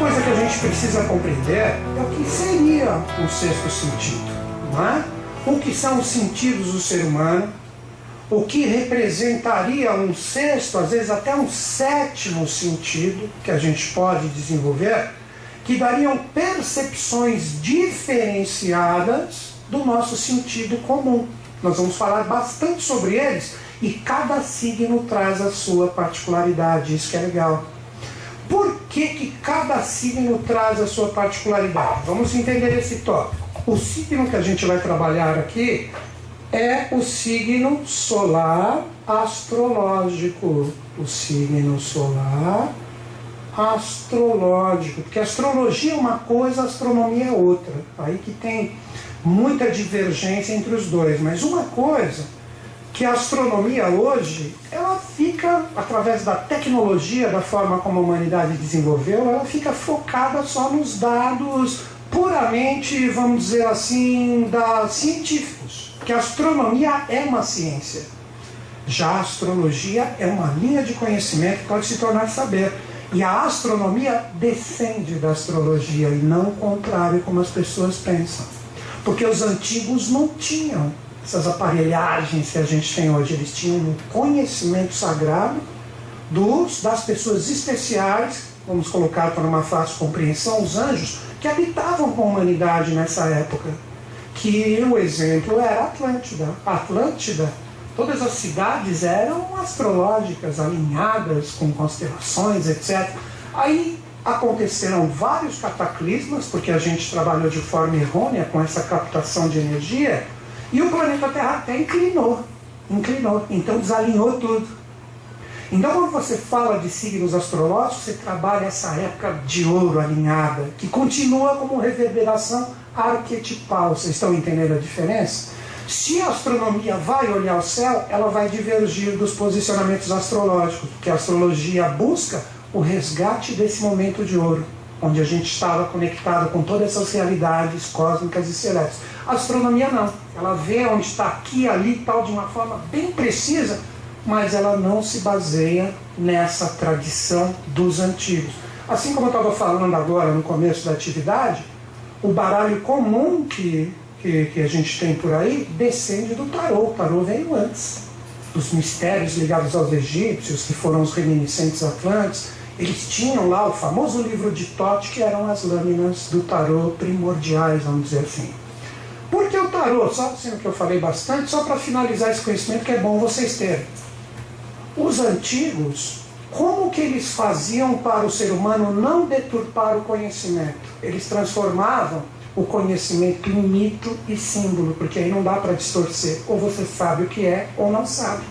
coisa que a gente precisa compreender é o que seria o sexto sentido, não é? O que são os sentidos do ser humano, o que representaria um sexto, às vezes até um sétimo sentido que a gente pode desenvolver, que dariam percepções diferenciadas do nosso sentido comum. Nós vamos falar bastante sobre eles e cada signo traz a sua particularidade, isso que é legal. Por que, que cada signo traz a sua particularidade? Vamos entender esse tópico. O signo que a gente vai trabalhar aqui é o signo solar astrológico. O signo solar astrológico. Porque astrologia é uma coisa, astronomia é outra. Aí que tem muita divergência entre os dois. Mas uma coisa que a astronomia hoje, ela fica, através da tecnologia, da forma como a humanidade desenvolveu, ela fica focada só nos dados puramente, vamos dizer assim, da científicos. Que a astronomia é uma ciência. Já a astrologia é uma linha de conhecimento que pode se tornar saber. E a astronomia descende da astrologia e não o contrário, como as pessoas pensam. Porque os antigos não tinham essas aparelhagens que a gente tem hoje. Eles tinham um conhecimento sagrado dos, das pessoas especiais, vamos colocar para uma fácil compreensão, os anjos, que habitavam com a humanidade nessa época. Que o exemplo era Atlântida. Atlântida, todas as cidades eram astrológicas, alinhadas com constelações, etc. Aí aconteceram vários cataclismas, porque a gente trabalhou de forma errônea com essa captação de energia e o planeta Terra até inclinou. Inclinou. Então desalinhou tudo. Então, quando você fala de signos astrológicos, você trabalha essa época de ouro alinhada, que continua como reverberação arquetipal. Vocês estão entendendo a diferença? Se a astronomia vai olhar o céu, ela vai divergir dos posicionamentos astrológicos, porque a astrologia busca o resgate desse momento de ouro, onde a gente estava conectado com todas essas realidades cósmicas e celestes. A astronomia não. Ela vê onde está aqui, ali tal, de uma forma bem precisa, mas ela não se baseia nessa tradição dos antigos. Assim como eu estava falando agora no começo da atividade, o baralho comum que, que, que, a gente tem por aí descende do tarô. O tarô veio antes. Os mistérios ligados aos egípcios, que foram os reminiscentes atlantes, eles tinham lá o famoso livro de Tote, que eram as lâminas do tarô primordiais, vamos dizer assim. Por que o tarô? Só sendo que eu falei bastante, só para finalizar esse conhecimento que é bom vocês terem. Os antigos, como que eles faziam para o ser humano não deturpar o conhecimento? Eles transformavam o conhecimento em mito e símbolo, porque aí não dá para distorcer. Ou você sabe o que é ou não sabe.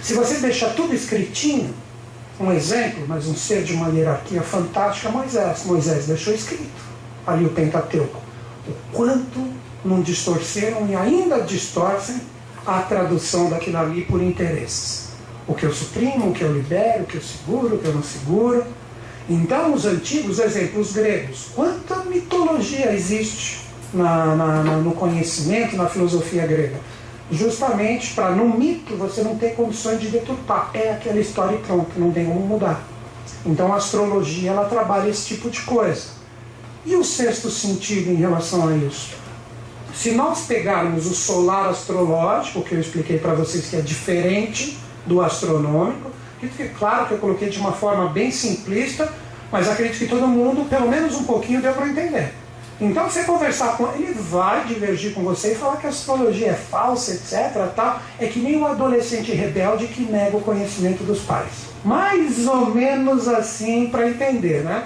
Se você deixar tudo escritinho, um exemplo, mas um ser de uma hierarquia fantástica, Moisés. Moisés deixou escrito ali o Pentateuco. O quanto não distorceram e ainda distorcem a tradução daquilo ali por interesses. O que eu suprimo, o que eu libero, o que eu seguro, o que eu não seguro. Então, os antigos, exemplo, os gregos, quanta mitologia existe na, na, na, no conhecimento, na filosofia grega? Justamente para, no mito, você não ter condições de deturpar. É aquela história e pronto, não tem como mudar. Então, a astrologia, ela trabalha esse tipo de coisa. E o sexto sentido em relação a isso? Se nós pegarmos o solar astrológico, que eu expliquei para vocês que é diferente do astronômico, que claro que eu coloquei de uma forma bem simplista, mas acredito que todo mundo, pelo menos um pouquinho, deu para entender. Então, você conversar com ele, vai divergir com você e falar que a astrologia é falsa, etc. Tal, é que nem o adolescente rebelde que nega o conhecimento dos pais. Mais ou menos assim para entender, né?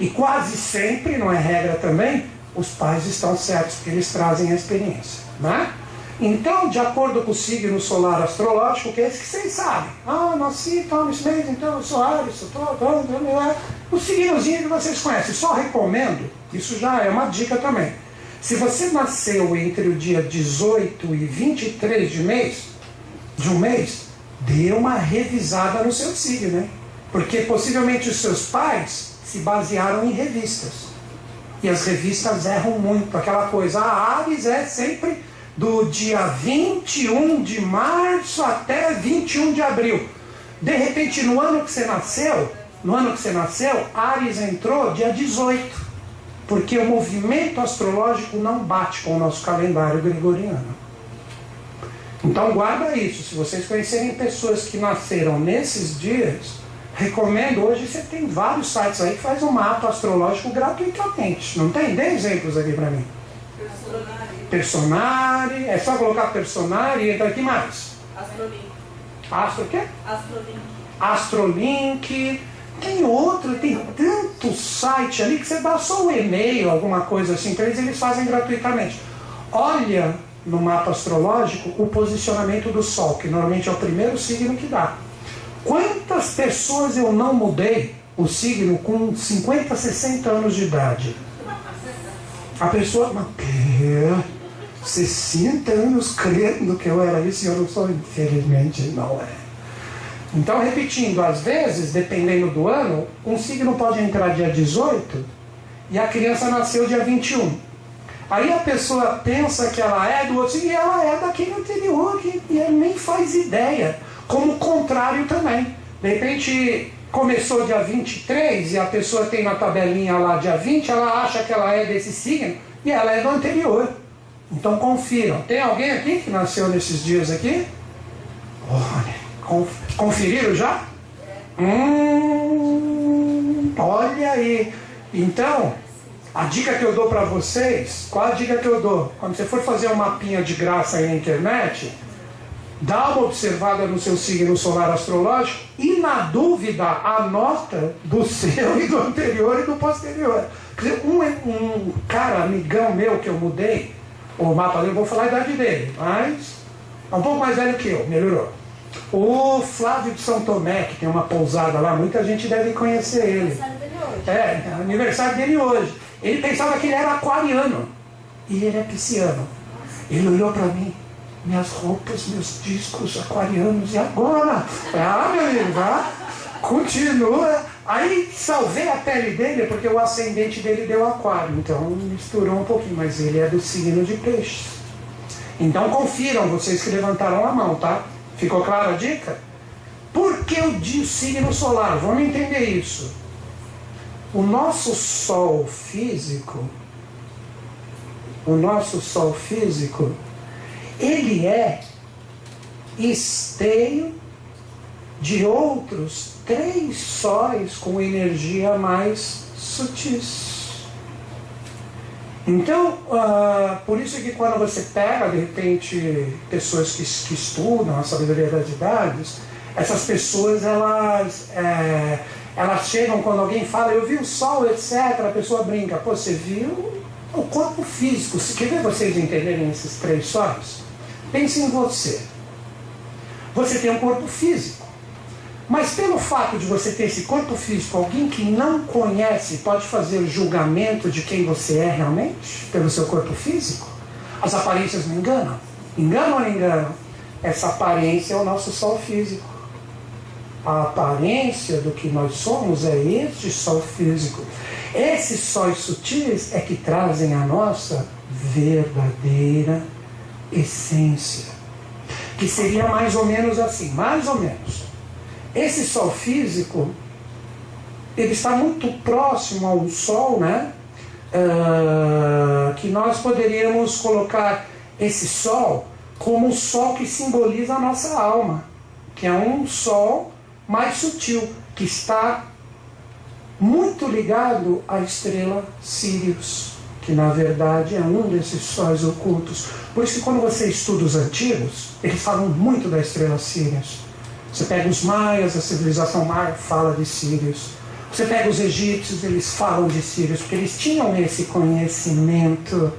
E quase sempre, não é regra também, os pais estão certos, porque eles trazem a experiência. Né? Então, de acordo com o signo solar astrológico, que é esse que vocês sabem. Ah, nasci tal esse mês, então eu sou Ares, tal, tal, tal, O signozinho que vocês conhecem. Só recomendo, isso já é uma dica também. Se você nasceu entre o dia 18 e 23 de mês, de um mês, dê uma revisada no seu signo, né? Porque possivelmente os seus pais se basearam em revistas. E as revistas erram muito. Aquela coisa, a Ares é sempre do dia 21 de março até 21 de abril. De repente, no ano que você nasceu, no ano que você nasceu, Ares entrou dia 18. Porque o movimento astrológico não bate com o nosso calendário gregoriano. Então guarda isso. Se vocês conhecerem pessoas que nasceram nesses dias, recomendo. Hoje você tem vários sites aí que faz um mapa astrológico gratuitamente. Não tem? Dê exemplos aqui para mim. Personari. Personari. É só colocar Personari e entra aqui mais. Astrolink. Astro o quê? Astrolink. Astrolink. Tem outro, tem tanto site ali que você dá só um e-mail, alguma coisa assim, para eles, eles fazem gratuitamente. Olha no mapa astrológico o posicionamento do Sol, que normalmente é o primeiro signo que dá. Quantas pessoas eu não mudei o signo com 50, 60 anos de idade? A pessoa, mas 60 anos crendo que eu era isso e eu não sou, infelizmente não é. Então, repetindo, às vezes, dependendo do ano, um signo pode entrar dia 18 e a criança nasceu dia 21. Aí a pessoa pensa que ela é do outro e ela é daquele anterior e, e nem faz ideia. Como o contrário também. De repente começou dia 23 e a pessoa tem na tabelinha lá dia 20, ela acha que ela é desse signo e ela é do anterior. Então confiram. Tem alguém aqui que nasceu nesses dias aqui? Olha, conferiram já? Hum, olha aí. Então, a dica que eu dou para vocês, qual a dica que eu dou? Quando você for fazer um mapinha de graça aí na internet, dá uma observada no seu signo solar astrológico e, na dúvida, anota do seu e do anterior e do posterior. Um, um cara, amigão meu que eu mudei, o mapa dele, eu vou falar a idade dele, mas é um pouco mais velho que eu, melhorou. O Flávio de São Tomé, que tem uma pousada lá, muita gente deve conhecer ele. É, é aniversário dele hoje. Ele pensava que ele era aquariano. E ele é pisciano. Ele olhou para mim, minhas roupas, meus discos aquarianos, e agora? Ah, meu amigo, vá, continua. Aí salvei a pele dele, porque o ascendente dele deu aquário, então misturou um pouquinho, mas ele é do signo de peixes. Então confiram, vocês que levantaram a mão, tá? Ficou clara a dica? Por que o signo solar? Vamos entender isso. O nosso sol físico, o nosso sol físico, ele é esteio de outros três sóis com energia mais sutis. Então, uh, por isso que quando você pega, de repente, pessoas que, que estudam a sabedoria das idades, essas pessoas, elas... É, elas chegam quando alguém fala, eu vi o sol, etc. A pessoa brinca, pô, você viu o corpo físico. Quer ver vocês entenderem esses três sóis? Pense em você. Você tem um corpo físico. Mas pelo fato de você ter esse corpo físico, alguém que não conhece pode fazer o julgamento de quem você é realmente pelo seu corpo físico? As aparências não enganam? Enganam ou não enganam? Essa aparência é o nosso sol físico a aparência do que nós somos é este sol físico. Esses sóis sutis é que trazem a nossa verdadeira essência. Que seria mais ou menos assim, mais ou menos. Esse sol físico, ele está muito próximo ao sol, né? Uh, que nós poderíamos colocar esse sol como o sol que simboliza a nossa alma, que é um sol mais sutil, que está muito ligado à estrela Sirius, que na verdade é um desses sóis ocultos. Por isso que quando você estuda os antigos, eles falam muito da estrela Sirius. Você pega os maias, a civilização maia fala de Sirius. Você pega os egípcios, eles falam de Sirius, porque eles tinham esse conhecimento,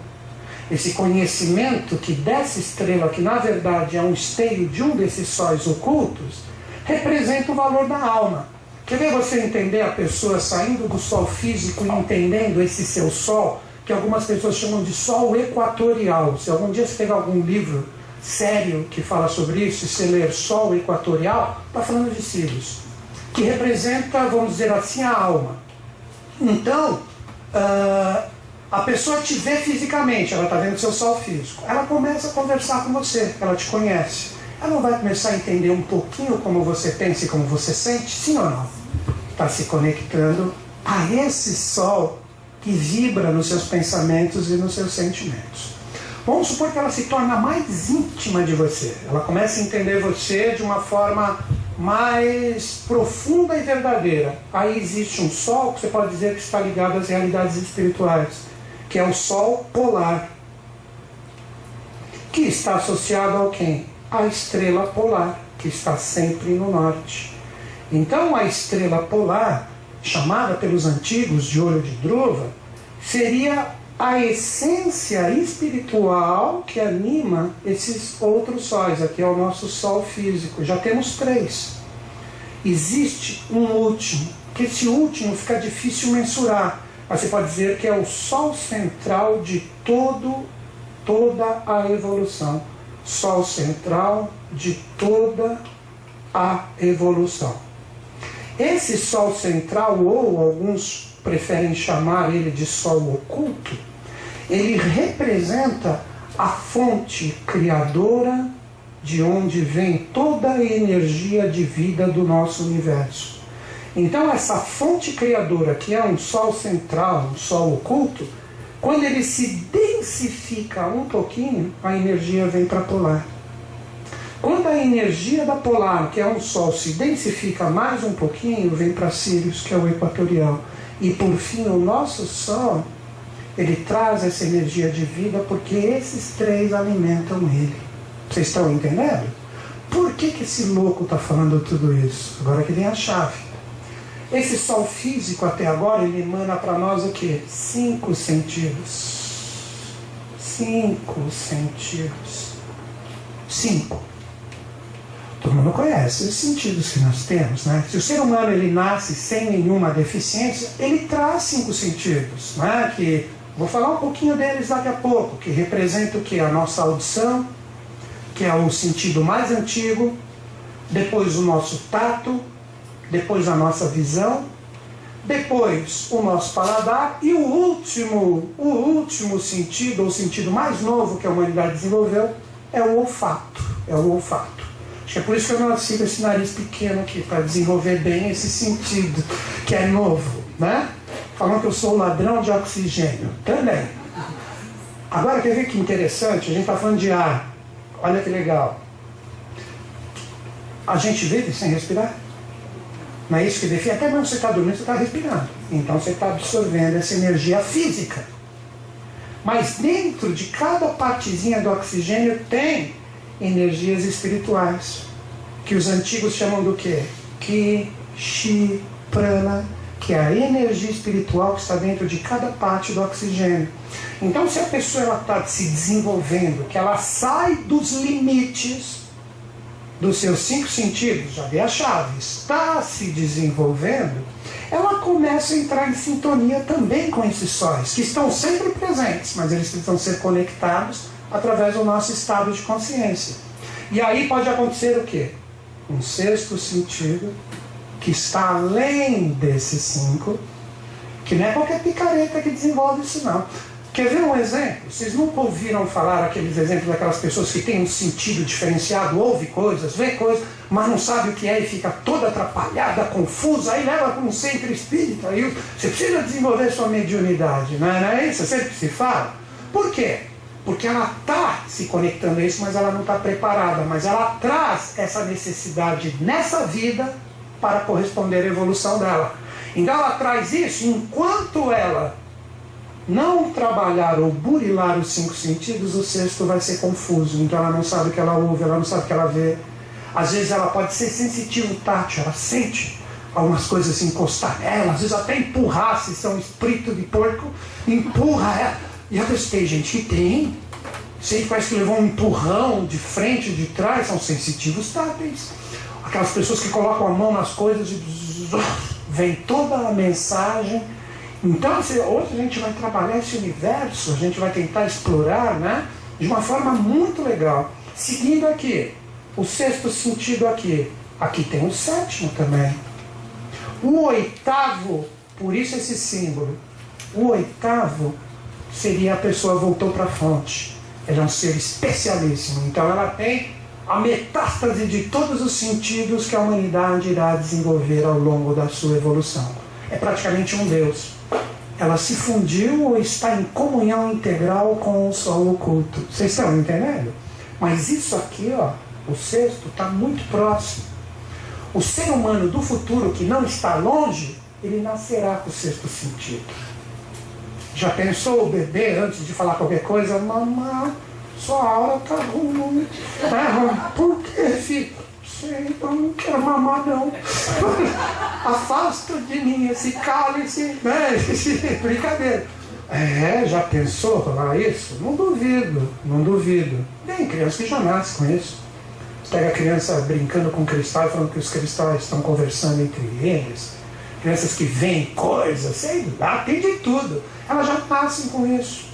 esse conhecimento que dessa estrela, que na verdade é um esteio de um desses sóis ocultos, representa o valor da alma. Quer ver você entender a pessoa saindo do sol físico e entendendo esse seu sol, que algumas pessoas chamam de sol equatorial. Se algum dia você pegar algum livro sério que fala sobre isso, e você ler sol equatorial, está falando de Sirius, que representa, vamos dizer assim, a alma. Então, uh, a pessoa te vê fisicamente, ela está vendo seu sol físico, ela começa a conversar com você, ela te conhece ela não vai começar a entender um pouquinho como você pensa e como você sente, sim ou não? está se conectando a esse sol que vibra nos seus pensamentos e nos seus sentimentos. Vamos supor que ela se torna mais íntima de você. Ela começa a entender você de uma forma mais profunda e verdadeira. Aí existe um sol que você pode dizer que está ligado às realidades espirituais, que é o sol polar, que está associado ao quem? A estrela polar, que está sempre no norte. Então a estrela polar, chamada pelos antigos de olho de druva, seria a essência espiritual que anima esses outros sóis. Aqui é o nosso sol físico. Já temos três. Existe um último, que esse último fica difícil mensurar. Mas você pode dizer que é o sol central de todo, toda a evolução. Sol central de toda a evolução. Esse sol central, ou alguns preferem chamar ele de sol oculto, ele representa a fonte criadora de onde vem toda a energia de vida do nosso universo. Então, essa fonte criadora, que é um sol central, um sol oculto, quando ele se densifica um pouquinho, a energia vem para polar. Quando a energia da polar, que é um sol, se densifica mais um pouquinho, vem para Sirius, que é o equatorial. E por fim, o nosso Sol, ele traz essa energia de vida porque esses três alimentam ele. Vocês estão entendendo? Por que, que esse louco está falando tudo isso? Agora que vem a chave. Esse sol físico até agora, ele emana para nós o que? Cinco sentidos. Cinco sentidos. Cinco. Todo mundo conhece os sentidos que nós temos, né? Se o ser humano ele nasce sem nenhuma deficiência, ele traz cinco sentidos, né? Que vou falar um pouquinho deles daqui a pouco, que representa o que a nossa audição, que é o sentido mais antigo, depois o nosso tato, depois a nossa visão, depois o nosso paladar e o último, o último sentido, ou sentido mais novo que a humanidade desenvolveu, é o olfato. É o olfato. Acho que é por isso que eu nasci com esse nariz pequeno aqui, para desenvolver bem esse sentido, que é novo, né? Falando que eu sou ladrão de oxigênio. Também. Agora, quer ver que interessante? A gente está falando de ar. Olha que legal. A gente vive sem respirar? Não é isso que define? Até mesmo você está dormindo, você está respirando. Então você está absorvendo essa energia física. Mas dentro de cada partezinha do oxigênio tem energias espirituais, que os antigos chamam do quê? Ki, Prana, que é a energia espiritual que está dentro de cada parte do oxigênio. Então, se a pessoa está se desenvolvendo, que ela sai dos limites dos seus cinco sentidos, já dei a chave, está se desenvolvendo, ela começa a entrar em sintonia também com esses sóis, que estão sempre presentes, mas eles precisam ser conectados através do nosso estado de consciência. E aí pode acontecer o quê? Um sexto sentido que está além desses cinco, que não é qualquer picareta que desenvolve isso não. Quer ver um exemplo? Vocês nunca ouviram falar aqueles exemplos daquelas pessoas que têm um sentido diferenciado, ouve coisas, vê coisas, mas não sabe o que é e fica toda atrapalhada, confusa, aí leva para um centro espírita. Aí você precisa desenvolver sua mediunidade, não é, não é isso? Sempre se fala. Por quê? Porque ela está se conectando a isso, mas ela não está preparada. Mas ela traz essa necessidade nessa vida para corresponder à evolução dela. Então ela traz isso enquanto ela não trabalhar ou burilar os cinco sentidos, o sexto vai ser confuso. Então ela não sabe o que ela ouve, ela não sabe o que ela vê. Às vezes ela pode ser sensitivo tátil, ela sente algumas coisas encostar nela, às vezes até empurrar, se são espírito de porco, empurra ela. E eu tem gente que tem. Sei parece que levou um empurrão de frente, de trás, são sensitivos táteis. Aquelas pessoas que colocam a mão nas coisas e vem toda a mensagem. Então, hoje a gente vai trabalhar esse universo, a gente vai tentar explorar, né? De uma forma muito legal. Seguindo aqui, o sexto sentido aqui. Aqui tem o sétimo também. O oitavo, por isso esse símbolo. O oitavo seria a pessoa voltou para a fonte. Ela é um ser especialíssimo. Então ela tem a metástase de todos os sentidos que a humanidade irá desenvolver ao longo da sua evolução. É praticamente um Deus. Ela se fundiu ou está em comunhão integral com o sol oculto. Vocês estão entendendo? Mas isso aqui, ó, o sexto, está muito próximo. O ser humano do futuro que não está longe, ele nascerá com o sexto sentido. Já pensou o bebê antes de falar qualquer coisa? Mamãe, sua aula está ruim. É, por que, filho? Sei, eu não quero mamar não. Afasta de mim esse cálice, né? Brincadeira. É, já pensou falar isso? Não duvido, não duvido. Tem criança que já nasce com isso. Você pega a criança brincando com cristal, falando que os cristais estão conversando entre eles. Crianças que veem coisas, sei lá, tem de tudo. Elas já nascem com isso.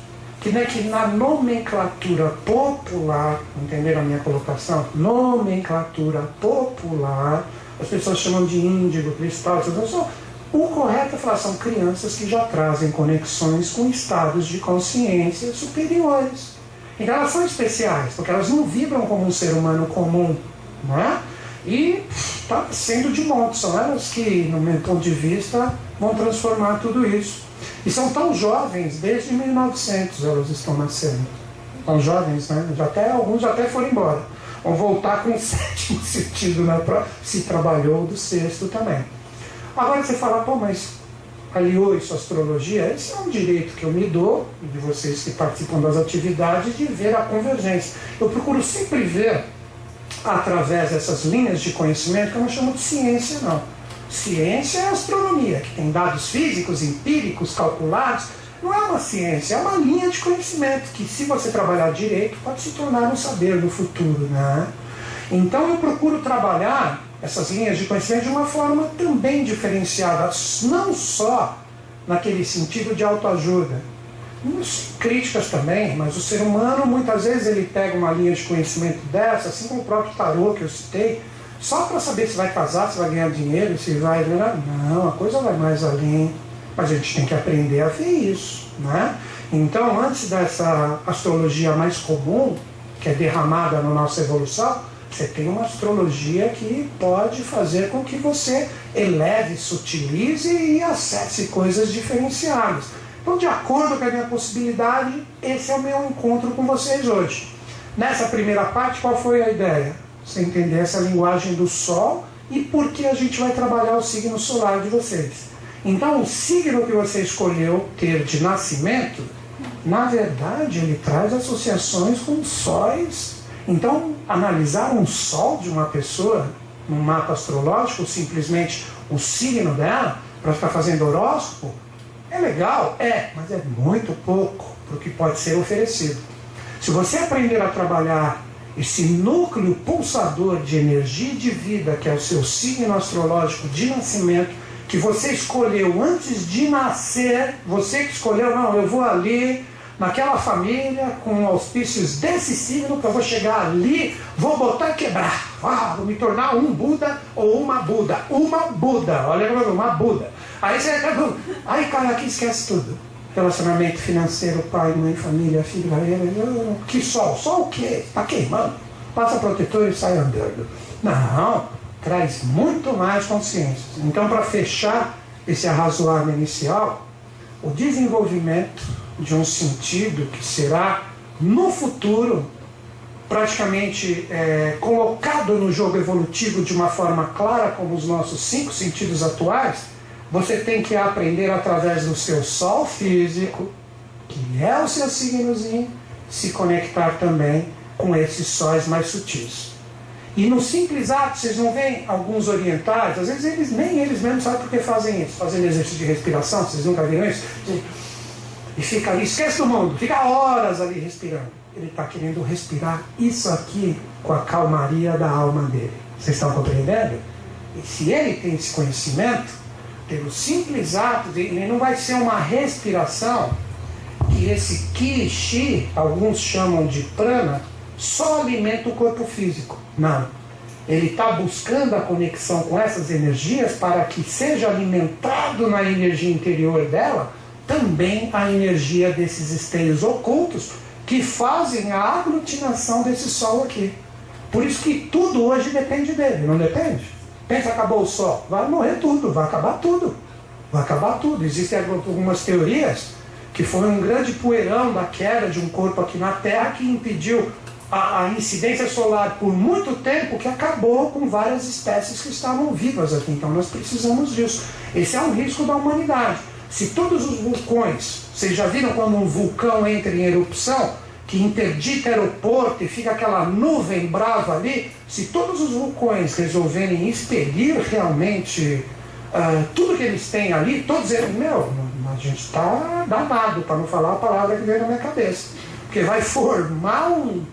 Que, que na nomenclatura popular, entenderam a minha colocação? Nomenclatura popular, as pessoas chamam de índigo, cristal, só o correto é falar são crianças que já trazem conexões com estados de consciência superiores. Então elas são especiais, porque elas não vibram como um ser humano comum. Não é? E está sendo de modo, são elas que, no meu ponto de vista, vão transformar tudo isso. E são tão jovens, desde 1900 elas estão nascendo. Tão jovens, né? Já até, alguns já até foram embora. Vão voltar com o sétimo sentido, né? se trabalhou do sexto também. Agora você fala, pô, mas aliou isso à astrologia? Esse é um direito que eu me dou, de vocês que participam das atividades, de ver a convergência. Eu procuro sempre ver, através dessas linhas de conhecimento, que eu não chamo de ciência, não. Ciência é astronomia, que tem dados físicos, empíricos, calculados. Não é uma ciência, é uma linha de conhecimento que, se você trabalhar direito, pode se tornar um saber no futuro. Né? Então, eu procuro trabalhar essas linhas de conhecimento de uma forma também diferenciada, não só naquele sentido de autoajuda. Críticas também, mas o ser humano muitas vezes ele pega uma linha de conhecimento dessa, assim como o próprio tarô que eu citei, só para saber se vai casar, se vai ganhar dinheiro, se vai. Não, a coisa vai mais além. Mas a gente tem que aprender a ver isso. Né? Então, antes dessa astrologia mais comum, que é derramada na nossa evolução, você tem uma astrologia que pode fazer com que você eleve, sutilize e acesse coisas diferenciadas. Então, de acordo com a minha possibilidade, esse é o meu encontro com vocês hoje. Nessa primeira parte, qual foi a ideia? Você entender essa linguagem do Sol e por que a gente vai trabalhar o signo solar de vocês. Então, o signo que você escolheu ter de nascimento, na verdade, ele traz associações com sóis então, analisar um sol de uma pessoa no mapa astrológico, simplesmente o signo dela, para ficar fazendo horóscopo, é legal, é, mas é muito pouco para o que pode ser oferecido. Se você aprender a trabalhar esse núcleo pulsador de energia e de vida, que é o seu signo astrológico de nascimento, que você escolheu antes de nascer, você que escolheu, não, eu vou ali, naquela família, com auspícios desse signo, que eu vou chegar ali, vou botar quebrar. Ah, vou me tornar um Buda ou uma Buda. Uma Buda, olha uma Buda. Aí você aí cai aqui esquece tudo. Relacionamento financeiro, pai, mãe, família, filho, que sol? Sol o quê? Tá queimando. Passa protetor e sai andando. Não, traz muito mais consciência. Então, para fechar esse arrazoado inicial, o desenvolvimento de um sentido que será no futuro praticamente é, colocado no jogo evolutivo de uma forma clara como os nossos cinco sentidos atuais, você tem que aprender através do seu sol físico, que é o seu signozinho, se conectar também com esses sóis mais sutis. E no simples ato, vocês não veem alguns orientais, às vezes eles nem eles mesmos sabem por que fazem isso, fazendo exercício de respiração, vocês nunca viram isso? e fica ali, esquece do mundo, fica horas ali respirando. Ele está querendo respirar isso aqui com a calmaria da alma dele. Vocês estão compreendendo? E se ele tem esse conhecimento, pelo simples ato de ele não vai ser uma respiração que esse ki, chi, alguns chamam de prana, só alimenta o corpo físico. Não. Ele está buscando a conexão com essas energias para que seja alimentado na energia interior dela também a energia desses esteios ocultos que fazem a aglutinação desse Sol aqui. Por isso que tudo hoje depende dele, não depende? Pensa, acabou o sol, vai morrer tudo, vai acabar tudo. Vai acabar tudo. Existem algumas teorias que foi um grande poeirão da queda de um corpo aqui na Terra que impediu a, a, incidência solar por muito tempo que acabou com várias espécies que estavam vivas aqui. Então nós precisamos disso. Esse é um risco da humanidade. Se todos os vulcões, vocês já viram quando um vulcão entra em erupção, que interdita aeroporto e fica aquela nuvem brava ali, se todos os vulcões resolverem expelir realmente uh, tudo que eles têm ali, todos eles, meu, a gente está danado, para não falar a palavra que veio na minha cabeça. Porque vai formar um,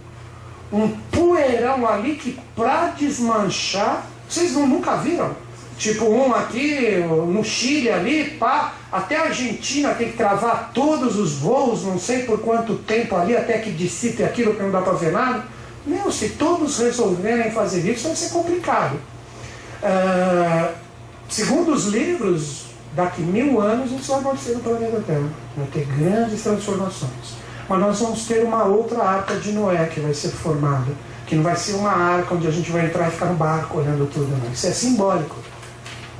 um poeirão ali que para desmanchar, vocês não, nunca viram? Tipo um aqui no Chile ali, pá, até a Argentina tem que travar todos os voos, não sei por quanto tempo ali, até que dissipe aquilo que não dá para ver nada. Meu, se todos resolverem fazer isso, vai ser complicado. Uh, segundo os livros, daqui mil anos isso vai acontecer no planeta Terra. Vai ter grandes transformações. Mas nós vamos ter uma outra arca de Noé que vai ser formada. Que não vai ser uma arca onde a gente vai entrar e ficar no barco olhando tudo, não. Isso é simbólico.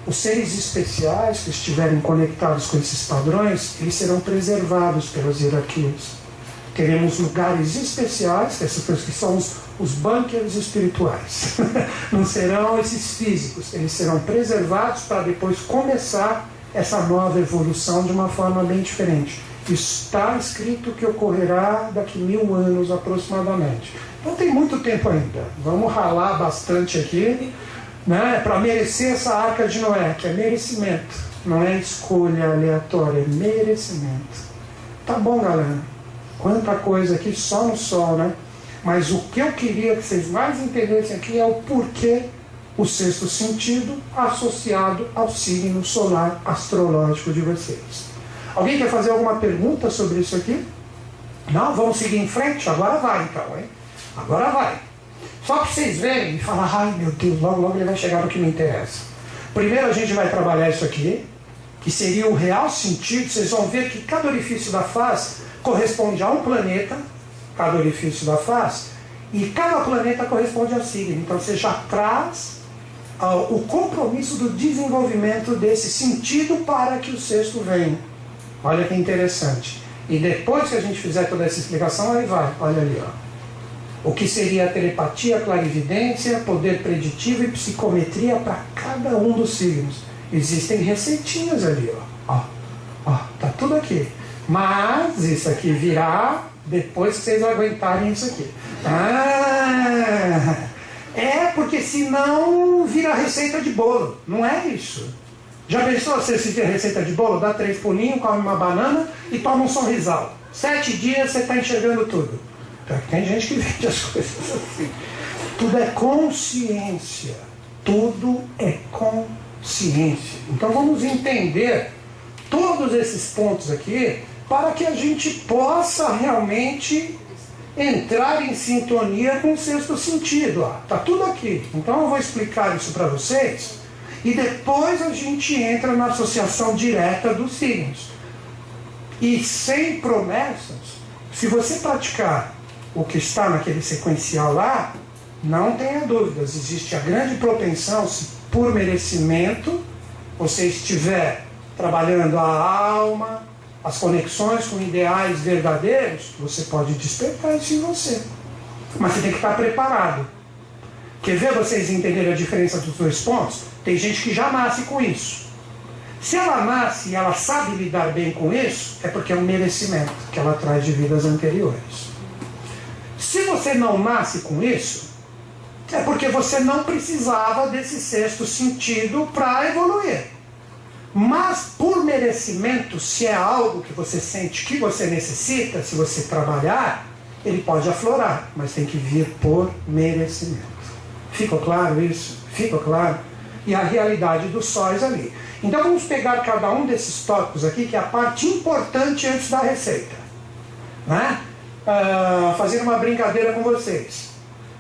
Os seres especiais que estiverem conectados com esses padrões, eles serão preservados pelas hierarquias. Teremos lugares especiais, que, essas, que são os, os bunkers espirituais. Não serão esses físicos, eles serão preservados para depois começar essa nova evolução de uma forma bem diferente. Está escrito que ocorrerá daqui mil anos aproximadamente. Então tem muito tempo ainda. Vamos ralar bastante aqui né, para merecer essa arca de Noé, que é merecimento, não é escolha aleatória, é merecimento. Tá bom, galera. Quanta coisa aqui só no sol, né? Mas o que eu queria que vocês mais entendessem aqui é o porquê o sexto sentido associado ao signo solar astrológico de vocês. Alguém quer fazer alguma pergunta sobre isso aqui? Não? Vamos seguir em frente? Agora vai então, hein? Agora vai. Só para vocês verem e falar, ai meu Deus, logo logo ele vai chegar no que me interessa. Primeiro a gente vai trabalhar isso aqui, que seria o real sentido, vocês vão ver que cada orifício da face corresponde a um planeta, cada orifício da face, e cada planeta corresponde a signo. Então você já traz uh, o compromisso do desenvolvimento desse sentido para que o sexto venha. Olha que interessante. E depois que a gente fizer toda essa explicação, aí vai, olha ali, ó o que seria a telepatia, clarividência, poder preditivo e psicometria para cada um dos signos. Existem receitinhas ali, ó. ó. Ó, tá tudo aqui. Mas isso aqui virá depois que vocês aguentarem isso aqui. Ah, é porque senão vira receita de bolo. Não é isso. Já pensou você se receita de bolo? Dá três pulinhos, come uma banana e toma um sorrisal. Sete dias você está enxergando tudo. Tem gente que vende as coisas assim. Tudo é consciência. Tudo é consciência. Então vamos entender todos esses pontos aqui para que a gente possa realmente entrar em sintonia com o sexto sentido. Está tudo aqui. Então eu vou explicar isso para vocês e depois a gente entra na associação direta dos signos. E sem promessas, se você praticar o que está naquele sequencial lá, não tenha dúvidas, existe a grande propensão, se por merecimento você estiver trabalhando a alma, as conexões com ideais verdadeiros, você pode despertar isso em você. Mas você tem que estar preparado. Quer ver vocês entenderem a diferença dos dois pontos? Tem gente que já nasce com isso. Se ela nasce e ela sabe lidar bem com isso, é porque é um merecimento que ela traz de vidas anteriores. Se você não nasce com isso, é porque você não precisava desse sexto sentido para evoluir. Mas por merecimento, se é algo que você sente que você necessita, se você trabalhar, ele pode aflorar, mas tem que vir por merecimento. Ficou claro isso? Ficou claro? E a realidade dos sóis ali. Então vamos pegar cada um desses tópicos aqui, que é a parte importante antes da receita. Né? Fazer uma brincadeira com vocês.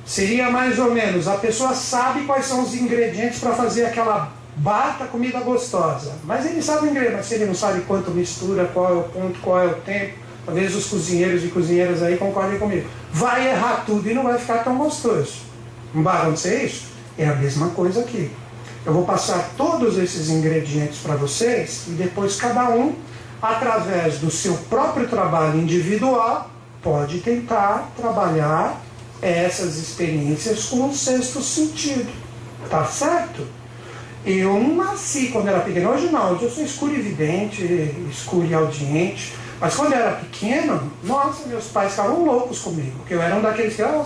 Seria mais ou menos, a pessoa sabe quais são os ingredientes para fazer aquela bata comida gostosa. Mas ele sabe o ingrediente, mas ele não sabe quanto mistura, qual é o ponto, qual é o tempo. Talvez os cozinheiros e cozinheiras aí concordem comigo. Vai errar tudo e não vai ficar tão gostoso. Não vai acontecer isso? É a mesma coisa aqui. Eu vou passar todos esses ingredientes para vocês e depois cada um, através do seu próprio trabalho individual, pode tentar trabalhar essas experiências com o sexto sentido. Tá certo? Eu nasci quando era pequeno, hoje não, hoje eu sou escuro e vidente, escuro e audiente. Mas quando eu era pequeno, nossa, meus pais ficavam loucos comigo, porque eu era um daqueles que, oh,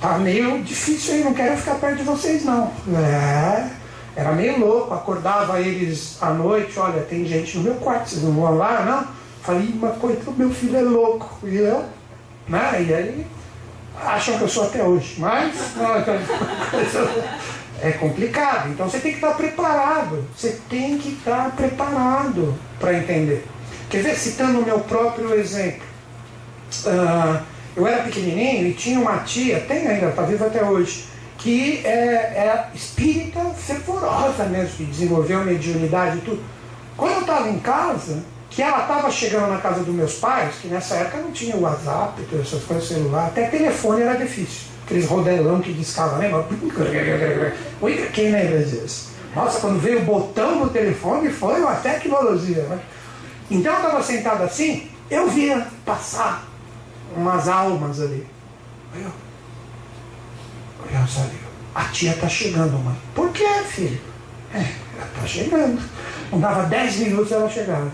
tá meio difícil aí, não quero ficar perto de vocês não. É, era meio louco, acordava eles à noite, olha, tem gente no meu quarto, vocês não vão lá, não? Falei, mas coitado, meu filho é louco. E eu, né? E aí acham que eu sou até hoje, mas é complicado. Então você tem que estar preparado. Você tem que estar preparado para entender. Quer ver, citando o meu próprio exemplo. Uh, eu era pequenininho e tinha uma tia, tem ainda, está viva até hoje, que é, é espírita fervorosa mesmo, que desenvolveu mediunidade e tudo. Quando eu estava em casa, que ela estava chegando na casa dos meus pais, que nessa época não tinha WhatsApp, essas coisas, celular, até telefone era difícil. Aqueles rodelão que discava, lembra? Quem lembra disso? Nossa, quando veio o botão do telefone foi uma tecnologia, né? Então eu estava sentado assim, eu via passar umas almas ali. Eu, eu sabia, a tia está chegando, mãe. Por que, filho? É, ela está chegando. Não dava 10 minutos ela chegava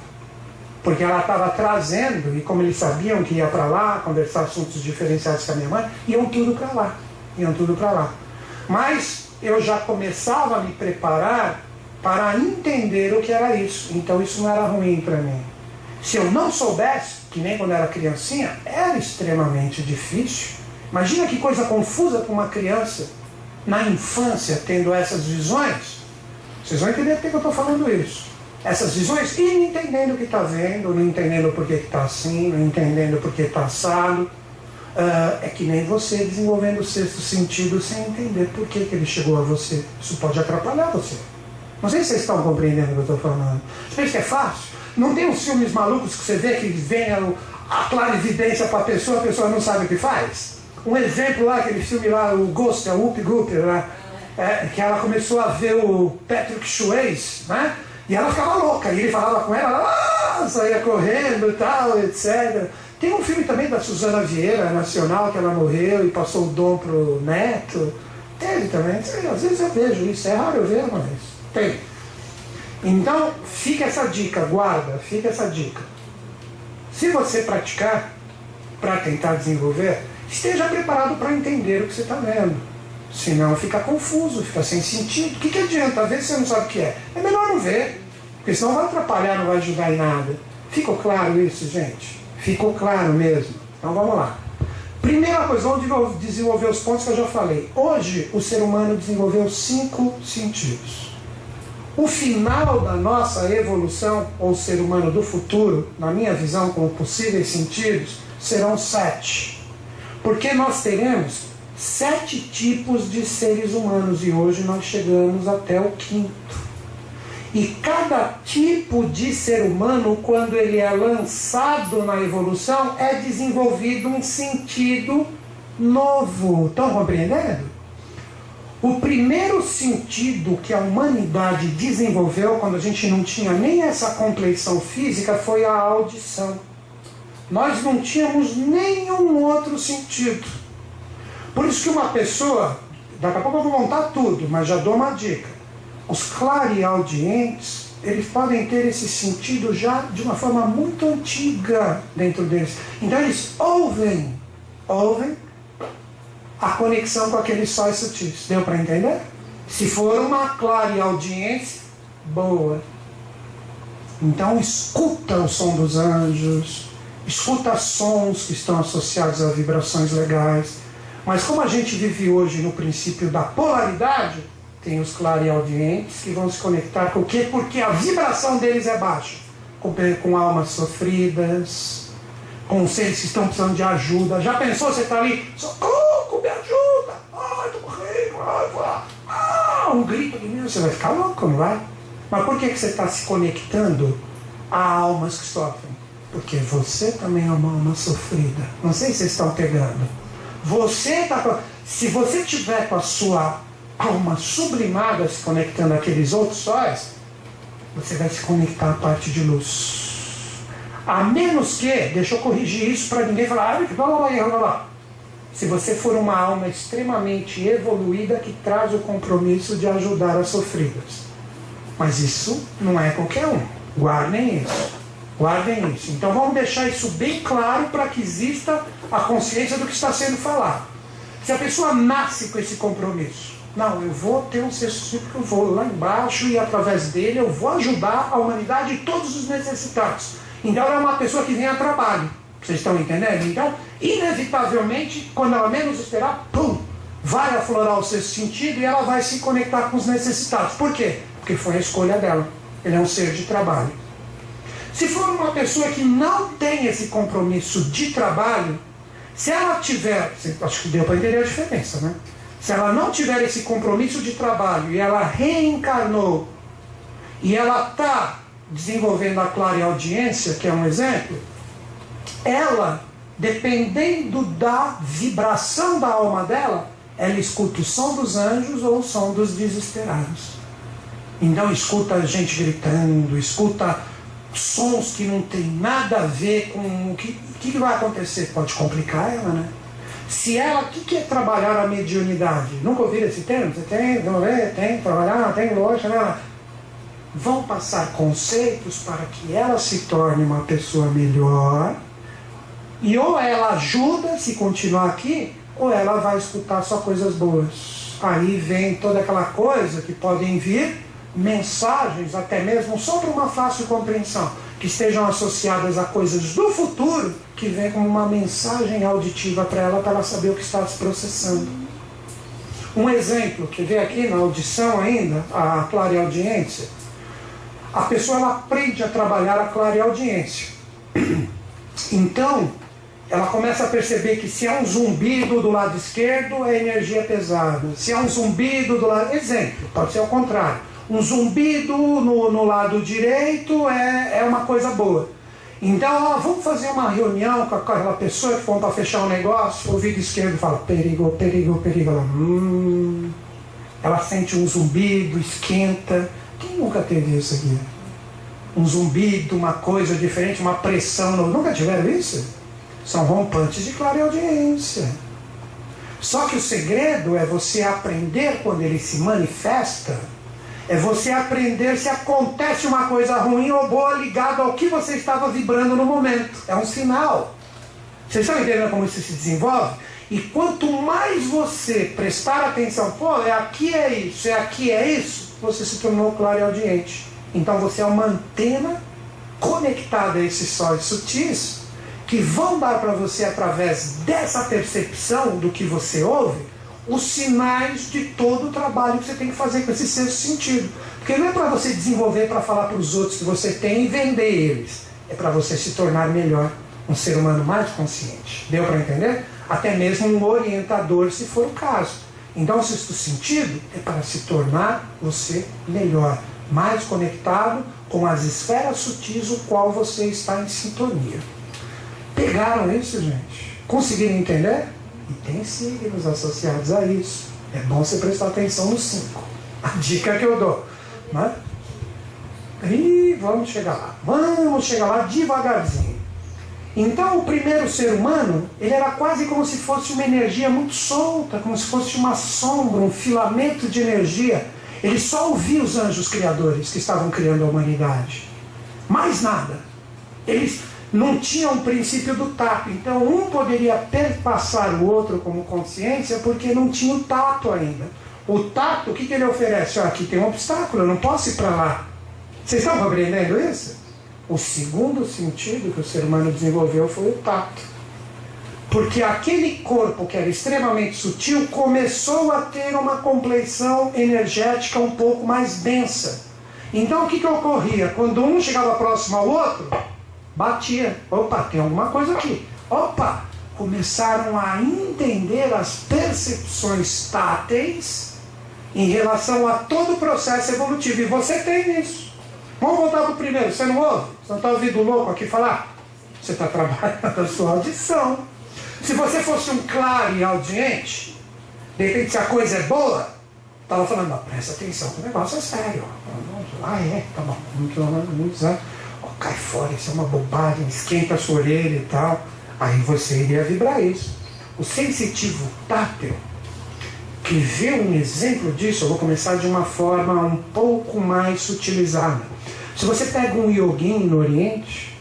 porque ela estava trazendo, e como eles sabiam que ia para lá, conversar assuntos diferenciados com a minha mãe, iam tudo para lá, iam tudo para lá. Mas eu já começava a me preparar para entender o que era isso, então isso não era ruim para mim. Se eu não soubesse, que nem quando era criancinha, era extremamente difícil. Imagina que coisa confusa para uma criança na infância tendo essas visões. Vocês vão entender por que eu estou falando isso essas visões e não entendendo o que está vendo, não entendendo por que está assim, não entendendo por que está assado. Uh, é que nem você desenvolvendo o sexto sentido sem entender por que, que ele chegou a você. Isso pode atrapalhar você. Não sei se vocês estão compreendendo o que eu estou falando. Você pensa que é fácil? Não tem uns filmes malucos que você vê que vem a, a clarividência para a pessoa, a pessoa não sabe o que faz? Um exemplo lá, aquele filme lá, o Ghost, a Whoop Goop, lá, é, que ela começou a ver o Patrick Swayze, né? E ela ficava louca, e ele falava com ela, ela ah, saía correndo e tal, etc. Tem um filme também da Suzana Vieira, nacional, que ela morreu e passou o dom pro neto. Teve também, às vezes eu vejo isso, é raro eu ver, mas tem. Então, fica essa dica, guarda, fica essa dica. Se você praticar para tentar desenvolver, esteja preparado para entender o que você está vendo. Senão fica confuso, fica sem sentido. O que, que adianta ver se você não sabe o que é? É melhor não ver, porque senão vai atrapalhar, não vai ajudar em nada. Ficou claro isso, gente? Ficou claro mesmo? Então vamos lá. Primeira coisa, vamos desenvolver os pontos que eu já falei. Hoje o ser humano desenvolveu cinco sentidos. O final da nossa evolução, ou ser humano do futuro, na minha visão, com possíveis sentidos, serão sete. Porque nós teremos sete tipos de seres humanos e hoje nós chegamos até o quinto. E cada tipo de ser humano, quando ele é lançado na evolução, é desenvolvido um sentido novo. Estão compreendendo? O primeiro sentido que a humanidade desenvolveu, quando a gente não tinha nem essa compleição física, foi a audição. Nós não tínhamos nenhum outro sentido. Por isso que uma pessoa, daqui a pouco eu vou montar tudo, mas já dou uma dica. Os clareaudientes, eles podem ter esse sentido já de uma forma muito antiga dentro deles. Então eles ouvem, ouvem a conexão com aqueles sóis sutis. Deu para entender? Se for uma clareaudiência, boa. Então escuta o som dos anjos, escuta sons que estão associados a vibrações legais mas como a gente vive hoje no princípio da polaridade, tem os clareaudientes que vão se conectar com o quê? Porque a vibração deles é baixa. Com, com almas sofridas, com seres que estão precisando de ajuda. Já pensou, você está ali, socorro, me ajuda, ai, estou morrendo, ai, ah, um grito de mim, você vai ficar louco, não vai? Mas por que, que você está se conectando a almas que sofrem? Porque você também é uma alma sofrida. Não sei se vocês estão pegando. Você está. Se você tiver com a sua alma sublimada se conectando àqueles outros sóis, você vai se conectar à parte de luz. A menos que, deixa eu corrigir isso para ninguém falar, ah, blá, blá, blá, blá, blá. Se você for uma alma extremamente evoluída que traz o compromisso de ajudar as sofridas. Mas isso não é qualquer um. Guardem isso. Guardem isso. Então vamos deixar isso bem claro para que exista a consciência do que está sendo falado. Se a pessoa nasce com esse compromisso, não, eu vou ter um sexto eu vou lá embaixo e através dele eu vou ajudar a humanidade e todos os necessitados. Então ela é uma pessoa que vem a trabalho. Vocês estão entendendo? Então, inevitavelmente, quando ela menos esperar, pum, vai aflorar o sexto sentido e ela vai se conectar com os necessitados. Por quê? Porque foi a escolha dela. Ele é um ser de trabalho. Se for uma pessoa que não tem esse compromisso de trabalho, se ela tiver, acho que deu para entender a diferença, né? Se ela não tiver esse compromisso de trabalho e ela reencarnou e ela está desenvolvendo a clara audiência, que é um exemplo, ela, dependendo da vibração da alma dela, ela escuta o som dos anjos ou o som dos desesperados. Então escuta gente gritando, escuta sons que não tem nada a ver com o que, que, vai acontecer. Pode complicar ela, né? Se ela, o que, que é trabalhar a mediunidade? Nunca ouviram esse termo? Você tem, não é? Tem, trabalhar, tem, lógica, né? vão passar conceitos para que ela se torne uma pessoa melhor. E ou ela ajuda se continuar aqui, ou ela vai escutar só coisas boas. Aí vem toda aquela coisa que podem vir mensagens, até mesmo para uma fácil compreensão, que estejam associadas a coisas do futuro, que vem como uma mensagem auditiva para ela, para ela saber o que está se processando. Um exemplo que vem aqui na audição ainda, a clareaudiência, a pessoa ela aprende a trabalhar a clara audiência. Então, ela começa a perceber que se é um zumbido do lado esquerdo, é energia pesada. Se é um zumbido do lado. Exemplo, pode ser o contrário. Um zumbido no, no lado direito é, é uma coisa boa. Então, ó, vamos fazer uma reunião com aquela pessoa que for para fechar um negócio, o ouvido esquerdo fala perigo, perigo, perigo. Ela, hum, ela sente um zumbido, esquenta. Quem nunca teve isso aqui? Um zumbido, uma coisa diferente, uma pressão. Nunca tiveram isso? São rompantes de clareaudiência. Só que o segredo é você aprender quando ele se manifesta, é você aprender se acontece uma coisa ruim ou boa ligado ao que você estava vibrando no momento. É um sinal. Vocês estão entendendo como isso se desenvolve? E quanto mais você prestar atenção, pô, é aqui é isso, é aqui é isso, você se tornou claro e audiente. Então você é uma antena conectada a esses sóis sutis que vão dar para você, através dessa percepção do que você ouve, os sinais de todo o trabalho que você tem que fazer com esse sexto sentido. Porque não é para você desenvolver para falar para os outros que você tem e vender eles. É para você se tornar melhor, um ser humano mais consciente. Deu para entender? Até mesmo um orientador, se for o caso. Então, o sexto sentido é para se tornar você melhor, mais conectado com as esferas sutis, o qual você está em sintonia. Pegaram isso, gente? Conseguiram entender? E tem signos associados a isso. É bom você prestar atenção nos cinco. A dica que eu dou. Né? E vamos chegar lá. Vamos chegar lá devagarzinho. Então, o primeiro ser humano, ele era quase como se fosse uma energia muito solta, como se fosse uma sombra, um filamento de energia. Ele só ouvia os anjos criadores que estavam criando a humanidade. Mais nada. Eles não tinham o princípio do tato. Então, um poderia perpassar o outro como consciência porque não tinha o tato ainda. O tato, o que, que ele oferece? aqui tem um obstáculo, eu não posso ir para lá. Vocês estão compreendendo isso? O segundo sentido que o ser humano desenvolveu foi o tato. Porque aquele corpo que era extremamente sutil começou a ter uma compleição energética um pouco mais densa. Então o que, que ocorria? Quando um chegava próximo ao outro, batia. Opa, tem alguma coisa aqui. Opa! Começaram a entender as percepções táteis em relação a todo o processo evolutivo. E você tem isso. Vamos voltar para o primeiro. Você não ouve? Você não está ouvindo o louco aqui falar? Você está trabalhando a sua audição. Se você fosse um claro e audiente, De repente, se a coisa é boa, estava falando, presta atenção, o negócio é sério. Ah, é, tá bom, muito, muito, muito oh, cai fora, isso é uma bobagem, esquenta a sua orelha e tal. Aí você iria vibrar isso. O sensitivo tátil, que vê um exemplo disso, eu vou começar de uma forma um pouco mais sutilizada. Se você pega um yogin no Oriente,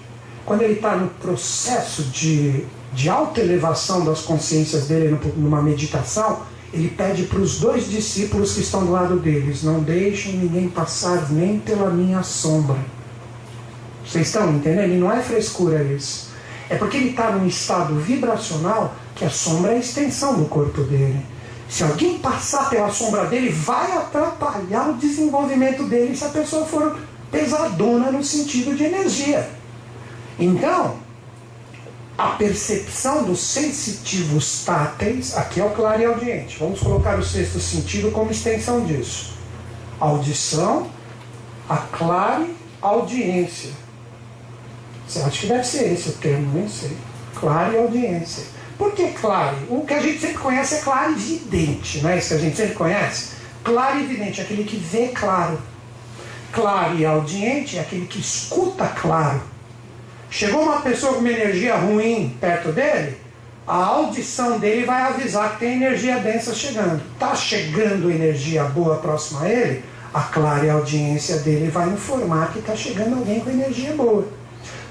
quando ele está no processo de, de alta elevação das consciências dele numa meditação, ele pede para os dois discípulos que estão do lado deles: não deixem ninguém passar nem pela minha sombra. Vocês estão entendendo? E não é frescura isso. É porque ele está num estado vibracional que a sombra é a extensão do corpo dele. Se alguém passar pela sombra dele, vai atrapalhar o desenvolvimento dele se a pessoa for pesadona no sentido de energia. Então, a percepção dos sensitivos táteis, aqui é o claro e audiente. Vamos colocar o sexto sentido como extensão disso. Audição, a clare audiência. Acha que deve ser esse o termo? Nem sei. Clare audiência. Por que clare? O que a gente sempre conhece é claro e vidente, não é isso que a gente sempre conhece? Claro e evidente, aquele que vê claro. Claro e audiente é aquele que escuta claro. Chegou uma pessoa com uma energia ruim perto dele, a audição dele vai avisar que tem energia densa chegando. Está chegando energia boa próxima a ele, a clara audiência dele vai informar que está chegando alguém com energia boa.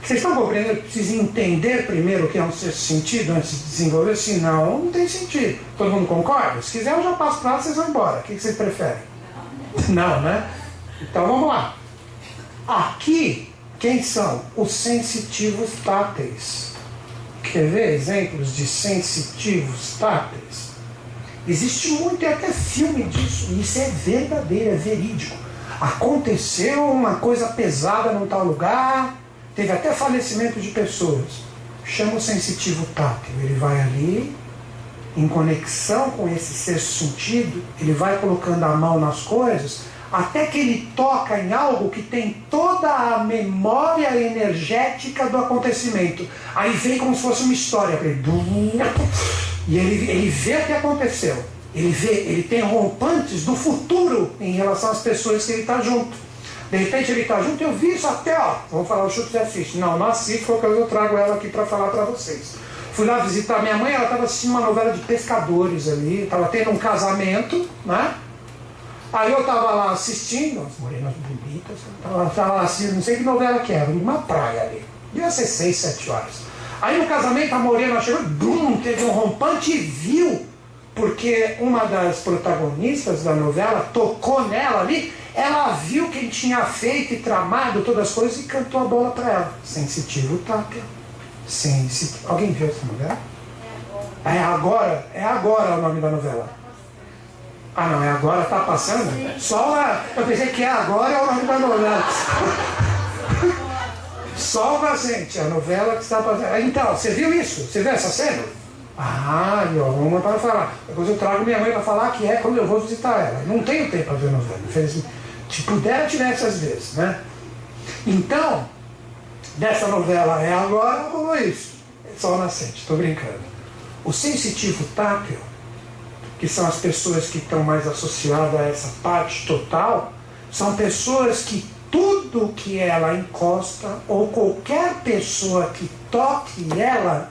Vocês estão compreendendo? Precisa entender primeiro o que é um sexto sentido antes de desenvolver, senão não tem sentido. Todo mundo concorda? Se quiser eu já passo para lá, vocês vão embora. O que vocês preferem? Não, né? Então vamos lá. Aqui quem são? Os sensitivos táteis. Quer ver exemplos de sensitivos táteis? Existe muito, e até filme disso, isso é verdadeiro, é verídico. Aconteceu uma coisa pesada num tal lugar, teve até falecimento de pessoas. Chama o sensitivo tátil, ele vai ali, em conexão com esse sexto sentido, ele vai colocando a mão nas coisas até que ele toca em algo que tem toda a memória energética do acontecimento. Aí vem como se fosse uma história. E ele, ele vê o que aconteceu. Ele vê, ele tem rompantes do futuro em relação às pessoas que ele está junto. De repente ele está junto, eu vi isso até, ó. Vamos falar o chute de assiste. Não, não assisto, porque eu trago ela aqui para falar para vocês. Fui lá visitar minha mãe, ela estava assistindo uma novela de pescadores ali, estava tendo um casamento, né? Aí eu estava lá assistindo, as morenas bonitas, estava lá assistindo, não sei que novela que era, numa praia ali. Devia ser seis, sete horas. Aí no casamento a morena chegou, bum, teve um rompante e viu, porque uma das protagonistas da novela tocou nela ali, ela viu quem tinha feito e tramado todas as coisas e cantou a bola para ela. Sensitivo Tapia. Sensitivo. Alguém viu essa novela? É agora, é agora o nome da novela. Ah não, é agora, está passando? Só a, eu pensei que é agora é o nome da novela. Salva, gente, a novela que está passando. Então, você viu isso? Você viu essa cena? Ah, ó, uma para falar. Depois eu trago minha mãe para falar que é quando eu vou visitar ela. Não tenho tempo para ver novela, infelizmente. Se puder, tivesse às vezes, né? Então, dessa novela é agora, rolou isso. É Sol nascente, estou brincando. O sensitivo tátil que são as pessoas que estão mais associadas a essa parte total, são pessoas que tudo que ela encosta, ou qualquer pessoa que toque ela,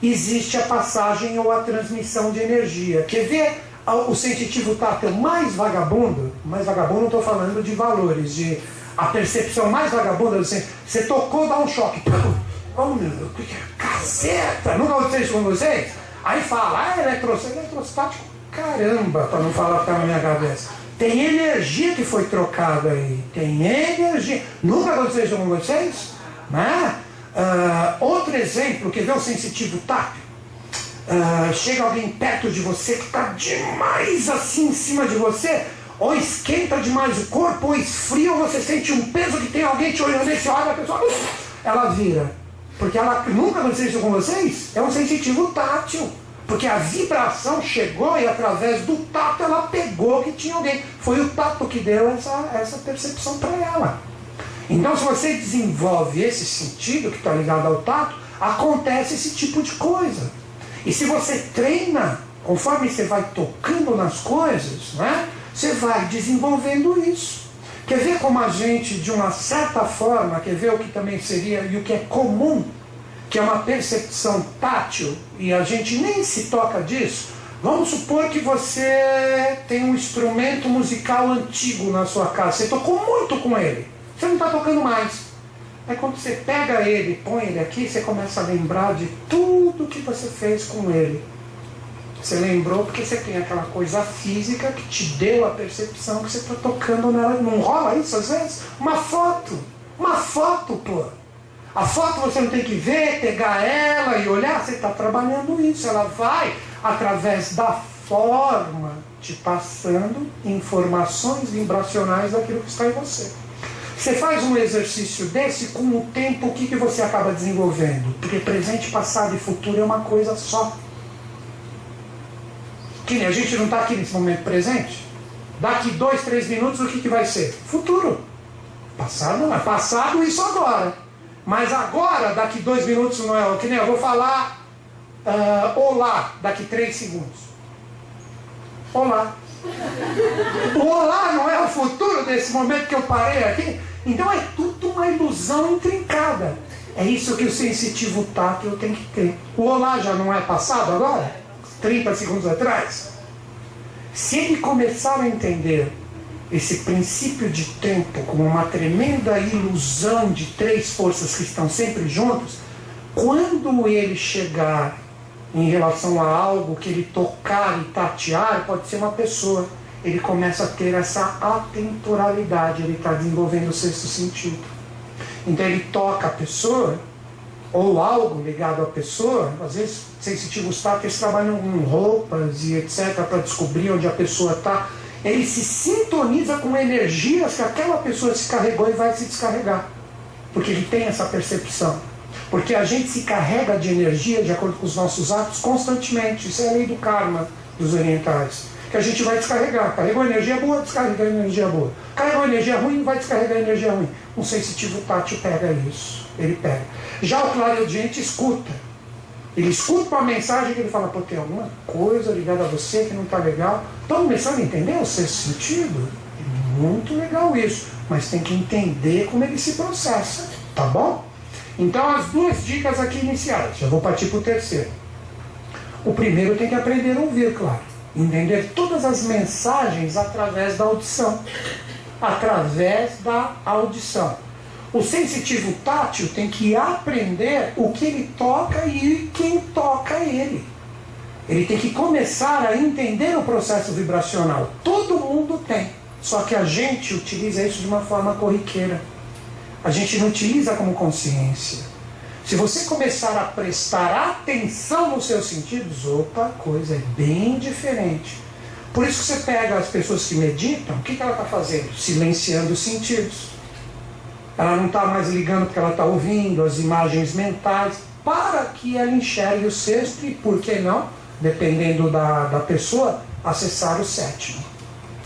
existe a passagem ou a transmissão de energia. Quer ver o sensitivo tátil mais vagabundo? Mais vagabundo, não estou falando de valores, de a percepção mais vagabunda, você, você tocou, dá um choque. Oh meu Deus, que caceta! Nunca aconteceu isso com vocês? Aí fala, ah, eletrostático, eletrostático, caramba, para não falar que tá na minha cabeça. Tem energia que foi trocada aí, tem energia. Nunca aconteceu isso com vocês? Né? Uh, outro exemplo, que vê o sensitivo tátil. Uh, chega alguém perto de você que está demais assim em cima de você, ou esquenta demais o corpo, ou esfria, ou você sente um peso que tem alguém te olhando e você olha a pessoa, ela vira. Porque ela nunca aconteceu isso com vocês? É um sensitivo tátil. Porque a vibração chegou e através do tato ela pegou que tinha alguém. Foi o tato que deu essa, essa percepção para ela. Então, se você desenvolve esse sentido que está ligado ao tato, acontece esse tipo de coisa. E se você treina Conforme você vai tocando nas coisas, né, você vai desenvolvendo isso. Quer ver como a gente, de uma certa forma, quer ver o que também seria e o que é comum, que é uma percepção tátil, e a gente nem se toca disso. Vamos supor que você tem um instrumento musical antigo na sua casa, você tocou muito com ele, você não está tocando mais. Aí quando você pega ele, põe ele aqui, você começa a lembrar de tudo que você fez com ele. Você lembrou porque você tem aquela coisa física que te deu a percepção que você está tocando nela. Não rola isso às vezes? Uma foto. Uma foto, pô. A foto você não tem que ver, pegar ela e olhar, você está trabalhando isso. Ela vai através da forma te passando informações vibracionais daquilo que está em você. Você faz um exercício desse, com o tempo, o que, que você acaba desenvolvendo? Porque presente, passado e futuro é uma coisa só. Que nem a gente não está aqui nesse momento presente. Daqui dois, três minutos, o que, que vai ser? Futuro. Passado não é. Passado, isso agora. Mas agora, daqui dois minutos, não é. Que nem eu vou falar uh, olá daqui três segundos. Olá. O olá não é o futuro desse momento que eu parei aqui? Então é tudo uma ilusão intrincada. É isso que o sensitivo tátil tem que ter. O olá já não é passado agora? 30 segundos atrás? Se ele começar a entender esse princípio de tempo como uma tremenda ilusão de três forças que estão sempre juntos, quando ele chegar em relação a algo que ele tocar e tatear, pode ser uma pessoa ele começa a ter essa atemporalidade, ele está desenvolvendo o sexto sentido. Então ele toca a pessoa, ou algo ligado à pessoa, às vezes sensitivos táteis trabalham com roupas e etc. para descobrir onde a pessoa está. Ele se sintoniza com energias que aquela pessoa se carregou e vai se descarregar. Porque ele tem essa percepção. Porque a gente se carrega de energia de acordo com os nossos atos constantemente. Isso é a lei do karma dos orientais que a gente vai descarregar. Carregou energia boa, descarrega energia boa. Carregou energia ruim, vai descarregar energia ruim. Um sensitivo tátil pega isso. Ele pega. Já o clareaudiente escuta. Ele escuta uma mensagem que ele fala, pô, tem alguma coisa ligada a você que não está legal. Estão começando a entender o sexto sentido? Muito legal isso. Mas tem que entender como ele se processa. Tá bom? Então as duas dicas aqui iniciais. Já vou partir para o terceiro. O primeiro tem que aprender a ouvir, claro entender todas as mensagens através da audição. Através da audição. O sensitivo tátil tem que aprender o que ele toca e quem toca ele. Ele tem que começar a entender o processo vibracional. Todo mundo tem. Só que a gente utiliza isso de uma forma corriqueira. A gente não utiliza como consciência. Se você começar a prestar atenção nos seus sentidos, opa, coisa é bem diferente. Por isso que você pega as pessoas que meditam, o que, que ela está fazendo? Silenciando os sentidos. Ela não está mais ligando porque ela está ouvindo as imagens mentais para que ela enxergue o sexto e, por que não, dependendo da, da pessoa, acessar o sétimo.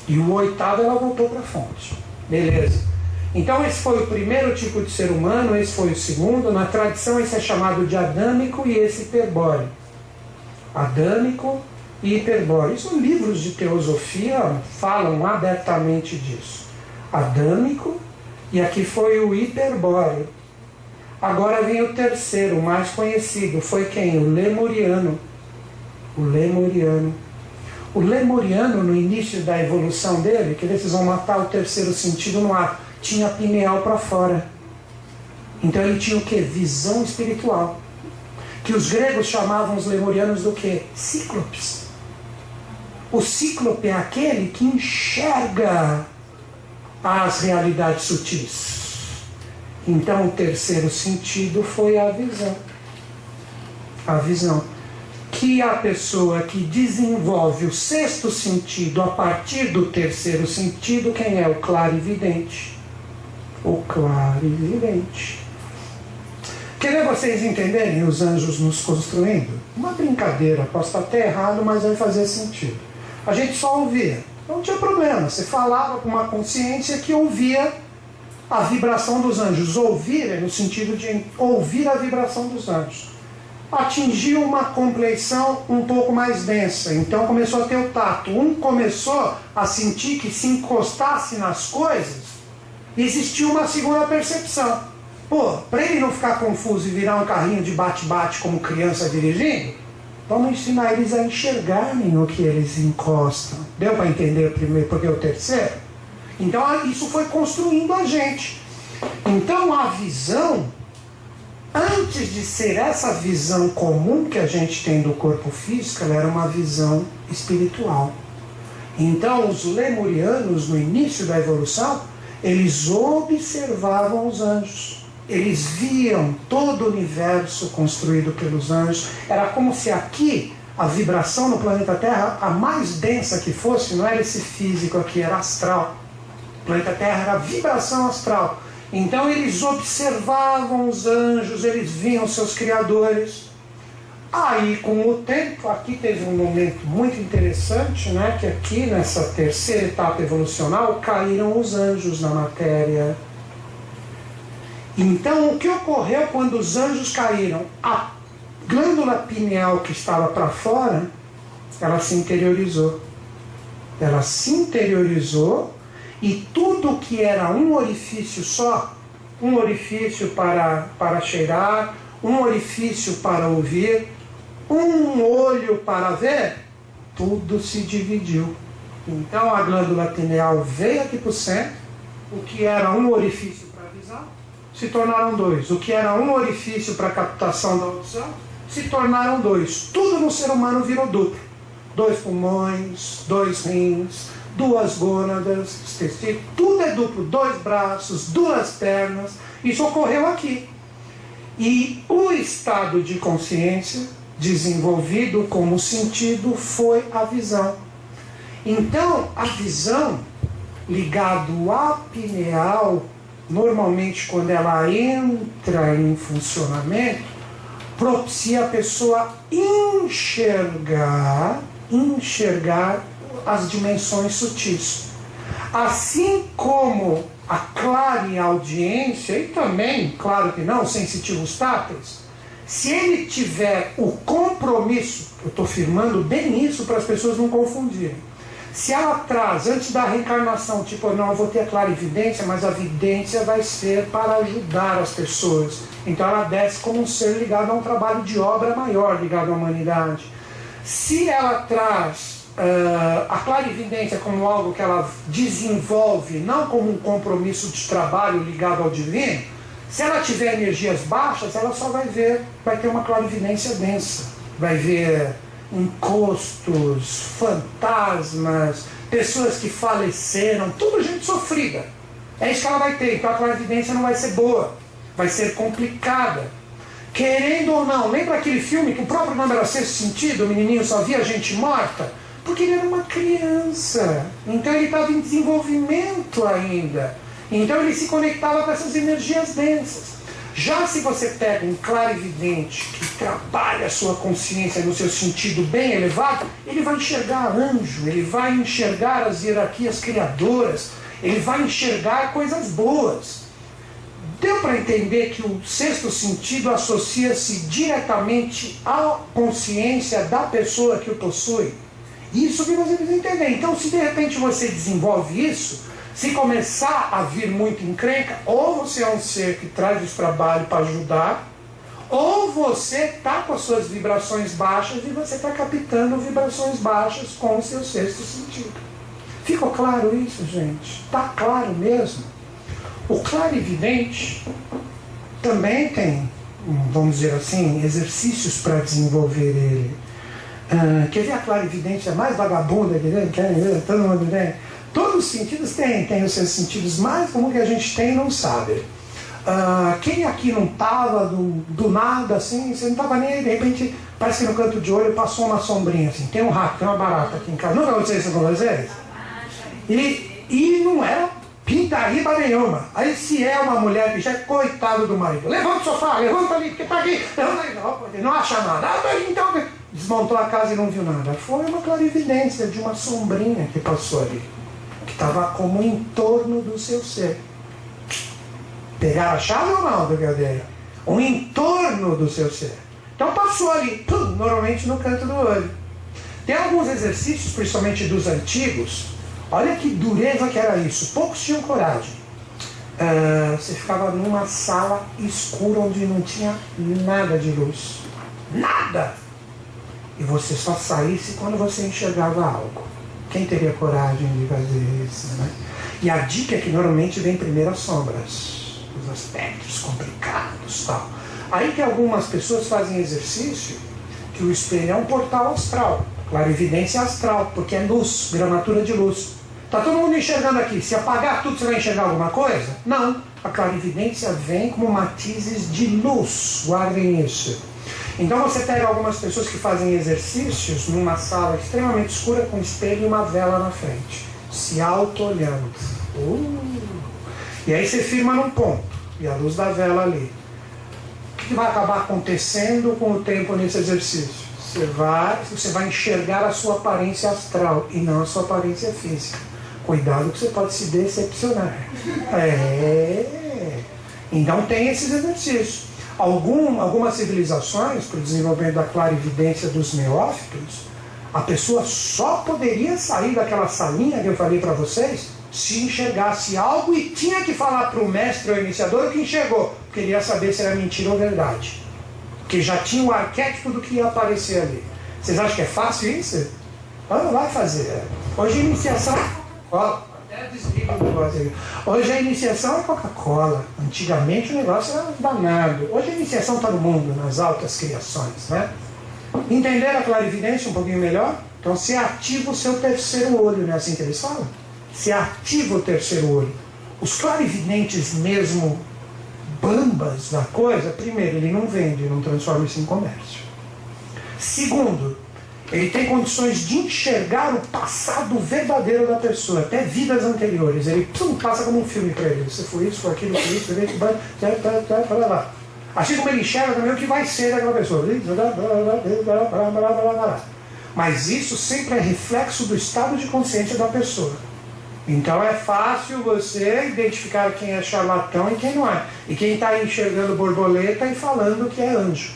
E o oitavo ela voltou para a fonte. Beleza. Então, esse foi o primeiro tipo de ser humano, esse foi o segundo. Na tradição, esse é chamado de adâmico e esse hiperbóreo. Adâmico e hiperbóreo. Isso livros de teosofia falam abertamente disso. Adâmico e aqui foi o hiperbóreo. Agora vem o terceiro, o mais conhecido. Foi quem? O lemuriano. O lemuriano. O lemuriano, no início da evolução dele, que eles vão matar o terceiro sentido no ar tinha pineal para fora. Então ele tinha o que? Visão espiritual. Que os gregos chamavam os lemurianos do que? Cíclopes. O cíclope é aquele que enxerga as realidades sutis. Então o terceiro sentido foi a visão. A visão. Que a pessoa que desenvolve o sexto sentido a partir do terceiro sentido, quem é o clarividente? O claro e evidente. Querer vocês entenderem os anjos nos construindo? Uma brincadeira, posso estar até errado, mas vai fazer sentido. A gente só ouvia, não tinha problema. Você falava com uma consciência que ouvia a vibração dos anjos. Ouvir é no sentido de ouvir a vibração dos anjos. atingiu uma compleição um pouco mais densa. Então começou a ter o tato. Um começou a sentir que se encostasse nas coisas, existia uma segunda percepção. Pô, para ele não ficar confuso e virar um carrinho de bate-bate como criança dirigindo, vamos ensinar eles a enxergarem o que eles encostam. Deu para entender o primeiro, porque o terceiro? Então isso foi construindo a gente. Então a visão antes de ser essa visão comum que a gente tem do corpo físico, ela era uma visão espiritual. Então, os lemurianos, no início da evolução, eles observavam os anjos. Eles viam todo o universo construído pelos anjos. Era como se aqui a vibração no planeta Terra, a mais densa que fosse, não era esse físico aqui, era astral. O planeta Terra era vibração astral. Então eles observavam os anjos, eles viam seus criadores. Aí, com o tempo, aqui teve um momento muito interessante, né? Que aqui nessa terceira etapa evolucional caíram os anjos na matéria. Então, o que ocorreu quando os anjos caíram? A glândula pineal que estava para fora, ela se interiorizou. Ela se interiorizou e tudo que era um orifício só, um orifício para, para cheirar, um orifício para ouvir, um olho para ver, tudo se dividiu. Então a glândula pineal veio aqui para o centro, o que era um orifício para visão, se tornaram dois. O que era um orifício para captação da audição, se tornaram dois. Tudo no ser humano virou duplo. Dois pulmões, dois rins, duas gônadas, tudo é duplo, dois braços, duas pernas. Isso ocorreu aqui. E o estado de consciência desenvolvido como sentido foi a visão. Então, a visão ligado à pineal, normalmente quando ela entra em funcionamento, propicia a pessoa enxergar, enxergar as dimensões sutis. Assim como a clara audiência, e também, claro que não, sensitivos táteis, se ele tiver o compromisso, eu estou firmando bem isso para as pessoas não confundirem. Se ela traz, antes da reencarnação, tipo, não, eu vou ter a clara evidência, mas a evidência vai ser para ajudar as pessoas. Então ela desce como um ser ligado a um trabalho de obra maior, ligado à humanidade. Se ela traz uh, a clarividência como algo que ela desenvolve, não como um compromisso de trabalho ligado ao divino, se ela tiver energias baixas, ela só vai ver, vai ter uma clarividência densa, vai ver encostos, fantasmas, pessoas que faleceram, tudo gente sofrida. É isso que ela vai ter, então a clarividência não vai ser boa, vai ser complicada. Querendo ou não, lembra aquele filme que o próprio nome era Sexto Sentido, o menininho só via gente morta? Porque ele era uma criança. Então ele estava em desenvolvimento ainda. Então ele se conectava com essas energias densas. Já se você pega um clarividente que trabalha a sua consciência no seu sentido bem elevado, ele vai enxergar anjo, ele vai enxergar as hierarquias criadoras, ele vai enxergar coisas boas. Deu para entender que o sexto sentido associa-se diretamente à consciência da pessoa que o possui? Isso que você precisa entender. Então, se de repente você desenvolve isso, se começar a vir muito encrenca, ou você é um ser que traz esse trabalho para ajudar, ou você está com as suas vibrações baixas e você está captando vibrações baixas com o seu sexto sentido. Ficou claro isso, gente? Está claro mesmo? O clarividente também tem, vamos dizer assim, exercícios para desenvolver ele. Ah, quer ver a clarividência mais vagabunda que tem? Quer ver? Todo mundo tem? Todos os sentidos têm, tem os seus sentidos mais como que a gente tem não sabe. Uh, quem aqui não estava do, do, nada assim, você não estava nem aí, de repente parece que no canto de olho passou uma sombrinha assim, tem um rato, tem uma barata aqui em casa. Nunca aconteceu isso com vocês? E, e não era pintarriba nenhuma. Aí se é uma mulher que já é coitado do marido, levanta o sofá, levanta ali, porque tá aqui, levanta não, não acha nada. Ah, então desmontou a casa e não viu nada. Foi uma clarividência de uma sombrinha que passou ali, estava como em torno do seu ser. Pegaram a chave ou não, brigadeiro? O entorno do seu ser. Então passou ali, pum, normalmente no canto do olho. Tem alguns exercícios, principalmente dos antigos, olha que dureza que era isso, poucos tinham coragem. Uh, você ficava numa sala escura onde não tinha nada de luz. Nada! E você só saísse quando você enxergava algo. Quem teria coragem de fazer isso, né? E a dica é que normalmente vem primeiro as sombras, os aspectos complicados tal. Aí que algumas pessoas fazem exercício que o espelho é um portal astral, clarividência astral, porque é luz, gramatura de luz. Está todo mundo enxergando aqui. Se apagar tudo, você vai enxergar alguma coisa? Não. A clarividência vem como matizes de luz. Guardem isso. Então você pega algumas pessoas que fazem exercícios numa sala extremamente escura com espelho e uma vela na frente, se auto-olhando. Uh. E aí você firma num ponto, e a luz da vela ali. O que vai acabar acontecendo com o tempo nesse exercício? Você vai, você vai enxergar a sua aparência astral e não a sua aparência física. Cuidado que você pode se decepcionar. É. Então tem esses exercícios. Algum, algumas civilizações, para o desenvolvimento da clarividência dos neófitos, a pessoa só poderia sair daquela salinha que eu falei para vocês se enxergasse algo e tinha que falar para o mestre ou iniciador o que enxergou. Queria saber se era mentira ou verdade. Porque já tinha o arquétipo do que ia aparecer ali. Vocês acham que é fácil isso? Vamos lá fazer. Hoje iniciação. Ó, Hoje a iniciação é Coca-Cola. Antigamente o negócio era danado. Hoje a iniciação está no mundo, nas altas criações. Né? Entenderam a clarividência um pouquinho melhor? Então se ativa o seu terceiro olho, não é assim que eles falam? Se ativa o terceiro olho. Os clarividentes mesmo bambas da coisa, primeiro, ele não vende, não transforma isso em comércio. Segundo, ele tem condições de enxergar o passado verdadeiro da pessoa, até vidas anteriores. Ele pum, passa como um filme para ele. Você foi isso, foi aquilo, foi isso, foi isso, para lá. Assim como ele enxerga também o que vai ser daquela pessoa. Mas isso sempre é reflexo do estado de consciência da pessoa. Então é fácil você identificar quem é charlatão e quem não é. E quem está enxergando borboleta e falando que é anjo.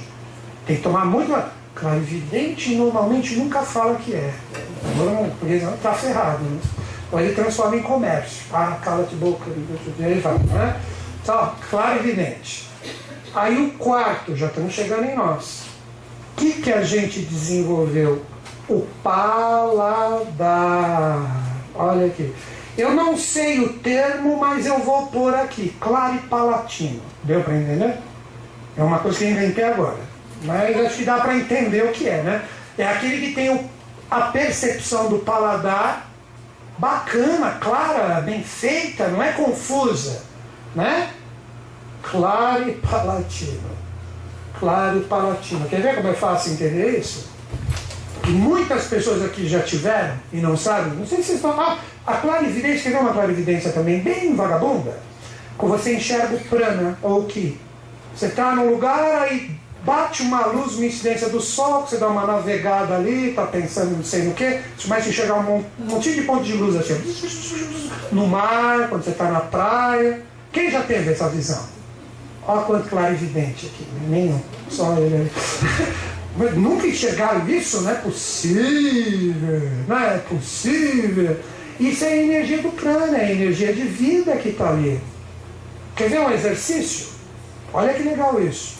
Tem que tomar muito. Clarividente normalmente nunca fala que é. Porque está ferrado. Né? Então ele transforma em comércio. Ah, cala-te boca. Ele fala, né? Então, clarividente. Aí o quarto, já estamos chegando em nós. O que, que a gente desenvolveu? O paladar. Olha aqui. Eu não sei o termo, mas eu vou pôr aqui. Claripalatino. Deu para entender? É uma coisa que eu inventei agora. Mas acho que dá para entender o que é, né? É aquele que tem o, a percepção do paladar bacana, clara, bem feita, não é confusa, né? Claro e palatino. Claro e palatino. Quer ver como é fácil entender isso? E muitas pessoas aqui já tiveram e não sabem. Não sei se vocês estão. Ah, a clarividência, quer ver uma clarividência também bem vagabunda? Quando você enxerga o prana ou o ki. Você está num lugar aí bate uma luz, uma incidência do sol, que você dá uma navegada ali, está pensando não sei no que, você começa a enxergar um, monte de pontos de luz assim, no mar, quando você está na praia. Quem já teve essa visão? Olha quanto clarividente aqui, nenhum, só ele nunca enxergaram isso? Não é possível, não é possível. Isso é a energia do prana, é a energia de vida que está ali. Quer ver um exercício? Olha que legal isso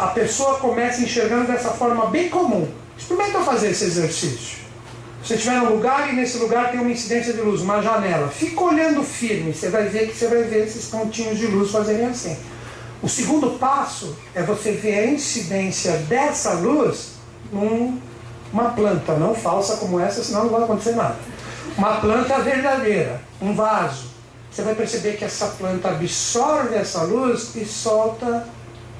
a pessoa começa enxergando dessa forma bem comum. Experimenta fazer esse exercício. Você estiver num lugar e nesse lugar tem uma incidência de luz, uma janela. Fica olhando firme, você vai ver que você vai ver esses pontinhos de luz fazerem assim. O segundo passo é você ver a incidência dessa luz numa planta, não falsa como essa, senão não vai acontecer nada. Uma planta verdadeira, um vaso. Você vai perceber que essa planta absorve essa luz e solta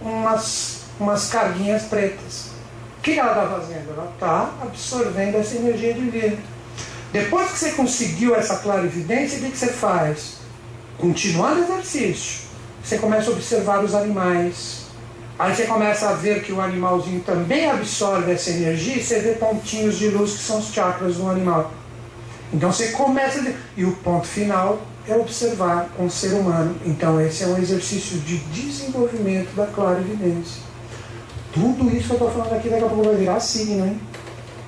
umas umas carguinhas pretas. O que ela está fazendo? Ela está absorvendo essa energia divina. Depois que você conseguiu essa clarividência, o que, que você faz? Continuando o exercício, você começa a observar os animais. Aí você começa a ver que o animalzinho também absorve essa energia e você vê pontinhos de luz que são os chakras do animal. Então você começa. A... E o ponto final é observar um ser humano. Então esse é um exercício de desenvolvimento da clarividência. Tudo isso que eu estou falando aqui daqui a pouco vai virar signo, hein?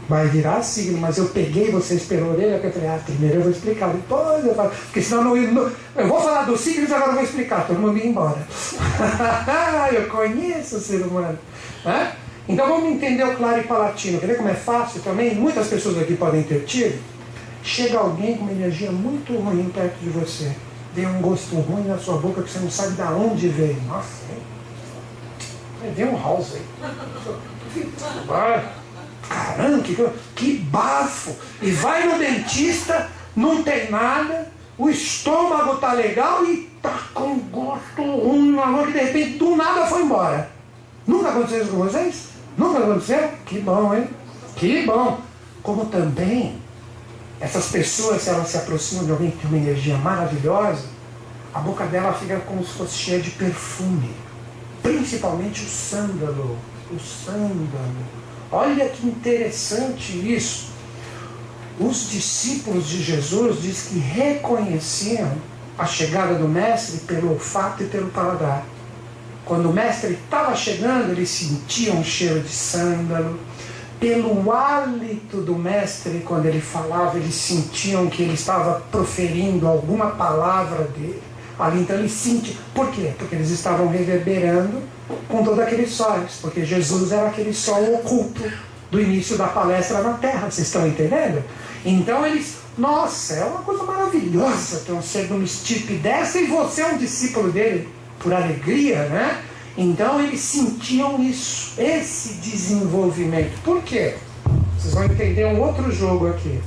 Vai virar signo, mas eu peguei vocês pela orelha, que eu falei, ah, primeiro eu vou explicar, depois eu falo, porque senão eu, não, eu vou falar dos signos agora eu vou explicar, todo mundo ia embora. eu conheço o ser humano. Né? Então vamos entender o claro e palatino. Quer ver como é fácil também? Muitas pessoas aqui podem ter tido. Chega alguém com uma energia muito ruim perto de você. Vem um gosto ruim na sua boca que você não sabe de onde veio. Nossa, vem um house aí. Caramba, que, que bafo! E vai no dentista, não tem nada, o estômago tá legal e tá com gosto ruim na boca, que de repente do nada foi embora. Nunca aconteceu isso com vocês? Nunca aconteceu? Que bom, hein? Que bom. Como também, essas pessoas, se elas se aproximam de alguém que tem uma energia maravilhosa, a boca dela fica como se fosse cheia de perfume. Principalmente o sândalo. O sândalo. Olha que interessante isso. Os discípulos de Jesus diz que reconheciam a chegada do mestre pelo olfato e pelo paladar. Quando o mestre estava chegando, eles sentiam um cheiro de sândalo. Pelo hálito do mestre, quando ele falava, eles sentiam que ele estava proferindo alguma palavra dele. Ali então eles sentiam. Por quê? Porque eles estavam reverberando com todos aqueles sóis. Porque Jesus era aquele sol oculto do início da palestra na Terra. Vocês estão entendendo? Então eles. Nossa, é uma coisa maravilhosa ter um ser de uma estirpe dessa e você é um discípulo dele por alegria, né? Então eles sentiam isso, esse desenvolvimento. Por quê? Vocês vão entender um outro jogo aqui.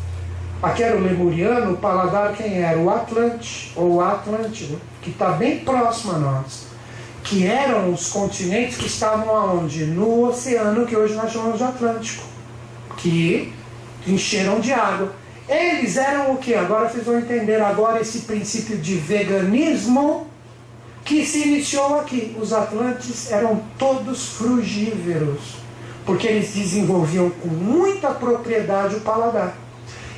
Aqui era o lemuriano, o paladar quem era? O Atlante, ou o Atlântico, que está bem próximo a nós. Que eram os continentes que estavam aonde? No oceano que hoje nós chamamos de Atlântico. Que encheram de água. Eles eram o que? Agora vocês vão entender agora esse princípio de veganismo que se iniciou aqui. Os atlantes eram todos frugíveros, porque eles desenvolviam com muita propriedade o paladar.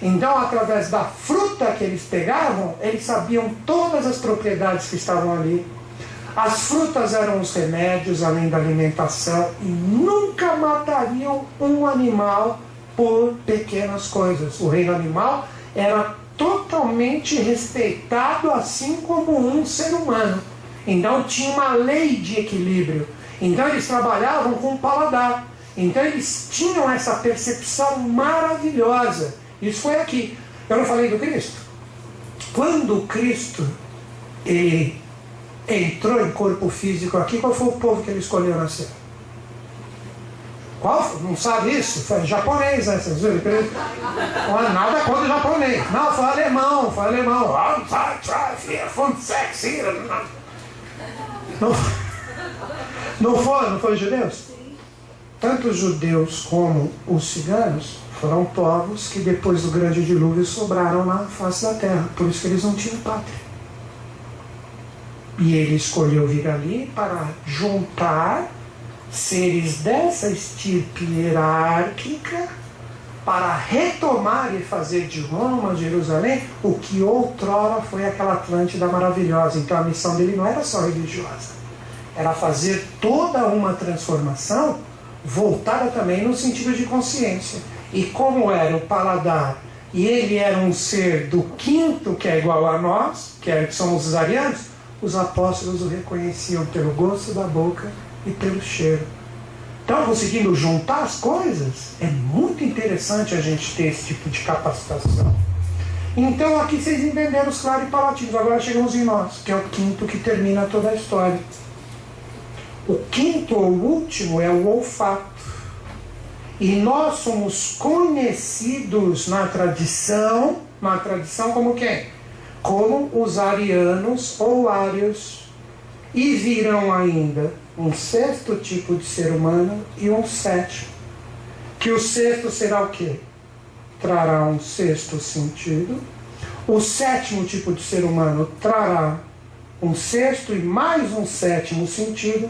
Então, através da fruta que eles pegavam, eles sabiam todas as propriedades que estavam ali. As frutas eram os remédios, além da alimentação, e nunca matariam um animal por pequenas coisas. O reino animal era totalmente respeitado, assim como um ser humano. Então tinha uma lei de equilíbrio. Então eles trabalhavam com o paladar. Então eles tinham essa percepção maravilhosa. Isso foi aqui. Eu não falei do Cristo. Quando Cristo ele entrou em corpo físico aqui, qual foi o povo que ele escolheu nascer? Qual? Não sabe isso? Foi japonês, né? Vocês viram? É nada contra o japonês. Não, foi alemão, foi alemão. sexy. Não, não foram, não foram judeus? Tanto os judeus como os ciganos foram povos que depois do grande dilúvio sobraram na face da terra. Por isso que eles não tinham pátria. E ele escolheu vir ali para juntar seres dessa estirpe hierárquica para retomar e fazer de Roma, Jerusalém, o que outrora foi aquela Atlântida maravilhosa. Então a missão dele não era só religiosa, era fazer toda uma transformação voltada também no sentido de consciência. E como era o paladar, e ele era um ser do quinto, que é igual a nós, que, é, que somos os arianos, os apóstolos o reconheciam pelo gosto da boca e pelo cheiro. Estão conseguindo juntar as coisas? É muito interessante a gente ter esse tipo de capacitação. Então aqui vocês entenderam os claros e palatinos. Agora chegamos em nós, que é o quinto que termina toda a história. O quinto ou último é o olfato. E nós somos conhecidos na tradição, na tradição como quem? Como os arianos ou ários. E virão ainda um sexto tipo de ser humano e um sétimo. Que o sexto será o quê? Trará um sexto sentido. O sétimo tipo de ser humano trará um sexto e mais um sétimo sentido.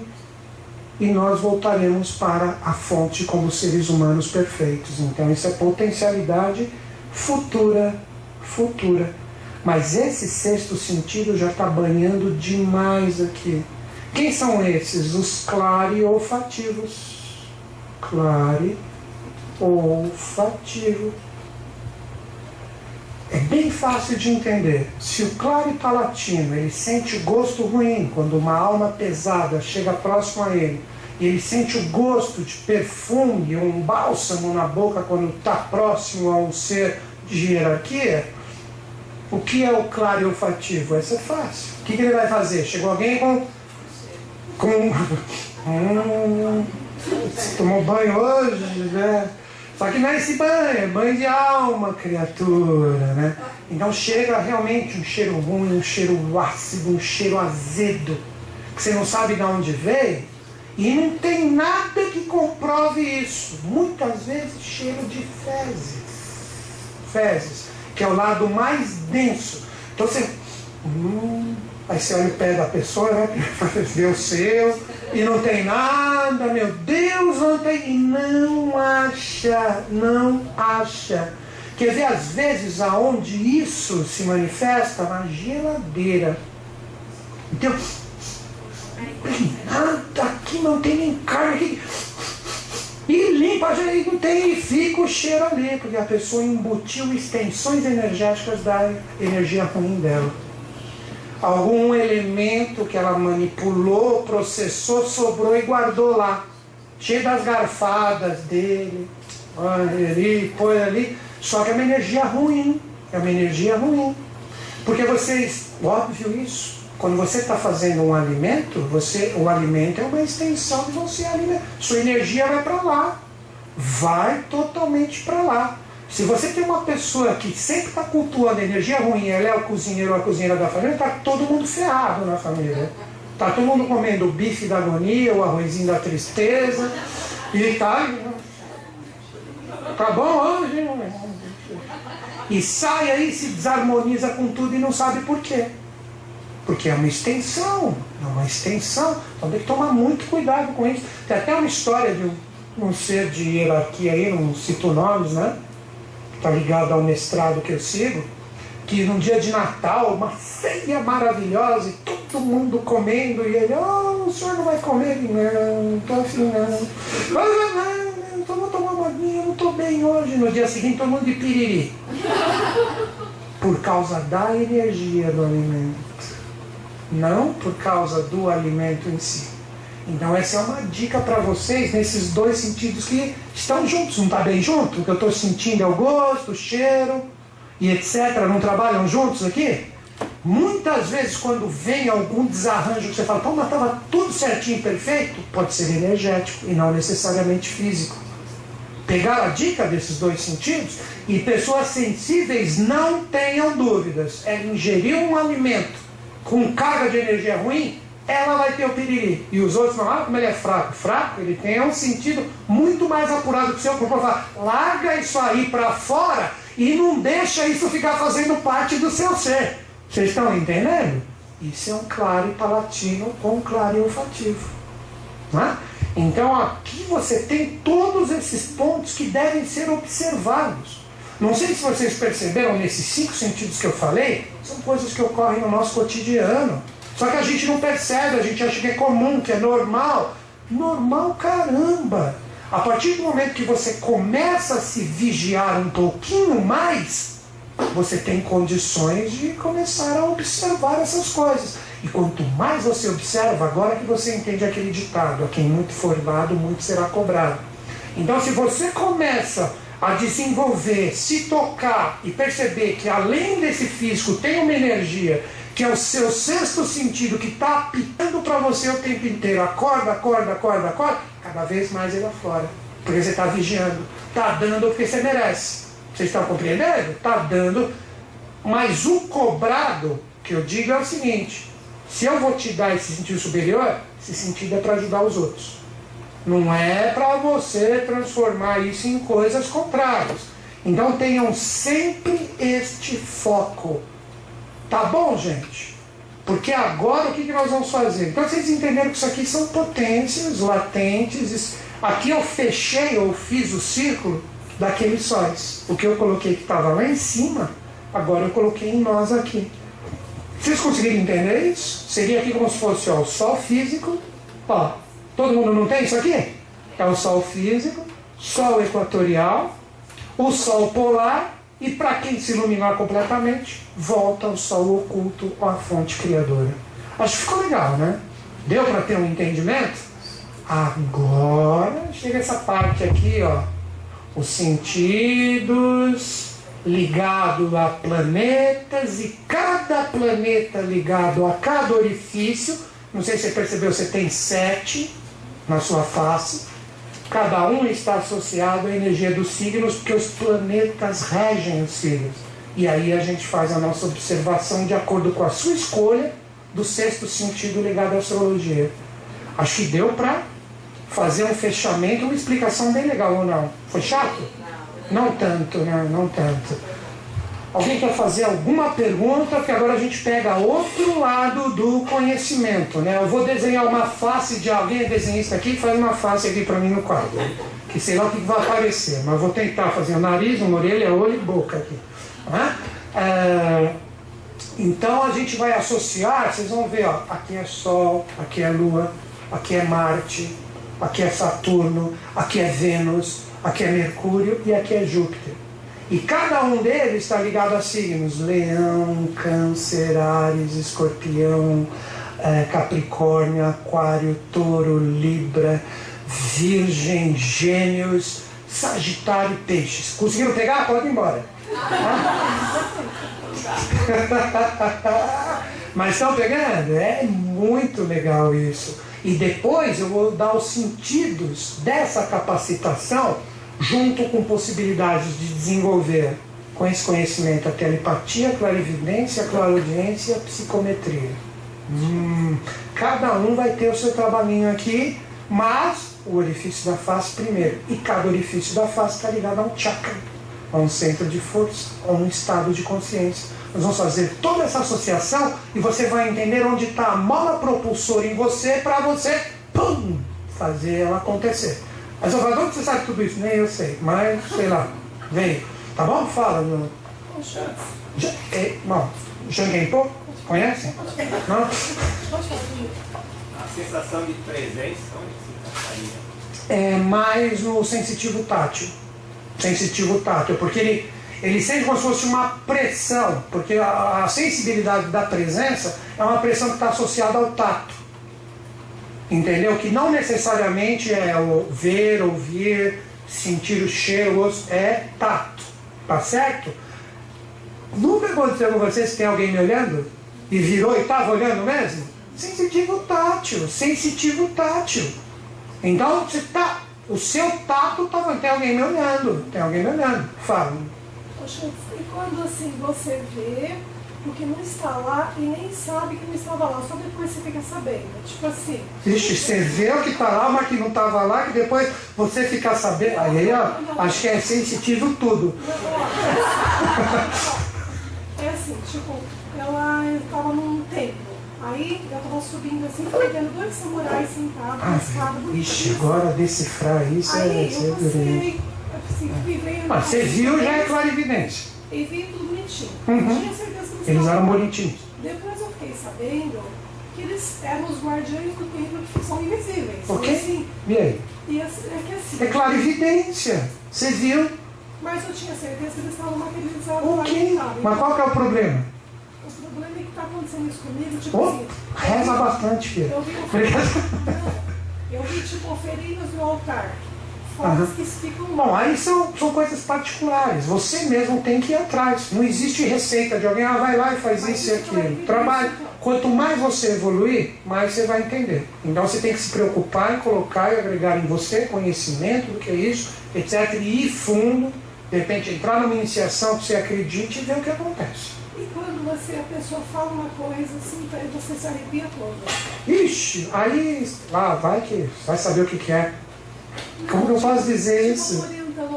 E nós voltaremos para a fonte como seres humanos perfeitos. Então, isso é potencialidade futura, futura. Mas esse sexto sentido já está banhando demais aqui. Quem são esses? Os clariofativos. clare olfativo. É bem fácil de entender. Se o claro palatino ele sente o gosto ruim quando uma alma pesada chega próximo a ele, e ele sente o gosto de perfume, um bálsamo na boca quando está próximo a um ser de hierarquia, o que é o claro olfativo? Essa é fácil. O que, que ele vai fazer? Chegou alguém com. com. Hum, tomou banho hoje, né? Só que não é esse banho, é banho de alma, criatura, né? Então chega realmente um cheiro ruim, um cheiro ácido, um cheiro azedo, que você não sabe de onde veio, e não tem nada que comprove isso. Muitas vezes cheiro de fezes. Fezes, que é o lado mais denso. Então você. Hum, aí você olha o pé da pessoa, né? Vê o seu e não tem nada, meu Deus, não tem. E não acha, não acha. Quer ver, às vezes, aonde isso se manifesta? Na geladeira. Então, nada aqui, não tem nem carne. E limpa, e não tem, e fica o cheiro ali, porque a pessoa embutiu extensões energéticas da energia ruim dela algum elemento que ela manipulou, processou, sobrou e guardou lá. Cheio das garfadas dele, ali, põe ali. Só que é uma energia ruim. É uma energia ruim. Porque vocês, óbvio isso, quando você está fazendo um alimento, você, o alimento é uma extensão de você alimento. Sua energia vai para lá. Vai totalmente para lá. Se você tem uma pessoa que sempre está cultuando energia ruim, ela é o cozinheiro ou a cozinheira da família, está todo mundo ferrado na família. Está todo mundo comendo o bife da agonia, o arrozinho da tristeza, e tá. Tá bom hoje? E sai aí, se desarmoniza com tudo e não sabe por quê. Porque é uma extensão, é uma extensão. Então tem que tomar muito cuidado com isso. Tem até uma história de um, um ser de hierarquia aí, não cito nomes, né? Está ligado ao mestrado que eu sigo, que num dia de Natal, uma ceia maravilhosa, e todo mundo comendo, e ele, oh, o senhor não vai comer? Não, estou afim não. Não, então vou tomar uma aguinha, não estou bem hoje. No dia seguinte, todo mundo de piriri. Por causa da energia do alimento. Não por causa do alimento em si. Então essa é uma dica para vocês nesses dois sentidos que estão juntos, não está bem junto? O que eu estou sentindo é o gosto, o cheiro e etc. Não trabalham juntos aqui? Muitas vezes quando vem algum desarranjo que você fala, pô, mas estava tudo certinho, perfeito, pode ser energético e não necessariamente físico. Pegar a dica desses dois sentidos e pessoas sensíveis não tenham dúvidas. É ingerir um alimento com carga de energia ruim, ela vai ter o piriri. E os outros não, ah, como ele é fraco. Fraco, ele tem um sentido muito mais apurado que o seu corpo. Falar, larga isso aí para fora e não deixa isso ficar fazendo parte do seu ser. Vocês estão entendendo? Isso é um claro palatino com claro olfativo. Né? Então aqui você tem todos esses pontos que devem ser observados. Não sei se vocês perceberam nesses cinco sentidos que eu falei, são coisas que ocorrem no nosso cotidiano. Só que a gente não percebe, a gente acha que é comum, que é normal. Normal caramba! A partir do momento que você começa a se vigiar um pouquinho mais, você tem condições de começar a observar essas coisas. E quanto mais você observa, agora que você entende aquele ditado: a quem muito for dado, muito será cobrado. Então, se você começa a desenvolver, se tocar e perceber que além desse físico tem uma energia que é o seu sexto sentido que está apitando para você o tempo inteiro, acorda, acorda, acorda, acorda, cada vez mais ele afora. Porque você está vigiando, está dando o que você merece. Vocês estão compreendendo? Está dando. Mas o cobrado, que eu digo é o seguinte: se eu vou te dar esse sentido superior, esse sentido é para ajudar os outros. Não é para você transformar isso em coisas contrárias. Então tenham sempre este foco Tá bom, gente? Porque agora o que, que nós vamos fazer? Então vocês entenderam que isso aqui são potências latentes. Aqui eu fechei, eu fiz o círculo daqueles sóis. O que eu coloquei que estava lá em cima, agora eu coloquei em nós aqui. Vocês conseguiram entender isso? Seria aqui como se fosse ó, o sol físico. Ó, todo mundo não tem isso aqui? é o Sol físico, Sol equatorial, o Sol polar e para quem se iluminar completamente, volta ao Sol oculto com a fonte criadora. Acho que ficou legal, né? Deu para ter um entendimento? Agora chega essa parte aqui, ó. Os sentidos ligado a planetas e cada planeta ligado a cada orifício. Não sei se você percebeu, você tem sete na sua face. Cada um está associado à energia dos signos, porque os planetas regem os signos. E aí a gente faz a nossa observação de acordo com a sua escolha do sexto sentido ligado à astrologia. Acho que deu para fazer um fechamento, uma explicação bem legal ou não? Foi chato? Não tanto, né? Não tanto. Alguém quer fazer alguma pergunta? Que agora a gente pega outro lado do conhecimento, né? Eu vou desenhar uma face de alguém é desenhista aqui faz uma face aqui para mim no quadro. Que sei lá o que vai aparecer, mas vou tentar fazer o nariz, uma orelha, olho e boca aqui. Né? É, então a gente vai associar, vocês vão ver, ó, aqui é Sol, aqui é Lua, aqui é Marte, aqui é Saturno, aqui é Vênus, aqui é Mercúrio e aqui é Júpiter. E cada um deles está ligado a signos: Leão, Câncer, Ares, Escorpião, é, Capricórnio, Aquário, Touro, Libra, Virgem, Gêmeos, Sagitário e Peixes. Conseguiram pegar? Pode ir embora. Mas estão pegando? É muito legal isso. E depois eu vou dar os sentidos dessa capacitação junto com possibilidades de desenvolver com esse conhecimento a telepatia, a clarividência, a clariaudiência e a psicometria. Hum, cada um vai ter o seu trabalhinho aqui, mas o orifício da face primeiro. E cada orifício da face está ligado a um chakra, a um centro de força, a um estado de consciência. Nós vamos fazer toda essa associação e você vai entender onde está a mola propulsora em você para você pum, fazer ela acontecer. Mas eu falo, onde você sabe tudo isso? Nem eu sei, mas sei lá, vem. Tá bom? Fala. No... Já, é, bom, Janguempo? Conhece? Não? A sensação de presença, onde se É mais no sensitivo tátil. Sensitivo tátil, porque ele, ele sente como se fosse uma pressão, porque a, a sensibilidade da presença é uma pressão que está associada ao tato. Entendeu? Que não necessariamente é o ver, ouvir, sentir o cheiro, é tato. Tá certo? Nunca aconteceu com vocês que tem alguém me olhando? E virou e estava olhando mesmo? Sensitivo tátil, sensitivo tátil. Então você tá, o seu tato estava, tem alguém me olhando, tem alguém me olhando. Fala. Poxa, e quando assim você vê porque não está lá e nem sabe que não estava lá, só depois você fica sabendo. Tipo assim. Vixe, você vê o que está lá, mas que não estava lá, que depois você fica sabendo. Aí, ó, acho que é sensitivo tudo. É assim, tipo, ela estava num templo. Aí eu estava subindo assim, vendo dois samurais sentados escada. Ixi, agora decifrar isso aí, é. Eu passei, assim. Ah, você viu já é clarividência. E vi tudo bonitinho. Uhum. Tinha certeza Eles eram bonitinhos. Depois eu fiquei sabendo que eles eram os guardiões do templo que são invisíveis. O quê? Assim, E aí? e assim, é que assim. É clarividência. Você viu? Mas eu tinha certeza que eles estavam materializados O lá em Itália. Mas qual que é o problema? O problema é que está acontecendo isso comigo, tipo Oh, assim. reza eu bastante, filho. Eu vi, não, eu vi tipo oferinhas no altar. Fotos Aham. que ficam Bom, aí são, são coisas particulares. Você mesmo tem que ir atrás. Não existe receita de alguém, ah, vai lá e faz Mas isso e aquilo. Trabalho. Quanto mais você evoluir, mais você vai entender. Então você tem que se preocupar em colocar e agregar em você conhecimento do que é isso, etc. E ir fundo, de repente entrar numa iniciação que você acredite e ver o que acontece. E quando você, a pessoa fala uma coisa assim, você se arrepia toda. Ixi, aí lá vai que vai saber o que, que é. Como que eu posso dizer isso?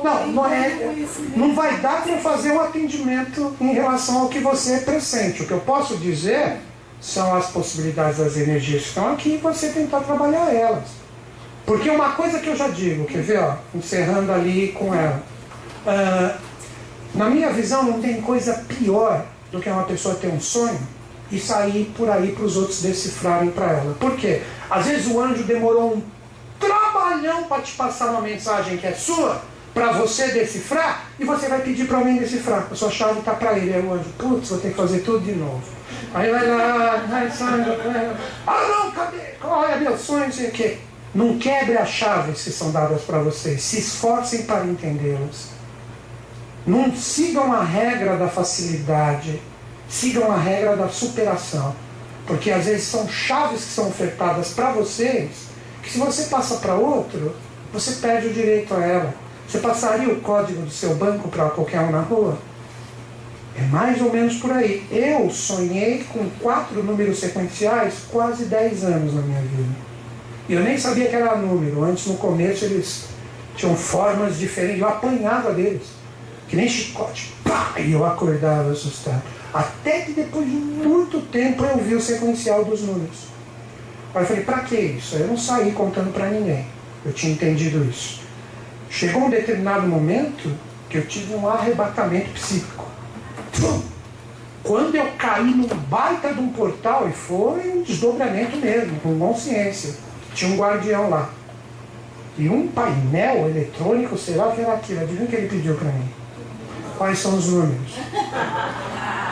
Não, não é. conhecimento. Não vai dar para fazer um atendimento em relação ao que você pressente. O que eu posso dizer são as possibilidades das energias que estão aqui e você tentar trabalhar elas. Porque uma coisa que eu já digo, quer ver, ó, encerrando ali com ela. Ah, na minha visão, não tem coisa pior do que uma pessoa ter um sonho e sair por aí para os outros decifrarem para ela. Por quê? Às vezes o anjo demorou um trabalhão para te passar uma mensagem que é sua, para você decifrar, e você vai pedir para alguém decifrar. A sua chave está para ele. Aí o anjo, putz, vou ter que fazer tudo de novo. Aí vai lá, vai, sai, ah não, cadê? Olha meu sonho, não sei o quê. Não quebre as chaves que são dadas para vocês. Se esforcem para entendê-las. Não sigam a regra da facilidade. Sigam a regra da superação. Porque às vezes são chaves que são ofertadas para vocês, que se você passa para outro, você perde o direito a ela. Você passaria o código do seu banco para qualquer um na rua? É mais ou menos por aí. Eu sonhei com quatro números sequenciais quase 10 anos na minha vida. E eu nem sabia que era número. Antes, no começo, eles tinham formas diferentes. Eu apanhava deles. Que nem chicote. Pá! E eu acordava assustado. Até que depois de muito tempo eu vi o sequencial dos números. Aí eu falei, pra que isso? Eu não saí contando para ninguém. Eu tinha entendido isso. Chegou um determinado momento que eu tive um arrebatamento psíquico. Quando eu caí num baita de um portal, e foi um desdobramento mesmo, com consciência. Tinha um guardião lá. E um painel eletrônico, sei lá o que era aquilo. Adivinha o que ele pediu para mim? Quais são os números?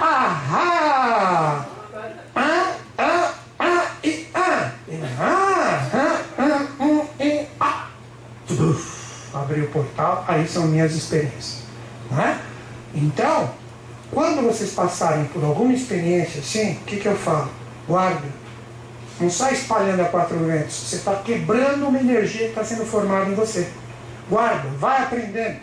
Ahá! Ah, ah, ah, e ah! E ah, ah, ah, um, e ah! Abri o portal, aí são minhas experiências. Não é? Então, quando vocês passarem por alguma experiência assim, o que, que eu falo? Guarda. Não sai espalhando a quatro ventos. Você está quebrando uma energia que está sendo formada em você. Guarda, vai aprendendo.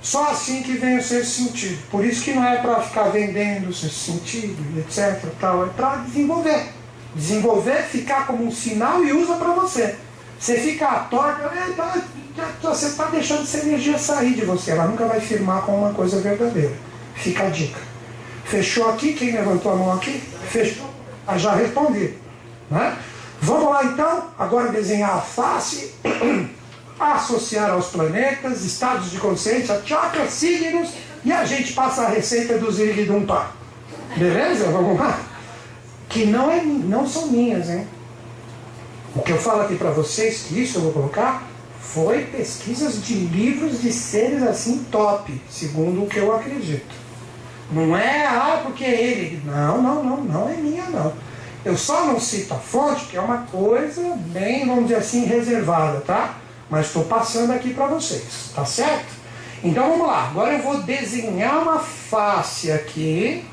Só assim que vem o sexto sentido. Por isso que não é para ficar vendendo o sexto sentido, etc. Tal. É para desenvolver. Desenvolver, ficar como um sinal e usa para você. Você fica à torta, você está deixando essa energia sair de você. Ela nunca vai firmar com uma coisa verdadeira. Fica a dica. Fechou aqui? Quem levantou a mão aqui? Fechou. Ah, já respondi. Né? Vamos lá então, agora desenhar a face, associar aos planetas, estados de consciência, chakras, signos, e a gente passa a receita do Ziriguidumpa. Beleza? Vamos lá? Que não, é, não são minhas, hein? O que eu falo aqui para vocês, que isso eu vou colocar, foi pesquisas de livros de seres assim top, segundo o que eu acredito. Não é, ah, porque é ele. Não, não, não, não é minha, não. Eu só não cito a fonte, porque é uma coisa bem, vamos dizer assim, reservada, tá? Mas estou passando aqui para vocês, tá certo? Então vamos lá, agora eu vou desenhar uma face aqui,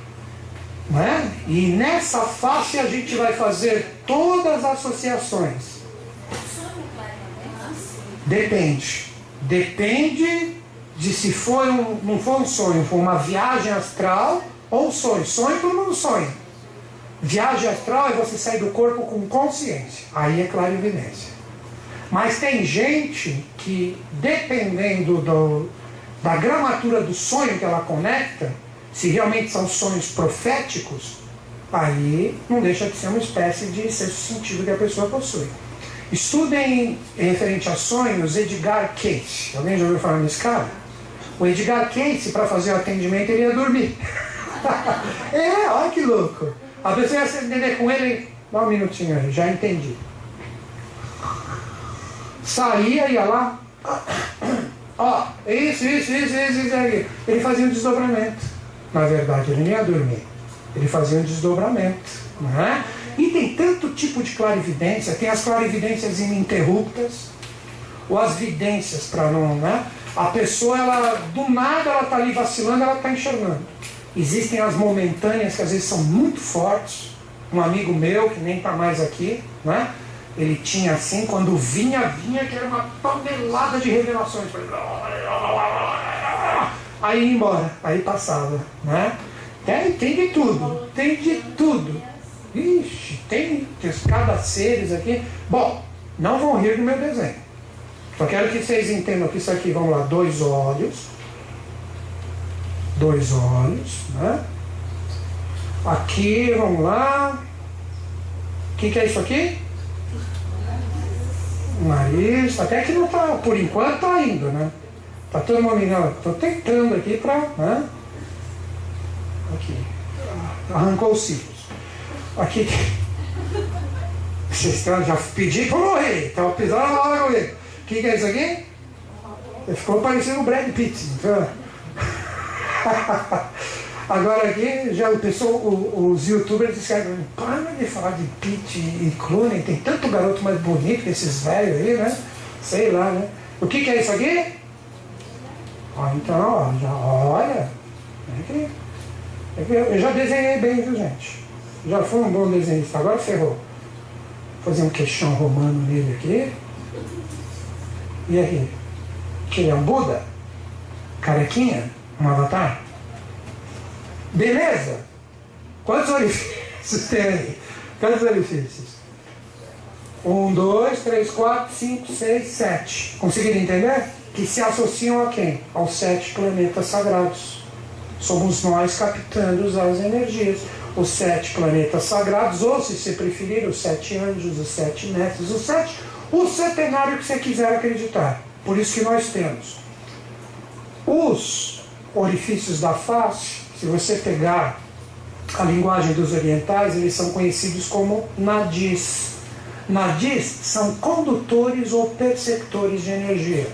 né? E nessa face a gente vai fazer todas as associações. Depende. Depende de se foi um, não foi um sonho, foi uma viagem astral ou sonho. Sonho todo mundo sonha. Viagem astral é você sair do corpo com consciência. Aí é clarividência. Mas tem gente que, dependendo do, da gramatura do sonho que ela conecta, se realmente são sonhos proféticos, aí não deixa de ser uma espécie de sexto sentido que a pessoa possui. Estudem referente a sonhos Edgar Cayce. Alguém já ouviu falar nesse cara? O Edgar Cayce, para fazer o atendimento, ele ia dormir. é, olha que louco. A pessoa ia se entender com ele, dá um minutinho aí, já entendi. Saía, ia lá, ó, isso, isso, isso, isso, isso. Ele fazia um desdobramento. Na verdade, ele nem ia dormir. Ele fazia um desdobramento. Não é? E tem tanto tipo de clarividência, tem as clarividências ininterruptas, ou as vidências, para não, né? A pessoa, ela, do nada, ela está ali vacilando, ela está enxergando. Existem as momentâneas que às vezes são muito fortes. Um amigo meu, que nem está mais aqui, né? ele tinha assim, quando vinha, vinha, que era uma tonelada de revelações. Aí ia embora, aí passava. Né? Tem, tem de tudo, tem de tudo. Ixi, tem, tem cada seres aqui. Bom, não vão rir do meu desenho. Só quero que vocês entendam que isso aqui, vamos lá, dois olhos. Dois olhos, né? Aqui, vamos lá. O que, que é isso aqui? Nariz, até que não tá, por enquanto tá indo, né? Tá todo mundo, não, tô tentando aqui pra, né? Aqui. Arrancou os cílios. Aqui. Vocês estão, já pedi pra morrer, tava pisando na hora morrer. que, que é isso aqui? Ele ficou parecendo o Brad Pitt. Então... Agora aqui, já o pessoal, o, os youtubers disseram, para de falar de Pitt e Clooney, tem tanto garoto mais bonito que esses velhos aí, né? Sei lá, né? O que, que é isso aqui? Ah, então, ó, já olha. É que, é que eu já desenhei bem, viu gente? Já fui um bom desenhista, agora ferrou. Vou fazer um queixão romano nele aqui. E aí? Que ele é um Buda? Carequinha? Um avatar? Beleza? Quantos orifícios tem aí? Quantos orifícios? Um, dois, três, quatro, cinco, seis, sete. Conseguiram entender? Que se associam a quem? Aos sete planetas sagrados. Somos nós captando as energias. Os sete planetas sagrados, ou se você preferir, os sete anjos, os sete mestres, os sete, o setenário que você quiser acreditar. Por isso que nós temos os orifícios da face, se você pegar a linguagem dos orientais, eles são conhecidos como nadis. Nadis são condutores ou perceptores de energia.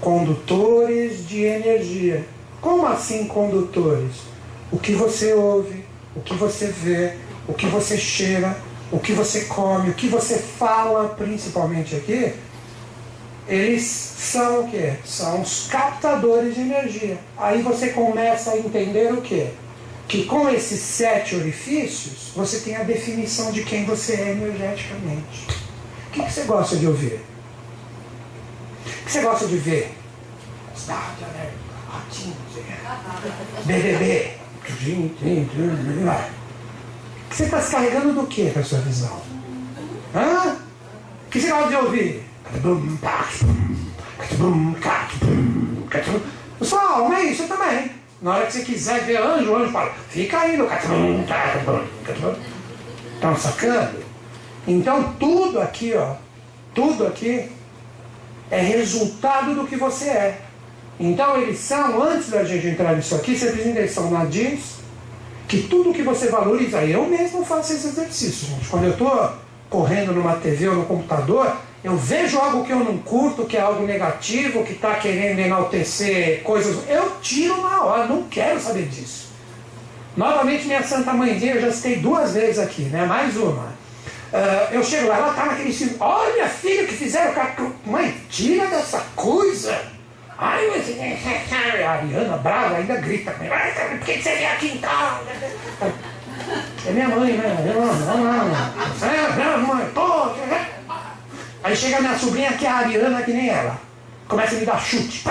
Condutores de energia. Como assim condutores? O que você ouve, o que você vê, o que você cheira, o que você come, o que você fala, principalmente aqui, eles são o que? São os captadores de energia. Aí você começa a entender o que? Que com esses sete orifícios, você tem a definição de quem você é energeticamente. O que, você gosta de ouvir? O que você gosta de ver? BBB. Você está se carregando do que para sua visão? Hã? Que você gosta de ouvir? Sua alma é isso também. Na hora que você quiser ver anjo, o anjo fala, fica aí no Estão sacando? Então tudo aqui, ó, tudo aqui é resultado do que você é. Então eles são, antes da gente entrar nisso aqui, você precisa entender, são nadins, que tudo que você valoriza, eu mesmo faço esse exercício, gente. Quando eu estou correndo numa TV ou no computador, eu vejo algo que eu não curto, que é algo negativo, que está querendo enaltecer coisas, eu tiro na hora, não quero saber disso. Novamente, minha Santa Mãezinha, eu já citei duas vezes aqui, né? Mais uma. Uh, eu chego lá, ela está naquele filme, olha filho que fizeram Mãe, tira dessa coisa. Ai, mas a Ariana brava ainda grita, por que você vem aqui casa? É minha mãe, né? Eu não, não, não. É, mãe, pô, Aí chega minha sobrinha que é a Ariana, que nem ela. Começa a me dar chute.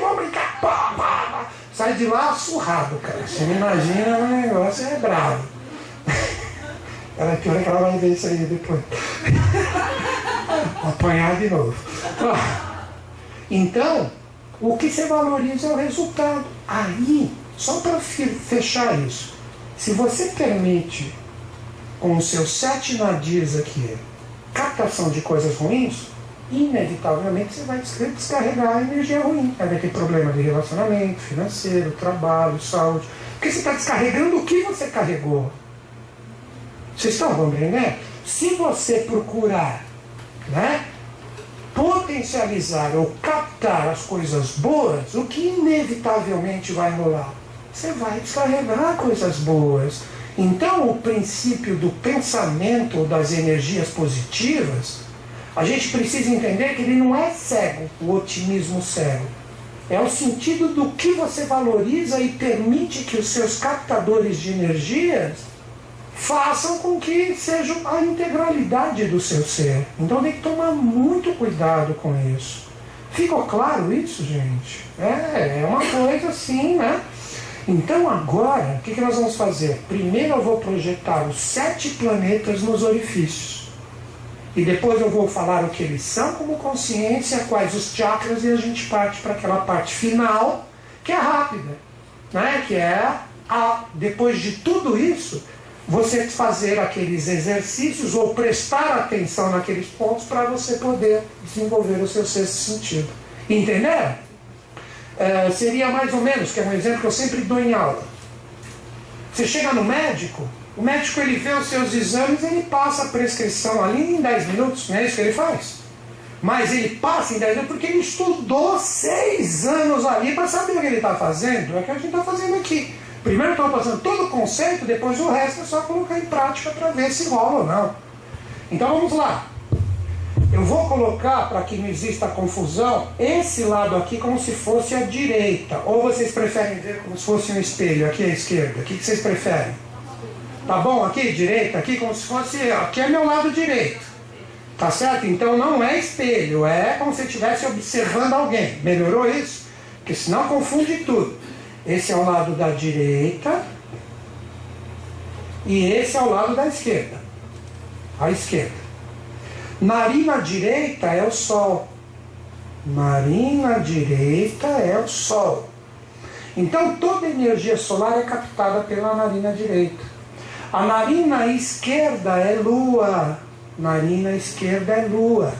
Vamos brincar. Pá, pá, pá. Sai de lá surrado, cara. Você me imagina, o negócio é bravo. Ela é pior que ela vai ver isso aí depois. Apanhar de novo. Então, o que você valoriza é o resultado. Aí, só para fechar isso, se você permite com os seus sete nadis aqui captação de coisas ruins, inevitavelmente você vai descarregar a energia ruim. Vai ter problema de relacionamento, financeiro, trabalho, saúde. Porque você está descarregando o que você carregou. Vocês estão compreendendo? Se você procurar né, potencializar ou captar as coisas boas, o que inevitavelmente vai rolar? Você vai descarregar coisas boas. Então, o princípio do pensamento das energias positivas, a gente precisa entender que ele não é cego, o otimismo cego. É o sentido do que você valoriza e permite que os seus captadores de energias façam com que seja a integralidade do seu ser. Então tem que tomar muito cuidado com isso. Ficou claro isso, gente? É, é uma coisa assim, né? Então agora, o que, que nós vamos fazer? Primeiro eu vou projetar os sete planetas nos orifícios. E depois eu vou falar o que eles são como consciência, quais os chakras, e a gente parte para aquela parte final, que é rápida. Né? Que é, a, depois de tudo isso, você fazer aqueles exercícios ou prestar atenção naqueles pontos para você poder desenvolver o seu sexto sentido. Entenderam? É, seria mais ou menos, que é um exemplo que eu sempre dou em aula. Você chega no médico, o médico ele vê os seus exames, ele passa a prescrição ali em 10 minutos, não é isso que ele faz? mas ele passa em 10 anos porque ele estudou seis anos ali para saber o que ele está fazendo. É o que a gente está fazendo aqui. Primeiro estamos passando todo o conceito, depois o resto é só colocar em prática para ver se rola ou não. Então vamos lá. Eu vou colocar, para que não exista confusão, esse lado aqui como se fosse a direita. Ou vocês preferem ver como se fosse um espelho, aqui à esquerda? O que vocês preferem? Tá bom? Aqui, direita, aqui como se fosse. Aqui é meu lado direito. Tá certo? Então não é espelho, é como se estivesse observando alguém. Melhorou isso? Porque senão confunde tudo. Esse é o lado da direita e esse é o lado da esquerda. A esquerda. Narina direita é o Sol. Narina direita é o Sol. Então toda energia solar é captada pela narina direita. A narina esquerda é Lua narina esquerda é Lua.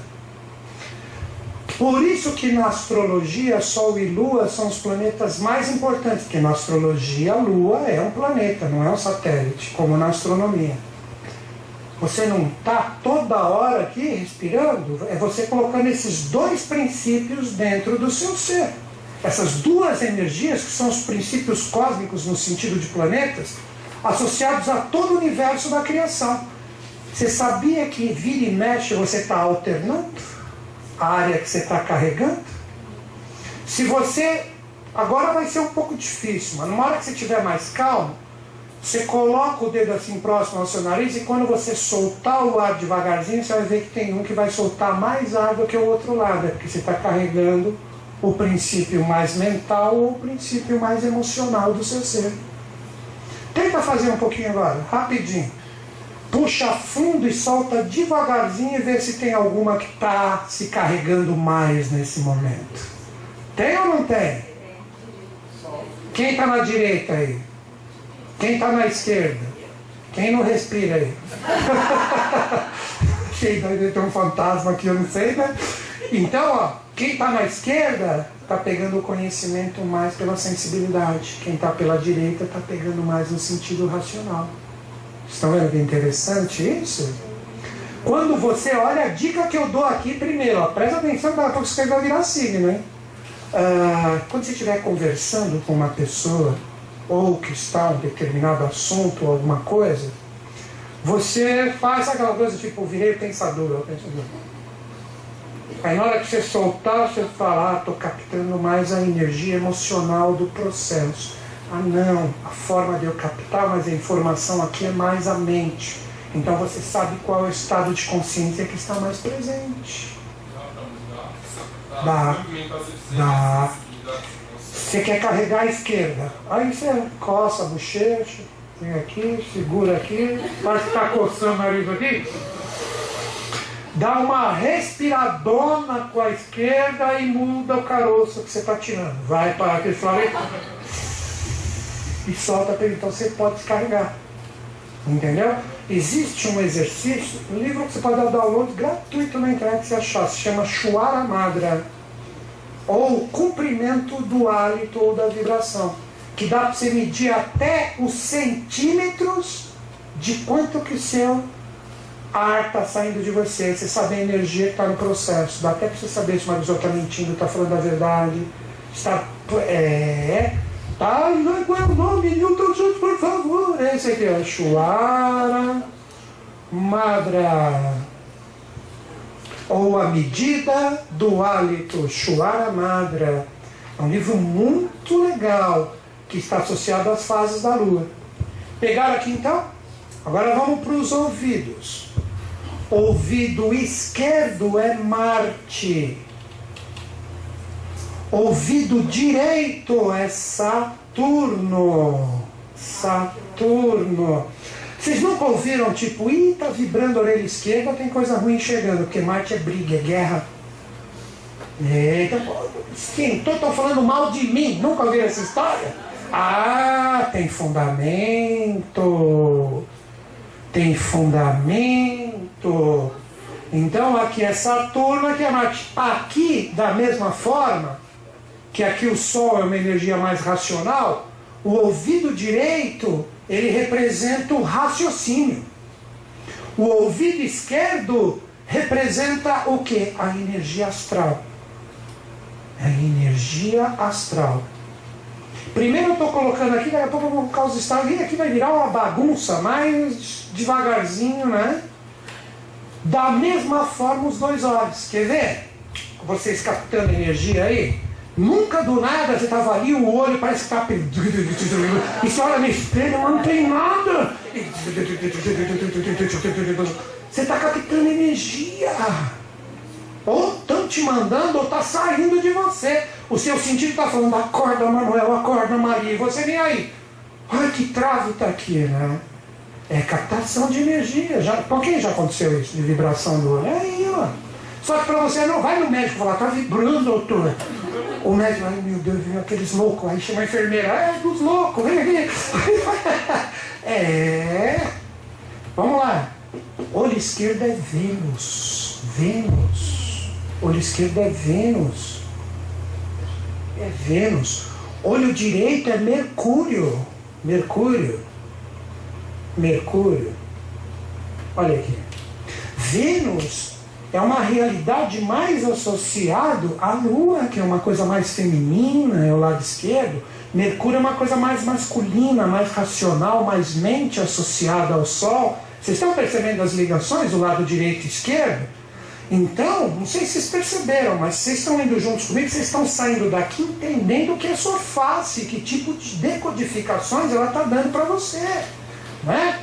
Por isso que na astrologia Sol e Lua são os planetas mais importantes, porque na astrologia a Lua é um planeta, não é um satélite, como na astronomia. Você não está toda hora aqui respirando, é você colocando esses dois princípios dentro do seu ser. Essas duas energias, que são os princípios cósmicos no sentido de planetas, associados a todo o universo da criação. Você sabia que vira e mexe você está alternando a área que você está carregando? Se você. Agora vai ser um pouco difícil, mas numa hora que você estiver mais calmo, você coloca o dedo assim próximo ao seu nariz e quando você soltar o ar devagarzinho, você vai ver que tem um que vai soltar mais ar do que o outro lado, é porque você está carregando o princípio mais mental ou o princípio mais emocional do seu ser. Tenta fazer um pouquinho agora, rapidinho puxa fundo e solta devagarzinho e vê se tem alguma que está se carregando mais nesse momento. Tem ou não tem? Quem está na direita aí? Quem está na esquerda? Quem não respira aí? Quem tem um fantasma aqui, eu não sei, né? Então, ó, quem está na esquerda está pegando o conhecimento mais pela sensibilidade. Quem está pela direita está pegando mais no sentido racional. Estão vendo que interessante isso? Quando você olha a dica que eu dou aqui primeiro, ó, presta atenção para pouco você vai virar signo, hein? Ah, quando você estiver conversando com uma pessoa ou que está um determinado assunto ou alguma coisa, você faz aquela coisa tipo, virei pensador, pensador. Aí na hora que você soltar, você fala, ah, estou captando mais a energia emocional do processo. Ah, não, a forma de eu captar mais a informação aqui é mais a mente. Então você sabe qual é o estado de consciência que está mais presente. Dá. Dá. Você quer carregar a esquerda. Aí você coça a bochecha, vem aqui, segura aqui, parece que está coçando o nariz aqui. Dá uma respiradona com a esquerda e muda o caroço que você está tirando. Vai para aquele falei e solta para ele. Então você pode descarregar. Entendeu? Existe um exercício, um livro que você pode dar download gratuito na internet se achar, se chama Shuara Madra, ou comprimento do hálito ou da vibração, que dá para você medir até os centímetros de quanto que seu ar está saindo de você, você saber a energia que está no processo, dá até para você saber se uma pessoa está mentindo, está falando a verdade, está é, Tá, qual é o nome? Newton Jones, por favor. Esse aqui, ó. Chuara Madra. Ou A Medida do Hálito, Chuara Madra. É um livro muito legal que está associado às fases da Lua. Pegaram aqui então? Agora vamos para os ouvidos. Ouvido esquerdo é Marte. Ouvido direito é Saturno. Saturno. Vocês nunca ouviram, tipo, ih, tá vibrando a orelha esquerda, tem coisa ruim chegando, porque Marte é briga, é guerra. Eita, sim, tô falando mal de mim, nunca ouviram essa história? Ah, tem fundamento. Tem fundamento. Então aqui é Saturno, aqui é Marte. Aqui, da mesma forma, que aqui o Sol é uma energia mais racional, o ouvido direito ele representa o raciocínio. O ouvido esquerdo representa o que? A energia astral. A energia astral. Primeiro eu estou colocando aqui, daqui a pouco eu vou colocar os estados, e aqui vai virar uma bagunça, mais devagarzinho, né? Da mesma forma os dois olhos. Quer ver? Vocês captando energia aí? Nunca do nada você estava ali, o olho parece que está. E você olha no espelho, mas não tem nada. Você está captando energia. Ou estão te mandando ou está saindo de você. O seu sentido está falando, acorda Manuel, acorda Maria. E você vem aí. Olha que trave está aqui, né? É captação de energia. Já, por quem já aconteceu isso, de vibração do olho? É aí, ó. Só que para você não vai no médico falar, tá vibrando, doutor. O médico, ai meu Deus, viu aqueles loucos. Aí chama a enfermeira, é dos loucos, vem aqui. é. Vamos lá. Olho esquerdo é Vênus. Vênus. Olho esquerdo é Vênus. É Vênus. Olho direito é Mercúrio. Mercúrio. Mercúrio. Olha aqui. Vênus é uma realidade mais associado à Lua, que é uma coisa mais feminina, é o lado esquerdo. Mercúrio é uma coisa mais masculina, mais racional, mais mente associada ao Sol. Vocês estão percebendo as ligações do lado direito e esquerdo? Então, não sei se vocês perceberam, mas vocês estão indo juntos comigo, vocês estão saindo daqui entendendo o que é sua face, que tipo de decodificações ela está dando para você. Né?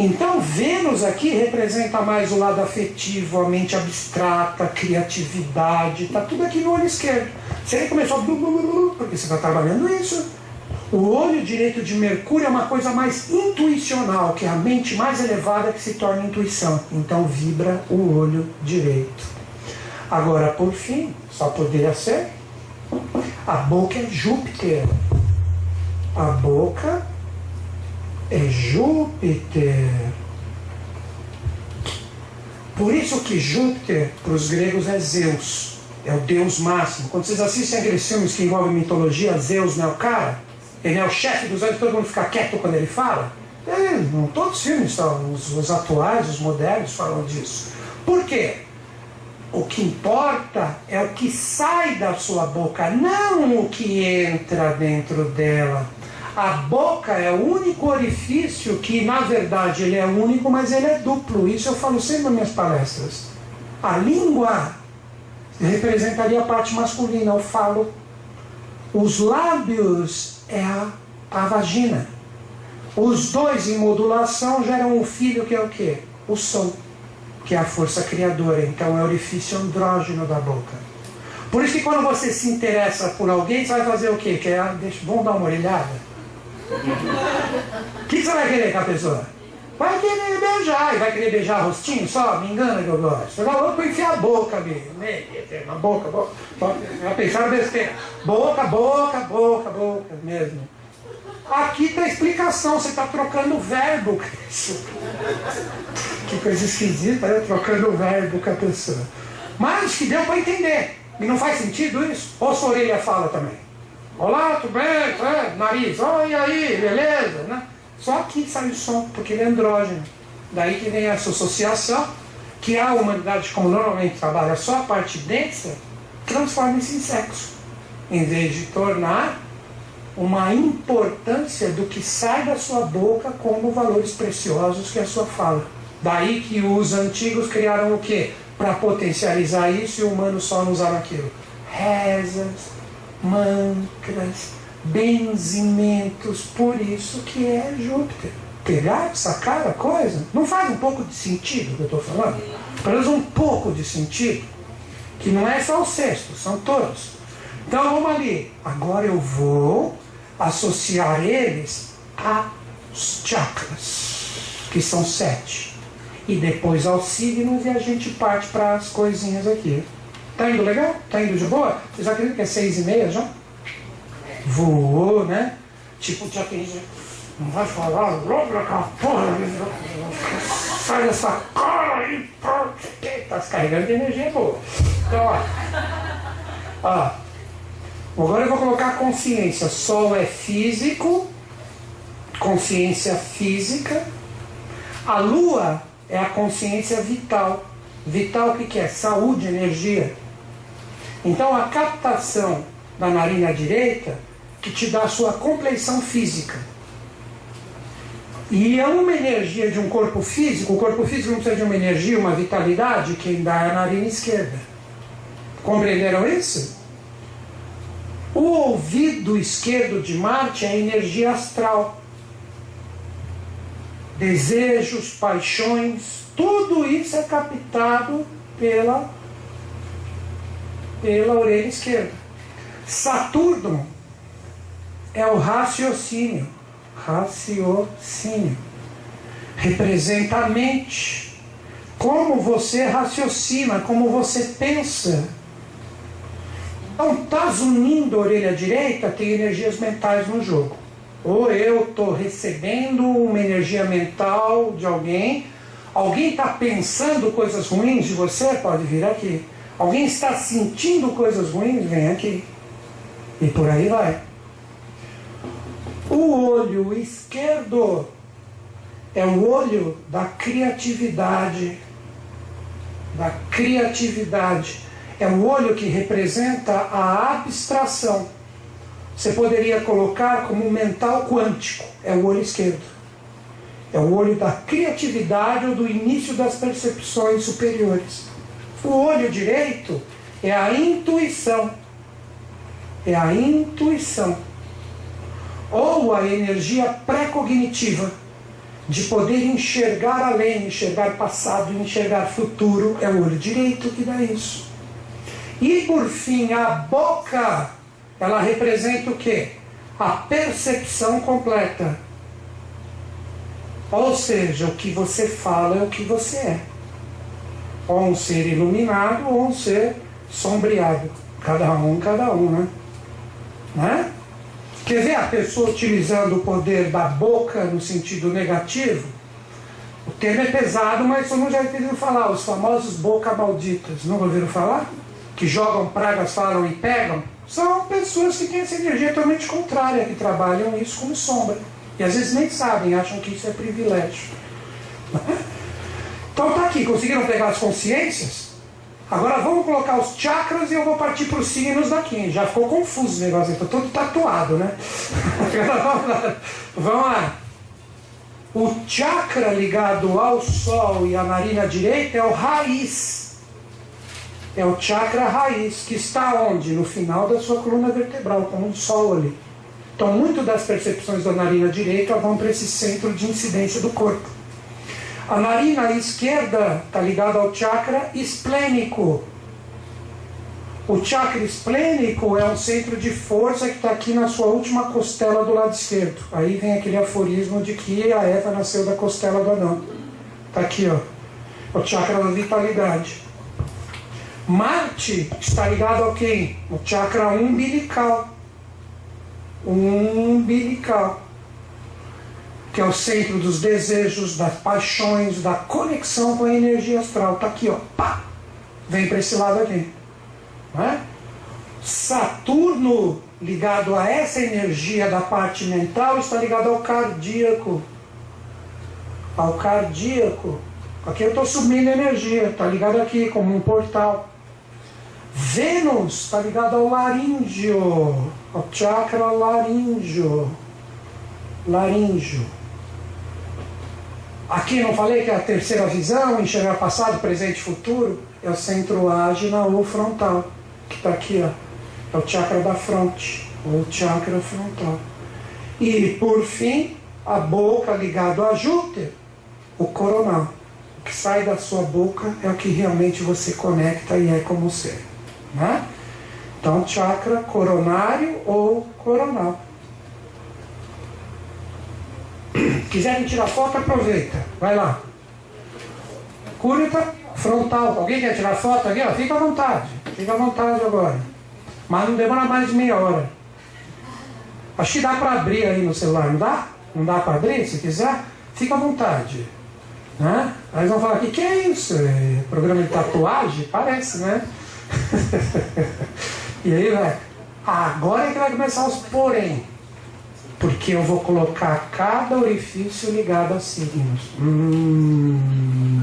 Então, Vênus aqui representa mais o lado afetivo, a mente abstrata, a criatividade, está tudo aqui no olho esquerdo. Você começou, porque você está trabalhando isso. O olho direito de Mercúrio é uma coisa mais intuicional, que é a mente mais elevada que se torna intuição. Então vibra o olho direito. Agora, por fim, só poderia ser, a boca é Júpiter. A boca é Júpiter. Por isso que Júpiter, para os gregos, é Zeus. É o deus máximo. Quando vocês assistem aqueles filmes que envolvem mitologia, Zeus não é o cara? Ele é o chefe dos anjos, todo mundo fica quieto quando ele fala? É, não todos os filmes, os, os atuais, os modernos falam disso. Por quê? O que importa é o que sai da sua boca, não o que entra dentro dela. A boca é o único orifício que, na verdade, ele é único, mas ele é duplo. Isso eu falo sempre nas minhas palestras. A língua representaria a parte masculina, o falo. Os lábios é a, a vagina. Os dois em modulação geram um filho que é o quê? O som, que é a força criadora. Então é o orifício andrógeno da boca. Por isso que quando você se interessa por alguém, você vai fazer o quê? Quer, ah, deixa, vamos dar uma orelhada? O que, você vai querer com a pessoa? Vai querer beijar, e vai querer beijar rostinho só? Me engana que eu gosto. Você vai louco enfiar a boca mesmo. Né? Na boca, boca. Já pensaram besteira. Boca, boca, boca, boca mesmo. Aqui a explicação, você está trocando o verbo. Que coisa esquisita, né? Trocando o verbo com a pessoa. Mas que deu para entender. E não faz sentido isso? Ou sua orelha fala também? Olá, tudo bem? É, nariz, oi aí, beleza? Né? Só aqui sai o som, porque ele é andrógeno. Daí que vem essa associação, que a humanidade, como normalmente trabalha só a parte densa, transforma-se em sexo. Em vez de tornar uma importância do que sai da sua boca como valores preciosos que é a sua fala. Daí que os antigos criaram o quê? Para potencializar isso e o humano só não usava aquilo. Rezas, mantras, benzimentos, por isso que é Júpiter. Pegar, sacar a coisa, não faz um pouco de sentido o que eu estou falando? Pelo menos um pouco de sentido, que não é só o sexto, são todos. Então vamos ali, agora eu vou associar eles aos chakras, que são sete. E depois aos signos e a gente parte para as coisinhas aqui. Tá indo legal? Tá indo de boa? Vocês acreditam que é seis e meia já? Voou, né? Tipo, já tem gente. Não vai falar logo aquela porra. Sai dessa cara aí, tá se carregando de energia boa. Então, ó. ó. Agora eu vou colocar consciência. Sol é físico, consciência física. A lua é a consciência vital Vital o que, que é? Saúde, energia. Então a captação da narina direita que te dá a sua compleição física. E é uma energia de um corpo físico, o corpo físico não precisa de uma energia, uma vitalidade, quem dá é a narina esquerda. Compreenderam isso? O ouvido esquerdo de Marte é a energia astral. Desejos, paixões, tudo isso é captado pela, pela orelha esquerda. Saturno é o raciocínio. Raciocínio. Representa a mente. Como você raciocina, como você pensa. Então, estás unindo a orelha direita, tem energias mentais no jogo. Ou eu estou recebendo uma energia mental de alguém, alguém está pensando coisas ruins de você, pode vir aqui. Alguém está sentindo coisas ruins, vem aqui. E por aí vai. O olho esquerdo é o olho da criatividade. Da criatividade. É o olho que representa a abstração. Você poderia colocar como mental quântico. É o olho esquerdo. É o olho da criatividade ou do início das percepções superiores. O olho direito é a intuição. É a intuição ou a energia pré-cognitiva de poder enxergar além, enxergar passado, enxergar futuro, é o olho direito que dá isso. E por fim, a boca, ela representa o quê? A percepção completa. Ou seja, o que você fala é o que você é. Ou um ser iluminado ou um ser sombreado. Cada um, cada um, né? né? Quer ver a pessoa utilizando o poder da boca no sentido negativo? O termo é pesado, mas todo mundo já ouviu falar, os famosos boca malditas. Não ouviram falar? Que jogam pragas, falam e pegam? São pessoas que têm essa energia totalmente contrária, que trabalham isso como sombra. E às vezes nem sabem, acham que isso é privilégio. Então tá aqui, conseguiram pegar as consciências? Agora vamos colocar os chakras e eu vou partir para os signos daqui. Já ficou confuso o negócio, estou todo tatuado, né? vamos lá. O chakra ligado ao sol e à narina direita é o raiz. É o chakra raiz, que está onde? No final da sua coluna vertebral, com o sol ali. Então, muito das percepções da narina direita vão para esse centro de incidência do corpo. A narina esquerda está ligada ao chakra esplênico. O chakra esplênico é um centro de força que está aqui na sua última costela do lado esquerdo. Aí vem aquele aforismo de que a Eva nasceu da costela do Adão. Está aqui, ó. O chakra da vitalidade. Marte está ligado ao quem? O chakra umbilical. Umbilical que é o centro dos desejos, das paixões, da conexão com a energia astral. Está aqui, ó. Pá! Vem para esse lado aqui. É? Saturno, ligado a essa energia da parte mental, está ligado ao cardíaco. Ao cardíaco. Aqui eu estou subindo energia, está ligado aqui como um portal. Vênus está ligado ao laríngeo, ao chakra laríngeo. Laríngeo. Aqui não falei que é a terceira visão, enxergar passado, presente e futuro, é o centro ágina ou frontal, que está aqui, ó. É o chakra da fronte, ou chakra frontal. E, por fim, a boca ligada a Júpiter, o coronal. O que sai da sua boca é o que realmente você conecta e é como ser. Né? Então, chakra coronário ou coronal. Quiserem tirar foto, aproveita. Vai lá. Curva frontal. Alguém quer tirar foto aqui? Ó, fica à vontade. Fica à vontade agora. Mas não demora mais de meia hora. Acho que dá para abrir aí no celular, não dá? Não dá para abrir? Se quiser, fica à vontade. Né? Aí eles vão falar que que é isso? É programa de tatuagem? Parece, né? e aí vai. Agora é que vai começar os porém porque eu vou colocar cada orifício ligado a signos. Hum,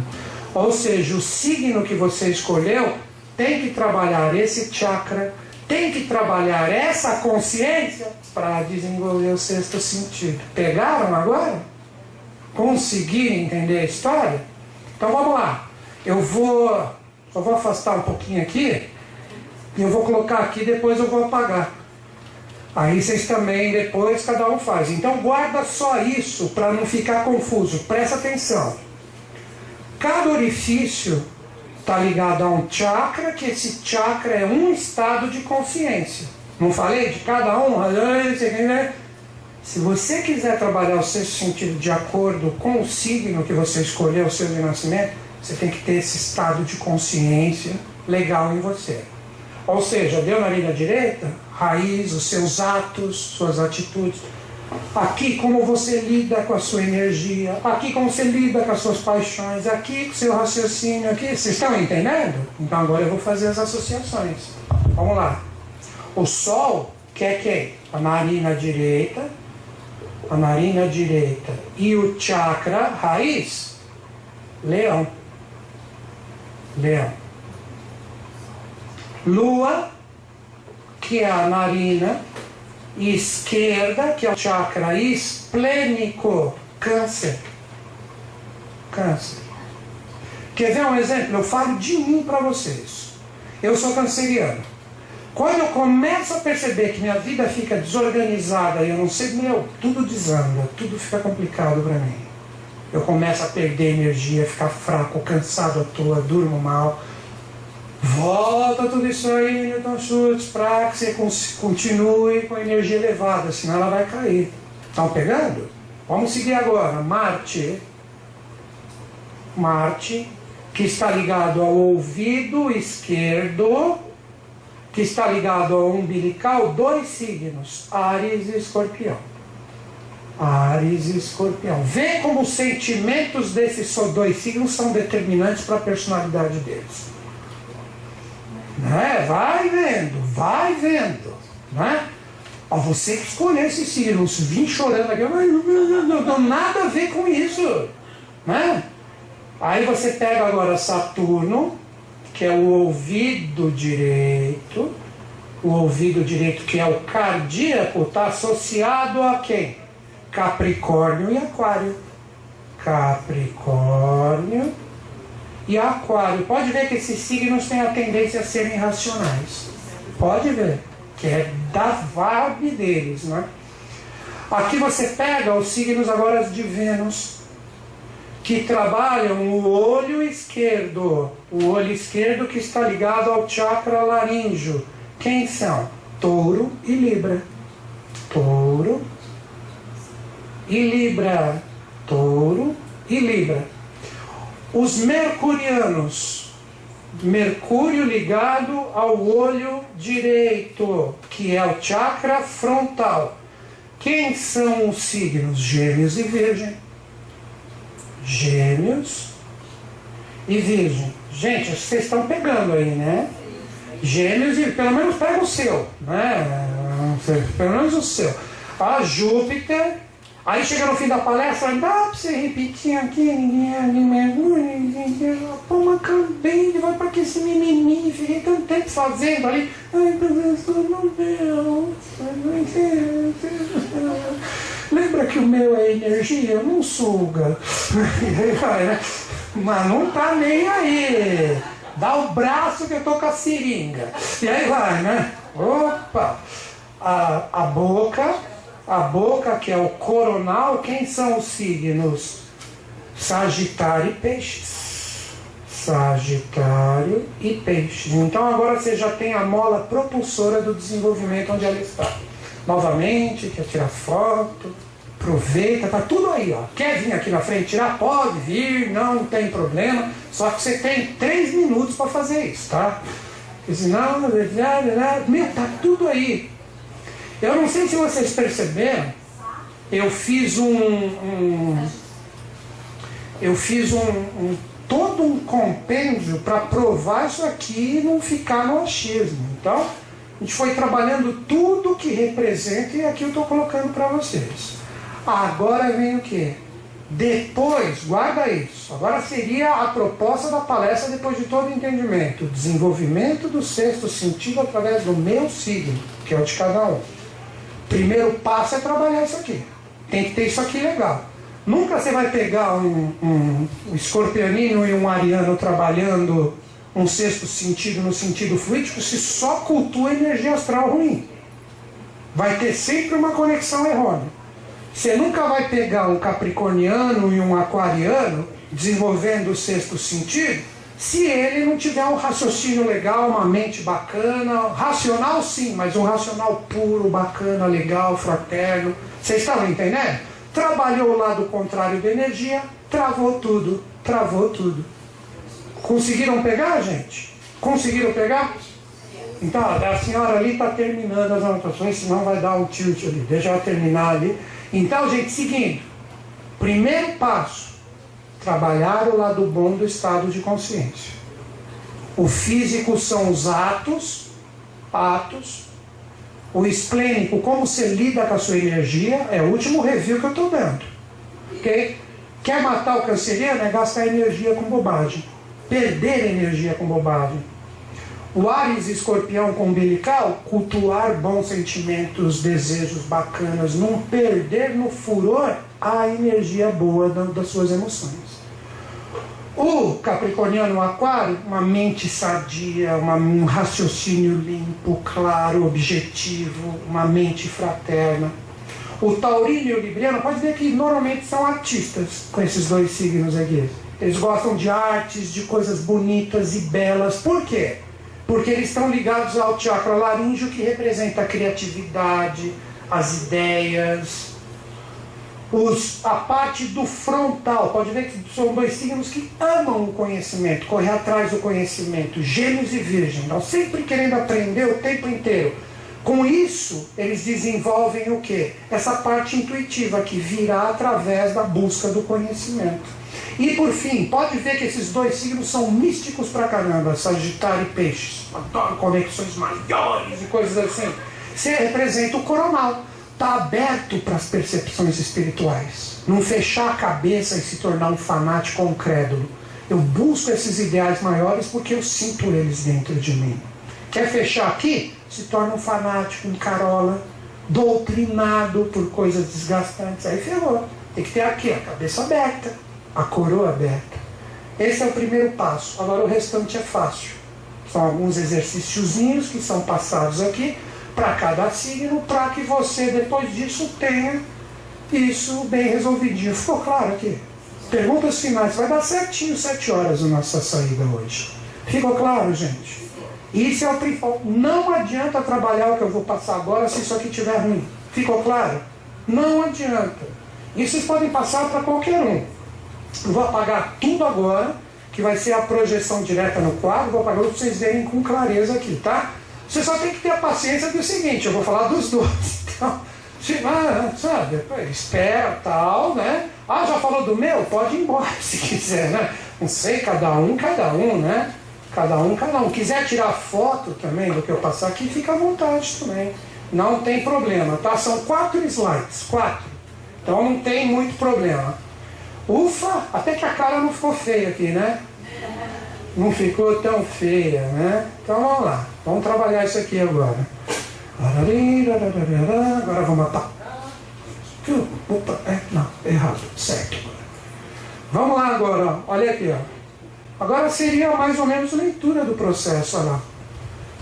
Ou seja, o signo que você escolheu tem que trabalhar esse chakra, tem que trabalhar essa consciência para desenvolver o sexto sentido. Pegaram agora? Conseguiram entender a história? Então vamos lá. Eu vou. Só vou afastar um pouquinho aqui. E eu vou colocar aqui, depois eu vou apagar. Aí vocês também, depois, cada um faz. Então guarda só isso para não ficar confuso. Presta atenção. Cada orifício está ligado a um chakra, que esse chakra é um estado de consciência. Não falei de cada um? Se você quiser trabalhar o sexto sentido de acordo com o signo que você escolheu, o seu de nascimento, você tem que ter esse estado de consciência legal em você. Ou seja, deu na linha direita, raiz, os seus atos, suas atitudes. Aqui como você lida com a sua energia, aqui como você lida com as suas paixões, aqui com o seu raciocínio, aqui. Vocês estão entendendo? Então agora eu vou fazer as associações. Vamos lá. O Sol quer quem? A narina direita, a narina direita e o chakra raiz, leão. Leão. Lua, que é a narina esquerda, que é o chakra esplênico, câncer. Câncer. Quer ver um exemplo? Eu falo de mim para vocês. Eu sou canceriano. Quando eu começo a perceber que minha vida fica desorganizada e eu não sei, meu, tudo desanda, tudo fica complicado para mim. Eu começo a perder energia, ficar fraco, cansado à toa, durmo mal Volta tudo isso aí, Newton Schultz, para que você continue com a energia elevada, senão ela vai cair. Estão pegando? Vamos seguir agora. Marte. Marte, que está ligado ao ouvido esquerdo, que está ligado ao umbilical, dois signos, Ares e Escorpião. Ares e Escorpião. Vê como os sentimentos desses dois signos são determinantes para a personalidade deles. Né? Vai vendo, vai vendo. Né? Ó, você que esse signo, vim chorando aqui, não, não, nada a ver com isso. Né? Aí você pega agora Saturno, que é o ouvido direito, o ouvido direito que é o cardíaco, está associado a quem? Capricórnio e Aquário. Capricórnio e Aquário. Pode ver que esses signos têm a tendência a serem racionais. Pode ver, que é da vibe deles, né? Aqui você pega os signos agora de Vênus, que trabalham o olho esquerdo, o olho esquerdo que está ligado ao chakra laríngeo. Quem são? Touro e Libra. Touro e Libra. Touro e Libra. Os mercurianos, Mercúrio ligado ao olho direito, que é o chakra frontal. Quem são os signos? Gêmeos e Virgem. Gêmeos e Virgem. Gente, vocês estão pegando aí, né? Gêmeos e pelo menos pega o seu, né? Pelo menos o seu. A Júpiter Aí chega no fim da palestra, dá pra você repetir aqui, ninguém é ninguém Pô, mas acabei vai pra que esse mimimi, fiquei tanto tempo fazendo ali. Ai, professor, não deu. Lembra que o meu é energia, não suga. Mas não tá nem aí. Dá o braço que eu tô com a seringa. E aí vai, né? Opa! A, a boca a boca, que é o coronal, quem são os signos? Sagitário e Peixes. Sagitário e Peixes. Então agora você já tem a mola propulsora do desenvolvimento onde ela está. Novamente, quer tirar foto, aproveita, tá tudo aí, ó. Quer vir aqui na frente tirar? Pode vir, não tem problema. Só que você tem três minutos para fazer isso, tá? Porque senão, meu, tá tudo aí. Eu não sei se vocês perceberam, eu fiz um, um eu fiz um, um, todo um compêndio para provar isso aqui e não ficar no achismo. Então, a gente foi trabalhando tudo que representa e aqui eu estou colocando para vocês. Agora vem o que? Depois, guarda isso. Agora seria a proposta da palestra depois de todo o entendimento. Desenvolvimento do sexto sentido através do meu signo, que é o de cada um. Primeiro passo é trabalhar isso aqui. Tem que ter isso aqui legal. Nunca você vai pegar um, um, um escorpianino e um ariano trabalhando um sexto sentido no sentido fluídico se só cultua energia astral ruim. Vai ter sempre uma conexão errônea. Você nunca vai pegar um capricorniano e um aquariano desenvolvendo o sexto sentido se ele não tiver um raciocínio legal, uma mente bacana, racional sim, mas um racional puro, bacana, legal, fraterno. Vocês estão entendendo? Trabalhou o lado contrário da energia, travou tudo, travou tudo. Conseguiram pegar, gente? Conseguiram pegar? Então, a senhora ali está terminando as anotações, senão vai dar um tilt ali. Deixa ela terminar ali. Então, gente, seguindo. Primeiro passo: trabalhar o lado bom do estado de consciência. O físico são os atos, atos. O esplênico, como você lida com a sua energia, é o último review que eu estou dando. Ok? Quer matar o canceriano é gastar energia com bobagem. Perder energia com bobagem o Ares escorpião com umbilical, cultuar bons sentimentos, desejos bacanas, não perder no furor a energia boa das suas emoções. O Capricorniano Aquário, uma mente sadia, uma, um raciocínio limpo, claro, objetivo, uma mente fraterna. O Taurino e o Libriano, pode ver que normalmente são artistas com esses dois signos aqui. Eles gostam de artes, de coisas bonitas e belas. Por quê? Porque eles estão ligados ao chakra laríngeo que representa a criatividade, as ideias, os, a parte do frontal. Pode ver que são dois signos que amam o conhecimento, correr atrás do conhecimento, gêmeos e virgem, estão sempre querendo aprender o tempo inteiro. Com isso, eles desenvolvem o que? Essa parte intuitiva que virá através da busca do conhecimento. E por fim, pode ver que esses dois signos são místicos pra caramba, Sagitário e Peixes. Adoro conexões maiores e coisas assim. Você representa o coronal. Está aberto para as percepções espirituais. Não fechar a cabeça e se tornar um fanático ou um crédulo. Eu busco esses ideais maiores porque eu sinto eles dentro de mim. Quer fechar aqui? Se torna um fanático, um carola, doutrinado por coisas desgastantes. Aí ferrou. Tem que ter aqui a cabeça aberta a coroa aberta. Esse é o primeiro passo. Agora o restante é fácil. São alguns exercíciozinhos que são passados aqui para cada signo, para que você depois disso tenha isso bem resolvidinho. Ficou claro aqui? Perguntas finais. Vai dar certinho sete horas a nossa saída hoje. Ficou claro, gente? Isso é o principal. Não adianta trabalhar o que eu vou passar agora se isso aqui estiver ruim. Ficou claro? Não adianta. Isso vocês podem passar para qualquer um. Eu vou apagar tudo agora, que vai ser a projeção direta no quadro, vou apagar para vocês verem com clareza aqui, tá? Você só tem que ter a paciência do seguinte, eu vou falar dos dois. Então, ah, sabe, espera tal, né? Ah, já falou do meu? Pode ir embora se quiser, né? Não sei, cada um, cada um, né? Cada um, cada um. Quiser tirar foto também do que eu passar aqui, fica à vontade também. Não tem problema, tá? São quatro slides, quatro. Então não tem muito problema. Ufa, até que a cara não ficou feia aqui, né? Não ficou tão feia, né? Então vamos lá, vamos trabalhar isso aqui agora. Agora vamos apagar. Opa, é, não, errado, certo. Vamos lá agora, olha aqui, ó. Agora seria mais ou menos leitura do processo, olha lá.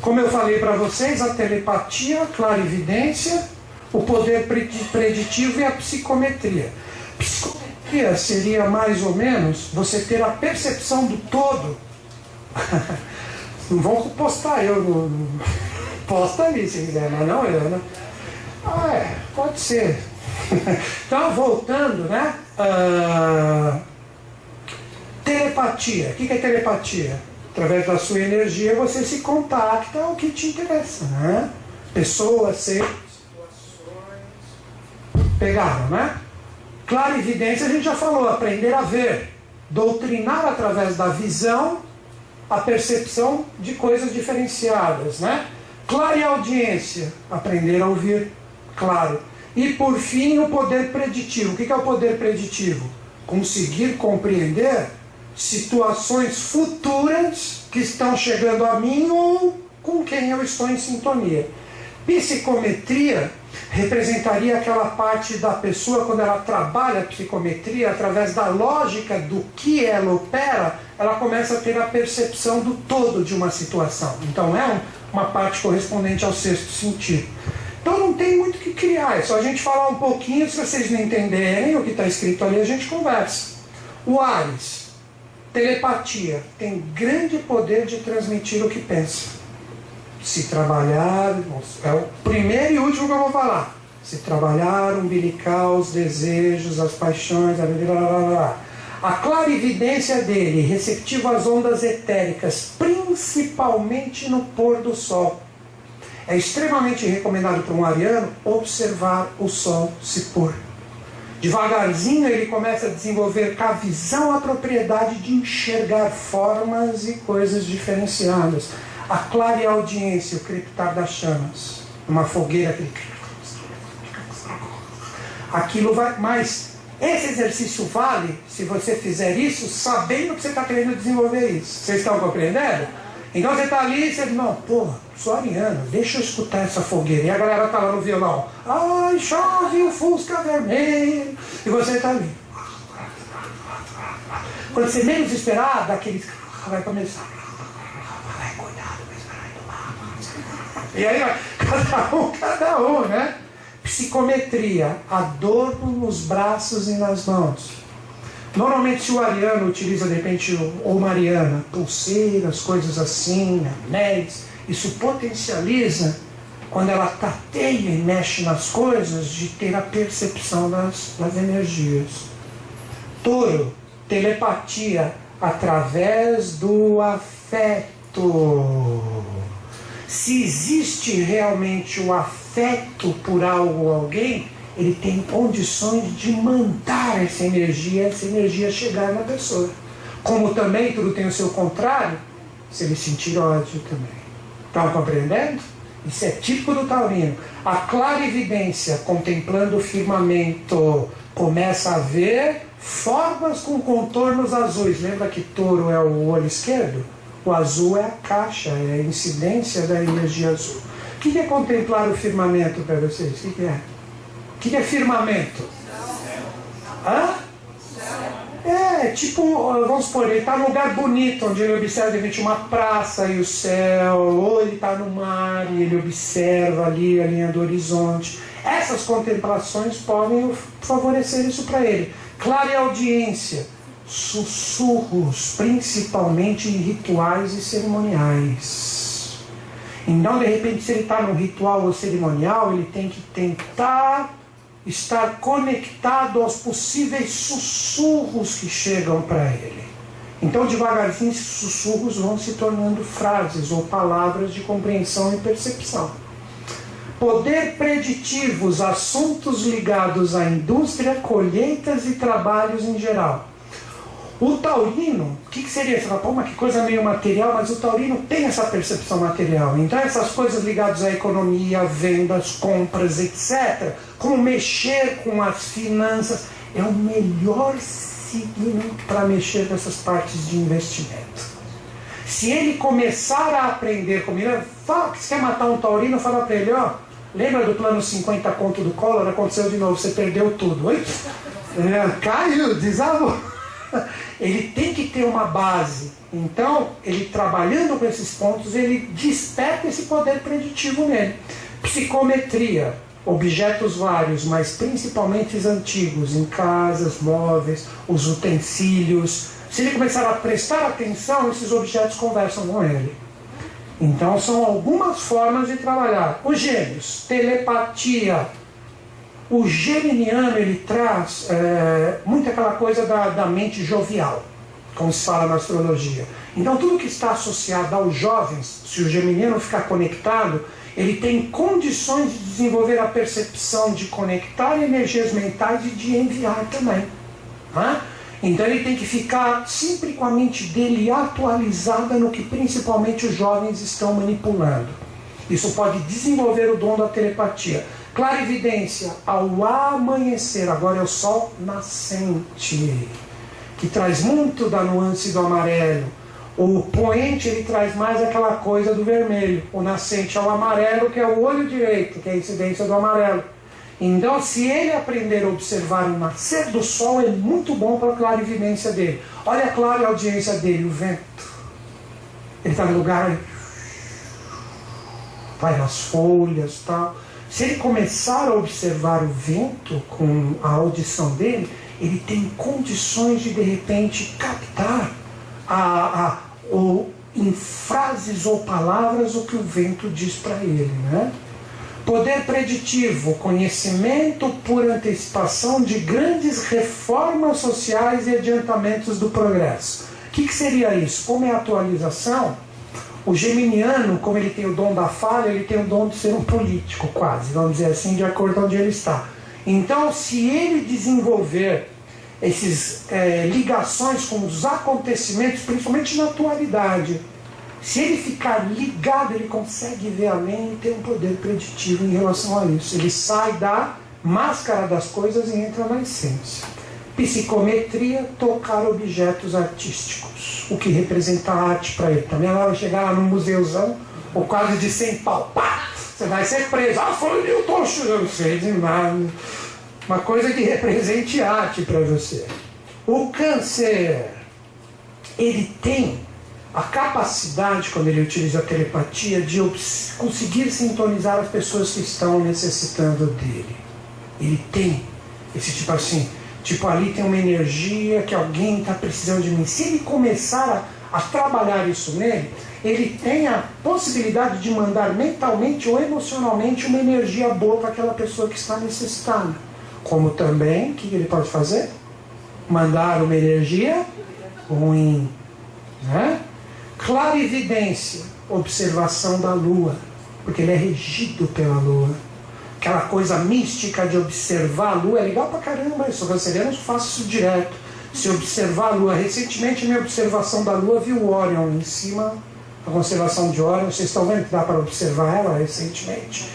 Como eu falei para vocês, a telepatia, a clarividência, o poder preditivo e a psicometria. Psicometria seria mais ou menos você ter a percepção do todo. não vão postar eu no. Posta ali se quiser, mas não eu, né? Ah, é, pode ser. então, voltando, né? Uh, telepatia. O que é telepatia? Através da sua energia você se contacta ao que te interessa, né? Pessoas, seres, situações. Pegaram, né? Clarividência a gente já falou, aprender a ver, doutrinar através da visão a percepção de coisas diferenciadas, né? Clareaudiência, aprender a ouvir, claro. E por fim, o poder preditivo. O que é o poder preditivo? conseguir compreender situações futuras que estão chegando a mim ou com quem eu estou em sintonia. Psicometria representaria aquela parte da pessoa quando ela trabalha a psicometria através da lógica do que ela opera, ela começa a ter a percepção do todo de uma situação. Então é uma parte correspondente ao sexto sentido. Então não tem muito o que criar, é só a gente falar um pouquinho, se vocês não entenderem o que está escrito ali, a gente conversa. O Ares, telepatia, tem grande poder de transmitir o que pensa. Se trabalhar, é o primeiro e último que eu vou falar. Se trabalhar, umbilical, os desejos, as paixões, blá, blá, blá, blá. A clarividência dele, receptivo às ondas etéricas, principalmente no pôr do sol é extremamente recomendado para um ariano observar o sol se pôr. Devagarzinho ele começa a desenvolver com a visão a propriedade de enxergar formas e coisas diferenciadas. A clara audiência, o crepitar das chamas, uma fogueira que aquilo vai. Mas esse exercício vale se você fizer isso sabendo que você está querendo desenvolver isso. Vocês estão compreendendo? Então você está ali e você diz, não, porra, sou ariano, deixa eu escutar essa fogueira. E a galera está lá no violão, ai, chove o Fusca vermelho. E você está ali. Quando você menos esperar, daquele vai começar. E aí, cada um, cada um, né? Psicometria, adorno nos braços e nas mãos. Normalmente, o ariano utiliza, de repente, ou mariana, pulseiras, coisas assim, anéis, isso potencializa, quando ela tateia e mexe nas coisas, de ter a percepção das, das energias. Touro, telepatia através do afeto. Se existe realmente o afeto por algo ou alguém, ele tem condições de mandar essa energia, essa energia chegar na pessoa. Como também tudo tem o seu contrário, se ele sentir ódio também. Estão compreendendo? Isso é típico do taurino. A clara evidência, contemplando o firmamento, começa a ver formas com contornos azuis. Lembra que touro é o olho esquerdo? O azul é a caixa, é a incidência da energia azul. O que é contemplar o firmamento para vocês? O que é? O que é firmamento? Hã? É, tipo, vamos supor, ele está num lugar bonito, onde ele observa de repente uma praça e o céu, ou ele está no mar e ele observa ali a linha do horizonte. Essas contemplações podem favorecer isso para ele. Clara audiência, sussurros, principalmente em rituais e cerimoniais. Então, de repente, se ele está num ritual ou cerimonial, ele tem que tentar estar conectado aos possíveis sussurros que chegam para ele. Então, devagarzinho, esses sussurros vão se tornando frases ou palavras de compreensão e percepção. Poder preditivos, assuntos ligados à indústria, colheitas e trabalhos em geral. O taurino, o que, que, seria? Você fala, pô, mas que coisa meio material, mas o taurino tem essa percepção material. Então, essas coisas ligadas à economia, vendas, compras, etc., como mexer com as finanças, é o melhor signo para mexer nessas partes de investimento. Se ele começar a aprender comigo, fala que você quer matar um taurino, fala para ele, ó, lembra do plano 50 conto do Collor? Aconteceu de novo, você perdeu tudo. Oi? É, caiu, desabou ele tem que ter uma base. Então, ele trabalhando com esses pontos, ele desperta esse poder preditivo nele. Psicometria, objetos vários, mas principalmente os antigos, em casas, móveis, os utensílios. Se ele começar a prestar atenção, esses objetos conversam com ele. Então, são algumas formas de trabalhar. Os gêmeos, telepatia, o geminiano ele traz é, muito aquela coisa da, da mente jovial, como se fala na astrologia. Então tudo que está associado aos jovens, se o geminiano ficar conectado, ele tem condições de desenvolver a percepção de conectar energias mentais e de enviar também. Né? Então ele tem que ficar sempre com a mente dele atualizada no que principalmente os jovens estão manipulando. Isso pode desenvolver o dom da telepatia. Clarividência ao amanhecer, agora é o sol nascente, que traz muito da nuance do amarelo. O poente ele traz mais aquela coisa do vermelho. O nascente é o amarelo, que é o olho direito, que é a incidência do amarelo. Então, se ele aprender a observar o nascer do sol, é muito bom para a clarividência dele. Olha a clara audiência dele, o vento. Ele está no lugar, vai nas folhas tal. Se ele começar a observar o vento com a audição dele, ele tem condições de de repente captar a, a, o, em frases ou palavras o que o vento diz para ele. Né? Poder preditivo, conhecimento por antecipação de grandes reformas sociais e adiantamentos do progresso. O que, que seria isso? Como é a atualização? O geminiano, como ele tem o dom da falha, ele tem o dom de ser um político, quase, vamos dizer assim, de acordo com onde ele está. Então, se ele desenvolver essas é, ligações com os acontecimentos, principalmente na atualidade, se ele ficar ligado, ele consegue ver além e ter um poder preditivo em relação a isso. Ele sai da máscara das coisas e entra na essência. Psicometria, tocar objetos artísticos, o que representa a arte para ele. Também ela vai chegar lá no museuzão, ou quase de 100 pau, pá, você vai ser preso. Ah, foi eu não sei de nada. Uma coisa que represente arte para você. O câncer, ele tem a capacidade, quando ele utiliza a telepatia, de conseguir sintonizar as pessoas que estão necessitando dele. Ele tem esse tipo assim, tipo ali tem uma energia que alguém está precisando de mim. Se ele começar a, a trabalhar isso nele, ele tem a possibilidade de mandar mentalmente ou emocionalmente uma energia boa para aquela pessoa que está necessitando. Como também, o que ele pode fazer? Mandar uma energia ruim. Né? Clarividência, observação da lua, porque ele é regido pela lua. Aquela coisa mística de observar a lua é legal pra caramba. Eu sou canceriano, eu faço isso direto. Se observar a lua. Recentemente, minha observação da lua viu o Orion em cima, a constelação de Orion. Vocês estão vendo que dá para observar ela recentemente?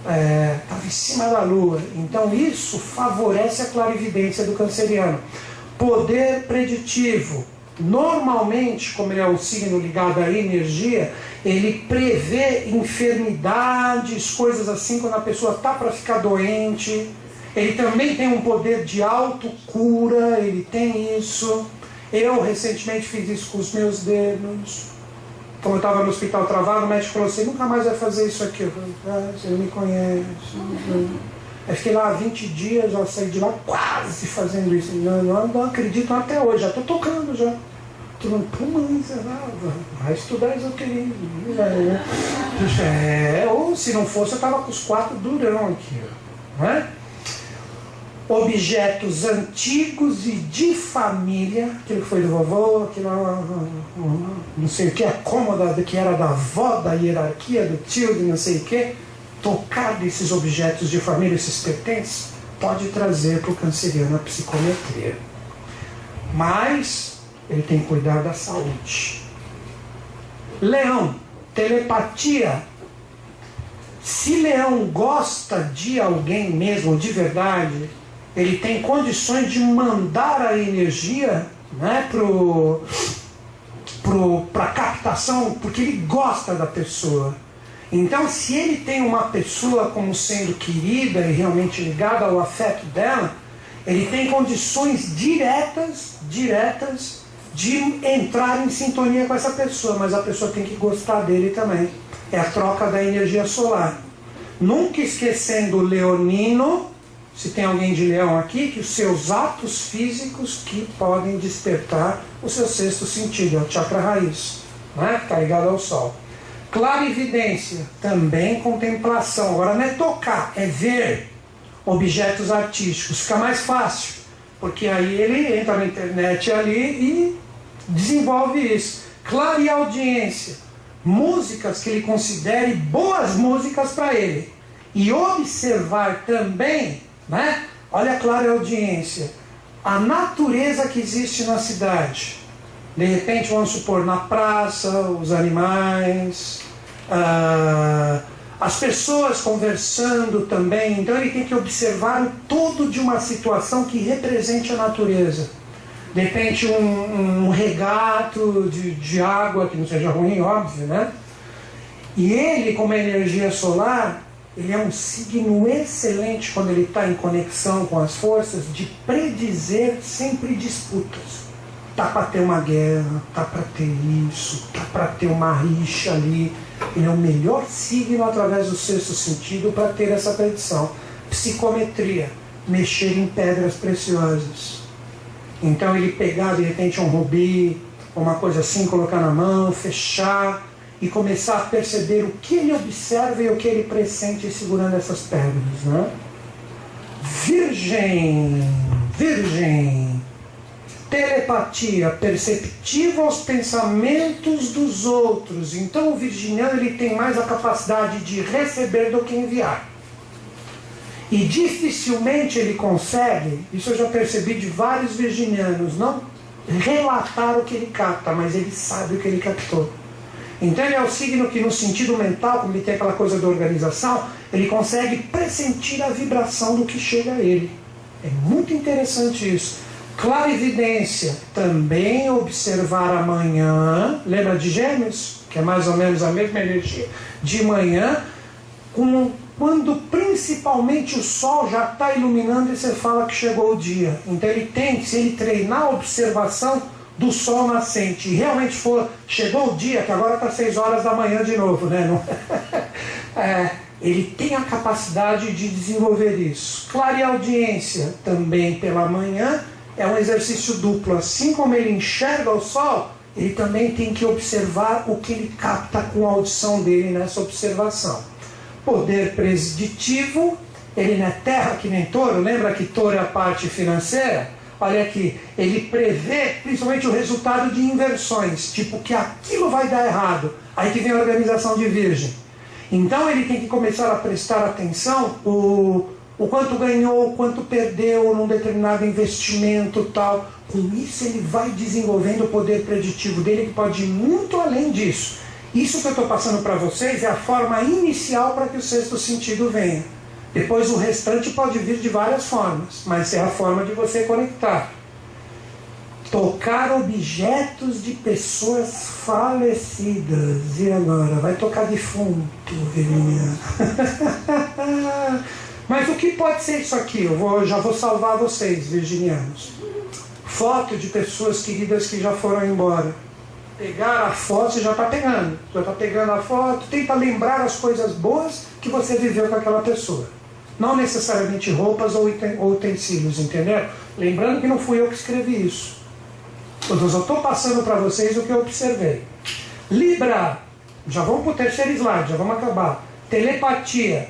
Estava é, em cima da lua. Então, isso favorece a clarividência do canceriano. Poder preditivo Normalmente, como ele é um signo ligado à energia, ele prevê enfermidades, coisas assim, quando a pessoa está para ficar doente. Ele também tem um poder de autocura, ele tem isso. Eu recentemente fiz isso com os meus dedos. Como eu estava no hospital travado, o médico falou assim, nunca mais vai fazer isso aqui. Eu falei, ah, você não me conhece. Aí fiquei lá 20 dias, já saí de lá quase fazendo isso. Não, não, não acredito até hoje, já estou tocando já. Tu não, pô, miserável, vai estudar esoterismo. Né? É, ou se não fosse, eu estava com os quatro durão aqui. Não é? Objetos antigos e de família, aquilo que foi do vovô, aquilo não sei o que, a cômoda que era da avó, da hierarquia, do tio, de não sei o que tocar desses objetos de família, esses pertences, pode trazer para o canceriano a psicometria. Mas ele tem que cuidar da saúde. Leão, telepatia. Se Leão gosta de alguém mesmo, de verdade, ele tem condições de mandar a energia né, para a captação, porque ele gosta da pessoa. Então, se ele tem uma pessoa como sendo querida e realmente ligada ao afeto dela, ele tem condições diretas, diretas, de entrar em sintonia com essa pessoa, mas a pessoa tem que gostar dele também. É a troca da energia solar. Nunca esquecendo o leonino, se tem alguém de leão aqui, que os seus atos físicos que podem despertar o seu sexto sentido, é o chakra raiz, né? que está ligado ao sol. Clarividência, também contemplação. Agora não é tocar, é ver objetos artísticos. Fica mais fácil, porque aí ele entra na internet ali e desenvolve isso. Clareaudiência, músicas que ele considere boas músicas para ele. E observar também, né? Olha a clareaudiência, a natureza que existe na cidade de repente, vamos supor, na praça, os animais, a, as pessoas conversando também. Então ele tem que observar o todo de uma situação que represente a natureza. De repente um, um regato de, de água, que não seja ruim, óbvio, né? E ele, como energia solar, ele é um signo excelente quando ele está em conexão com as forças de predizer sempre disputas. Tá para ter uma guerra, tá para ter isso, tá para ter uma rixa ali. Ele é o melhor signo através do sexto sentido para ter essa predição. Psicometria, mexer em pedras preciosas. Então ele pegar de repente um rubi, uma coisa assim, colocar na mão, fechar e começar a perceber o que ele observa e o que ele pressente segurando essas pedras. Né? Virgem, virgem, telepatia perceptiva aos pensamentos dos outros. Então o virginiano ele tem mais a capacidade de receber do que enviar. E dificilmente ele consegue, isso eu já percebi de vários virginianos, não relatar o que ele capta, mas ele sabe o que ele captou. Então ele é o signo que no sentido mental, como ele tem aquela coisa da organização, ele consegue pressentir a vibração do que chega a ele. É muito interessante isso. Clarividência, também observar amanhã, lembra de gêmeos? Que é mais ou menos a mesma energia, de manhã, com, quando principalmente o sol já está iluminando e você fala que chegou o dia. Então ele tem, se ele treinar a observação, do sol nascente e realmente for, chegou o dia, que agora está 6 horas da manhã de novo, né? é, ele tem a capacidade de desenvolver isso. Clareaudiência também pela manhã é um exercício duplo. Assim como ele enxerga o sol, ele também tem que observar o que ele capta com a audição dele nessa observação. Poder preditivo, ele não é terra que nem touro, lembra que touro é a parte financeira? Olha aqui, ele prevê principalmente o resultado de inversões, tipo que aquilo vai dar errado. Aí que vem a organização de virgem. Então ele tem que começar a prestar atenção o, o quanto ganhou, o quanto perdeu num determinado investimento tal. Com isso ele vai desenvolvendo o poder preditivo dele que pode ir muito além disso. Isso que eu estou passando para vocês é a forma inicial para que o sexto sentido venha. Depois o restante pode vir de várias formas, mas é a forma de você conectar. Tocar objetos de pessoas falecidas. E agora? Vai tocar defunto, Virginia. mas o que pode ser isso aqui? Eu vou, já vou salvar vocês, virginianos. Foto de pessoas queridas que já foram embora pegar a foto, você já está pegando. Já está pegando a foto, tenta lembrar as coisas boas que você viveu com aquela pessoa. Não necessariamente roupas ou utensílios, entendeu? Lembrando que não fui eu que escrevi isso. Eu só estou passando para vocês o que eu observei. Libra, já vamos para o terceiro slide, já vamos acabar. Telepatia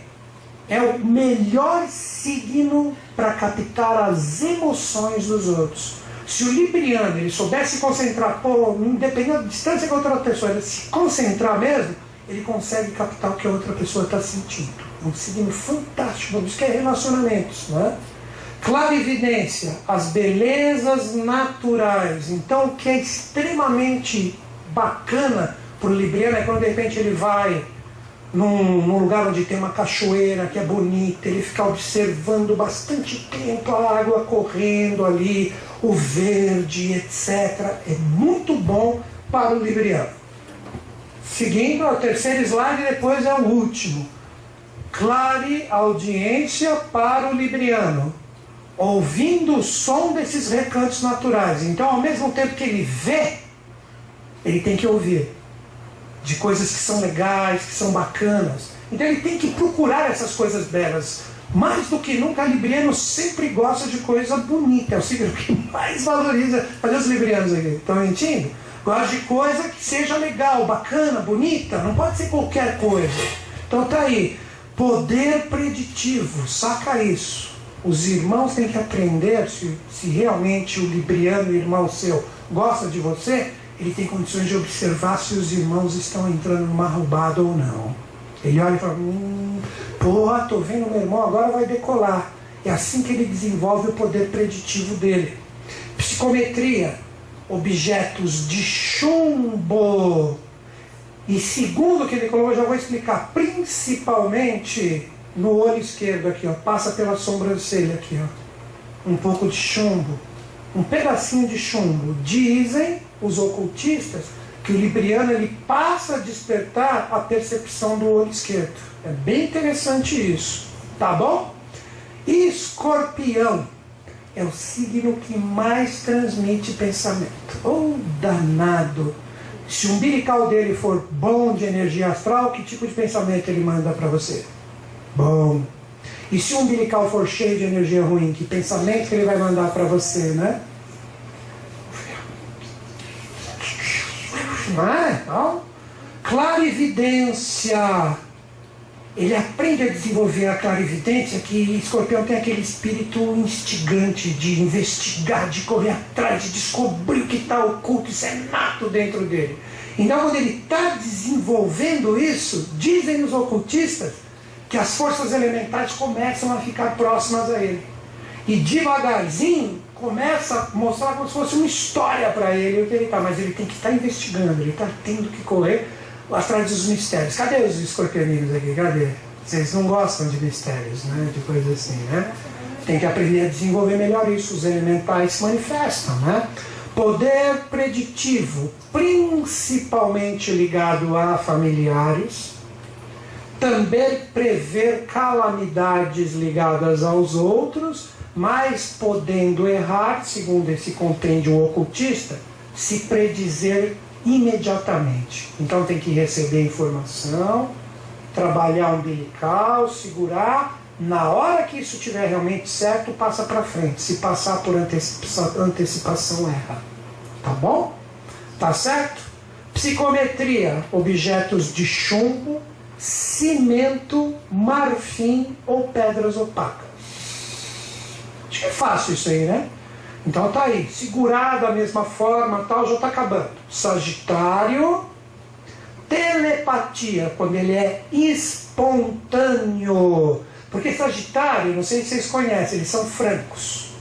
é o melhor signo para captar as emoções dos outros. Se o libriano ele soubesse concentrar, pô, independente da distância com a outra pessoa, ele se concentrar mesmo, ele consegue captar o que a outra pessoa está sentindo um signo fantástico, isso que é relacionamentos, né? Clarividência, as belezas naturais. Então, o que é extremamente bacana para o Libriano é quando de repente ele vai num, num, lugar onde tem uma cachoeira que é bonita, ele fica observando bastante tempo a água correndo ali, o verde, etc. É muito bom para o Libriano. Seguindo, o terceiro slide, depois é o último clare audiência para o libriano, ouvindo o som desses recantos naturais. Então, ao mesmo tempo que ele vê, ele tem que ouvir de coisas que são legais, que são bacanas. Então, ele tem que procurar essas coisas belas. Mais do que nunca, libriano sempre gosta de coisa bonita. É o signo que mais valoriza. Cadê os librianos aqui? Estão mentindo? Gosta de coisa que seja legal, bacana, bonita. Não pode ser qualquer coisa. Então tá aí. Poder preditivo, saca isso. Os irmãos têm que aprender se, se realmente o libriano, irmão seu, gosta de você, ele tem condições de observar se os irmãos estão entrando numa roubada ou não. Ele olha e fala, hum, porra, tô vendo meu irmão, agora vai decolar. É assim que ele desenvolve o poder preditivo dele. Psicometria, objetos de chumbo E segundo que ele colocou, já vou explicar, principalmente no olho esquerdo aqui, ó, passa pela sobrancelha aqui, ó. Um pouco de chumbo, um pedacinho de chumbo. Dizem os ocultistas que o libriano ele passa a despertar a percepção do olho esquerdo. É bem interessante isso, tá bom? E escorpião é o signo que mais transmite pensamento. Oh, danado! Se o umbilical dele for bom de energia astral, que tipo de pensamento ele manda para você? Bom. E se o umbilical for cheio de energia ruim, que pensamento que ele vai mandar para você, né? Não é? Então, clarividência. Ele aprende a desenvolver a clarividência, que escorpião tem aquele espírito instigante de investigar, de correr atrás, de descobrir o que está oculto, isso é nato dentro dele. Então, quando ele está desenvolvendo isso, dizem os ocultistas que as forças elementais começam a ficar próximas a ele. E devagarzinho começa a mostrar como se fosse uma história para ele o que ele está, mas ele tem que estar tá investigando, ele está tendo que correr atrás dos mistérios. Cadê os escorpioninos aqui? Cadê? Vocês não gostam de mistérios, né? De coisas assim, né? Tem que aprender a desenvolver melhor isso. Os elementais se manifestam, né? Poder preditivo, principalmente ligado a familiares, também prever calamidades ligadas aos outros, mas podendo errar, segundo esse compêndio ocultista, se predizer imediatamente. Então tem que receber informação, trabalhar umbilical, segurar. Na hora que isso estiver realmente certo, passa para frente. Se passar por antecipação, antecipação erra. Tá bom? Tá certo? Psicometria, objetos de chumbo, cimento, marfim ou pedras opacas. Acho que é fácil isso aí, né? Então tá aí, segurar da mesma forma, tal, já está acabando. Sagitário, telepatia, quando ele é espontâneo. Porque Sagitário, não sei se vocês conhecem, eles são francos.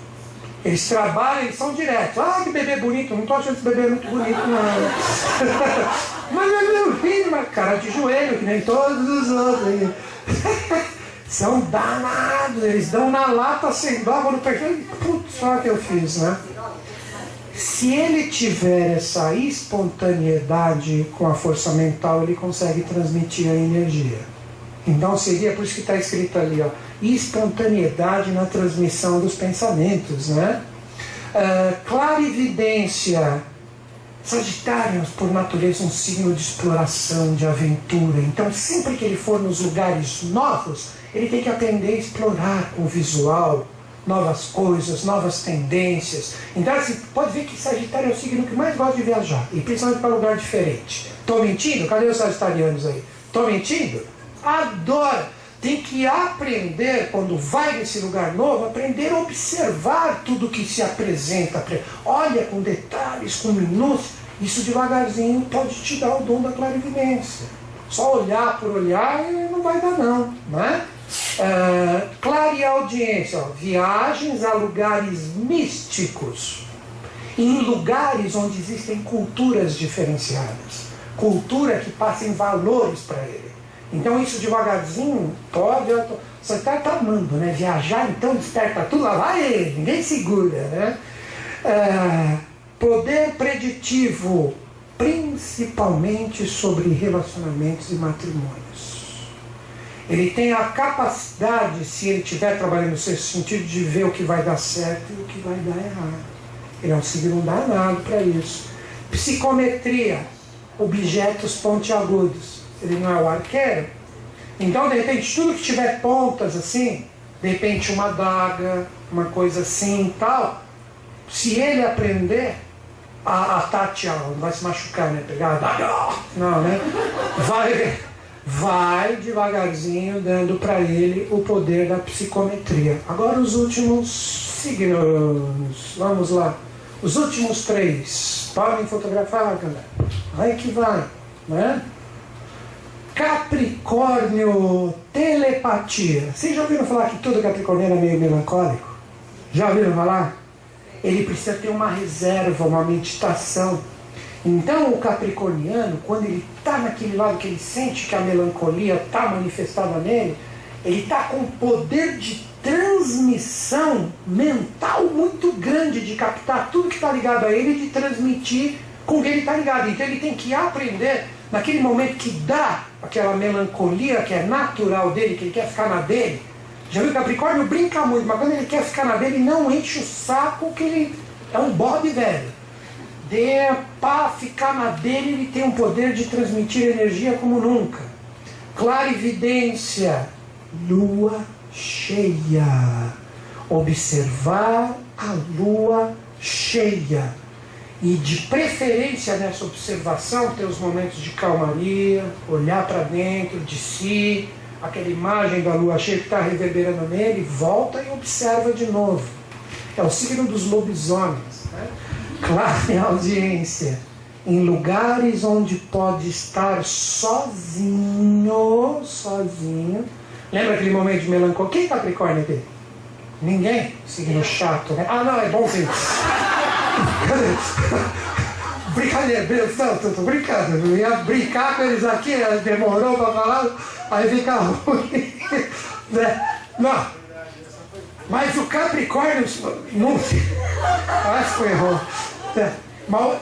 Eles trabalham, eles são diretos. Ah, que bebê bonito. Não estou achando esse bebê muito bonito, não. mas é meu filho, uma cara de joelho, que nem todos os outros. são danados. Eles dão na lata sem dó, quando perfeito. Putz, só que eu fiz, né? Se ele tiver essa espontaneidade com a força mental, ele consegue transmitir a energia. Então seria por isso que está escrito ali, ó, espontaneidade na transmissão dos pensamentos, né? Uh, clarividência. Sagitário, por natureza, um signo de exploração, de aventura. Então, sempre que ele for nos lugares novos, ele tem que aprender a explorar com o visual novas coisas, novas tendências. Então, assim, pode ver que Sagitário é o signo que mais gosta de viajar, e principalmente para lugar diferente. Estou mentindo? Cadê os sagitarianos aí? Estou mentindo? Adora! tem que aprender, quando vai nesse lugar novo, aprender a observar tudo que se apresenta. Olha com detalhes, com minúcias. Isso devagarzinho pode te dar o dom da clarividência. Só olhar por olhar não vai dar não, né? Uh, clareaudiência, ó, viagens a lugares místicos, em lugares onde existem culturas diferenciadas, cultura que passem valores para ele. Então isso devagarzinho pode. Você está amando, né? Viajar, então desperta tudo, lá vai ninguém segura, né? É, poder preditivo, principalmente sobre relacionamentos e matrimônios. Ele tem a capacidade, se ele estiver trabalhando no seu sentido, de ver o que vai dar certo e o que vai dar errado. Ele é um signo danado para isso. Psicometria, objetos pontiagudos ele não é o arqueiro. Então, de repente, tudo que tiver pontas assim, de repente uma daga, uma coisa assim e tal, se ele aprender a, a tatear, não vai se machucar, né? Pegar a daga, não, né? Vai, vai devagarzinho dando para ele o poder da psicometria. Agora os últimos signos, vamos lá. Os últimos três. Podem fotografar, galera. Aí que vai, né? Capricórnio, telepatia. Vocês já ouviram falar que todo capricorniano é meio melancólico? Já ouviram falar? Ele precisa ter uma reserva, uma meditação. Então o capricorniano, quando ele está naquele lado que ele sente que a melancolia está manifestada nele, ele está com poder de transmissão mental muito grande de captar tudo que está ligado a ele e de transmitir com quem ele está ligado. Então ele tem que aprender, naquele momento que dá aquela melancolia que é natural dele, que ele quer ficar na dele. Já viu o Capricórnio brinca muito, mas quando ele quer ficar na dele, não enche o saco que ele é um bode velho. De, para ficar na dele, ele tem um poder de transmitir energia como nunca. Clarividência, lua cheia. Observar a lua cheia. E de preferência nessa observação ter os momentos de calmaria, olhar para dentro de si, aquela imagem da lua cheia que está reverberando nele, volta e observa de novo. É o signo dos lobisomens. Né? Clara audiência. Em lugares onde pode estar sozinho, sozinho, Lembra aquele momento de melancolia? Quem é Capricórnio aqui? Ninguém? Signo chato, né? Ah, não, é bom sim. Brincadeira, não, tô, tô brincando. Eu ia brincar com eles aqui, demorou para falar, aí fica ruim. né? Não. Mas o Capricórnio, não acho que foi errou. Mas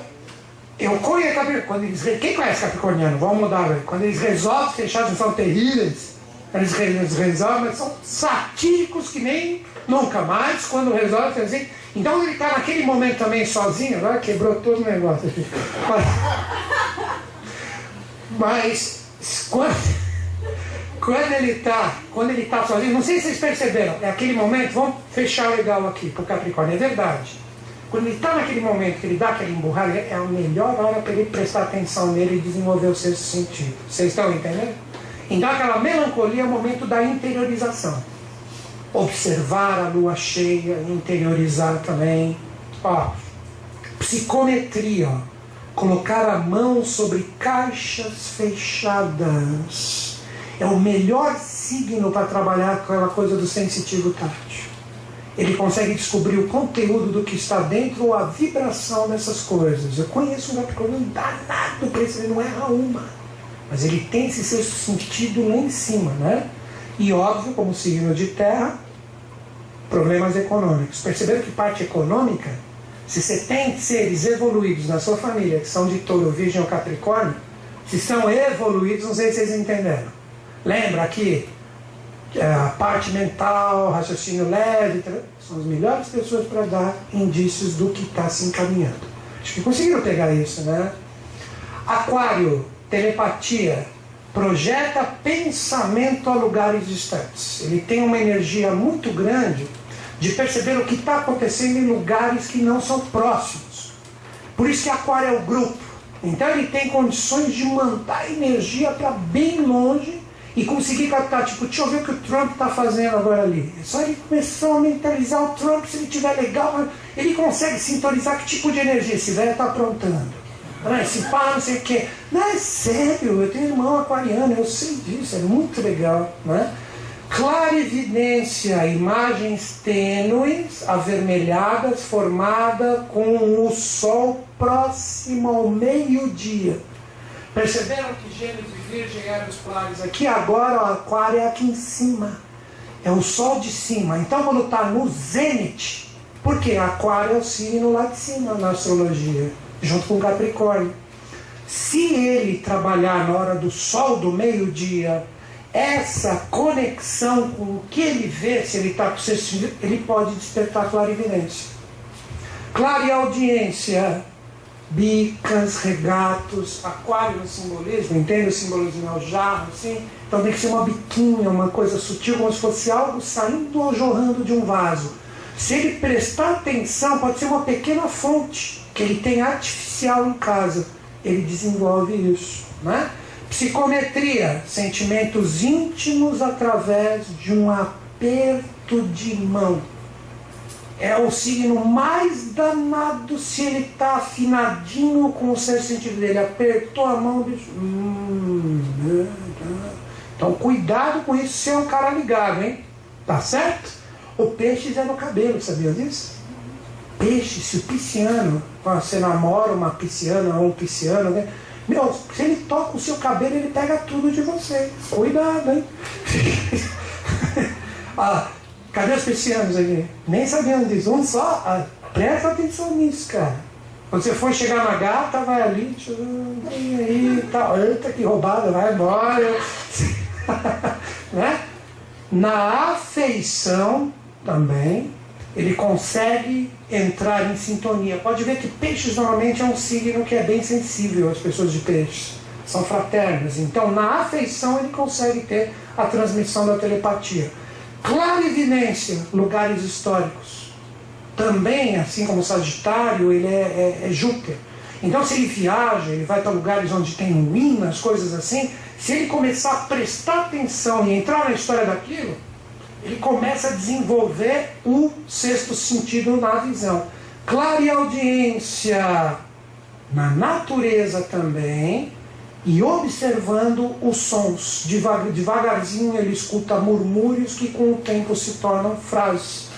eu conheço Capricórnio. Quando eles, quem conhece Capricorniano? Vamos mudar. Quando eles resolvem fechar, são terríveis. Eles, eles resolvem, mas são satíricos que nem nunca mais, quando resolvem, assim. Então ele está naquele momento também sozinho, agora quebrou todo o negócio aqui. Mas, mas quando, quando ele está quando ele tá sozinho, não sei se vocês perceberam, é aquele momento, vamos fechar legal aqui para o Capricórnio, é verdade. Quando ele está naquele momento que ele dá aquele emburrado, é a melhor hora para ele prestar atenção nele e desenvolver o sexto sentido. Vocês estão entendendo? Então aquela melancolia é o momento da interiorização. Observar a lua cheia, interiorizar também. Ó, psicometria, colocar a mão sobre caixas fechadas. É o melhor signo para trabalhar com aquela coisa do sensitivo tátil. Ele consegue descobrir o conteúdo do que está dentro ou a vibração dessas coisas. Eu conheço um Capricórnio danado para isso, ele não erra uma. Mas ele tem esse sexto sentido lá em cima, né? E óbvio, como signo de terra, problemas econômicos. Perceberam que parte econômica, se você tem seres evoluídos na sua família, que são de touro, virgem ou capricórnio, se são evoluídos, não sei se vocês entenderam. Lembra que é, a parte mental, raciocínio leve, são as melhores pessoas para dar indícios do que está se encaminhando. Acho que conseguiram pegar isso, né? Aquário, telepatia, projeta pensamento a lugares distantes. Ele tem uma energia muito grande de perceber o que está acontecendo em lugares que não são próximos. Por isso que Aquário é o grupo. Então ele tem condições de mandar energia para bem longe e conseguir captar, tipo, deixa eu ver o que o Trump está fazendo agora ali. É só ele começar a mentalizar o Trump, se ele tiver legal, ele consegue sintonizar que tipo de energia esse velho está aprontando. Ah, esse pá, não sei o quê. Não, é sério, eu tenho irmão aquariano, eu sei disso, é muito legal. Né? Clarividência, imagens tênues, avermelhadas, formada com o sol próximo ao meio-dia. Perceberam que e Virgem eram os clares aqui? Agora o aquário é aqui em cima. É o sol de cima. Então quando está no zênite, porque aquário é o signo lá de cima na astrologia junto com Capricórnio. Se ele trabalhar na hora do sol do meio-dia, essa conexão com o que ele vê, se ele está com ele pode despertar clarividência. Clareaudiência, bicas, regatos, aquário no simbolismo, entende o simbolismo é o jarro, assim? Então tem que ser uma biquinha, uma coisa sutil, como se fosse algo saindo ou jorrando de um vaso. Se ele prestar atenção, pode ser uma pequena fonte que ele tem artificial em casa. Ele desenvolve isso. Né? Psicometria, sentimentos íntimos através de um aperto de mão. É o signo mais danado se ele está afinadinho com o seu sentido dele. Apertou a mão, bicho. Hum, né, tá. então cuidado com isso, ser é um cara ligado, hein? Tá certo? O peixe é no cabelo, sabia disso? Peixe, se o pisciano, você namora uma pisciana ou um pisciano, né? Meu, se ele toca o seu cabelo, ele pega tudo de você. Cuidado, hein? ah, cadê os piscianos aqui? Nem sabiam disso. Um só. Ah, presta atenção nisso, cara. Quando você for chegar na gata, vai ali, aí, tá, eita que roubada, vai embora. né? Na afeição também, ele consegue entrar em sintonia. Pode ver que peixes normalmente é um signo que é bem sensível às pessoas de peixes. São fraternas. Então, na afeição, ele consegue ter a transmissão da telepatia. Clarividência, lugares históricos. Também, assim como Sagitário, ele é, é, é Júpiter. Então, se ele viaja, ele vai para lugares onde tem ruínas, coisas assim, se ele começar a prestar atenção e entrar na história daquilo, ele começa a desenvolver o sexto sentido na visão. Clareaudiência na natureza também e observando os sons. devagarzinho ele escuta murmúrios que com o tempo se tornam frases.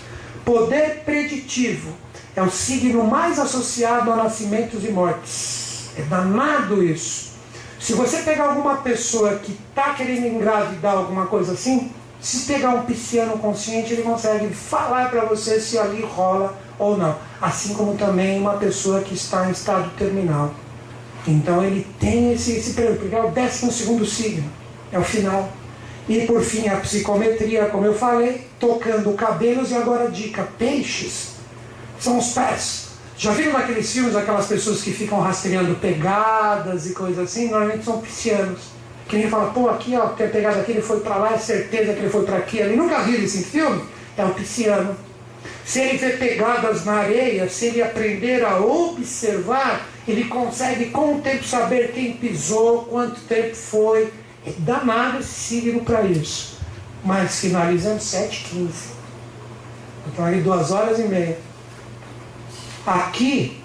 Poder preditivo é o signo mais associado a nascimentos e mortes. É danado isso. Se você pegar alguma pessoa que está querendo engravidar alguma coisa assim, se pegar um pisciano consciente, ele consegue falar para você se ali rola ou não. Assim como também uma pessoa que está em estado terminal. Então ele tem esse, esse período, porque é o décimo segundo signo, é o final. E por fim a psicometria, como eu falei, tocando cabelos e agora dica, peixes são os pés. Já viram naqueles filmes aquelas pessoas que ficam rastreando pegadas e coisas assim? Normalmente são piscianos. Que nem fala, pô, aqui ó, tem pegada aqui, ele foi para lá, é certeza que ele foi para aqui. Ele nunca viu isso em filme? É o pisciano. Se ele vê pegadas na areia, se ele aprender a observar, ele consegue com o tempo saber quem pisou, quanto tempo foi. É danado esse signo para isso. Mas finalizando 7h15. Então aí duas horas e meia. Aqui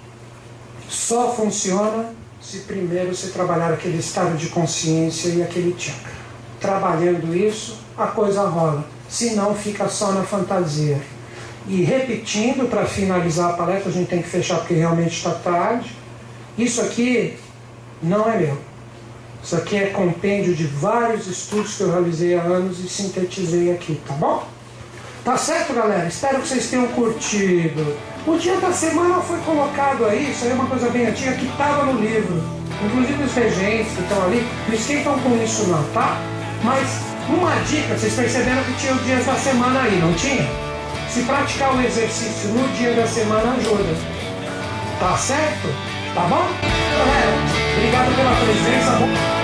só funciona se primeiro você trabalhar aquele estado de consciência e aquele chakra. Trabalhando isso, a coisa rola. Se não, fica só na fantasia. E repetindo, para finalizar a palestra, a gente tem que fechar porque realmente está tarde. Isso aqui não é meu. Isso aqui é compêndio de vários estudos que eu realizei há anos e sintetizei aqui, tá bom? Tá certo, galera? Espero que vocês tenham curtido. O dia da semana foi colocado aí, isso aí é uma coisa bem antiga que estava no livro. Inclusive os regentes que estão ali, não esquentam com isso não, tá? Mas uma dica, vocês perceberam que tinha os dias da semana aí, não tinha? Se praticar o exercício no dia da semana ajuda. Tá certo? Tá bom? Galera, obrigado pela presença.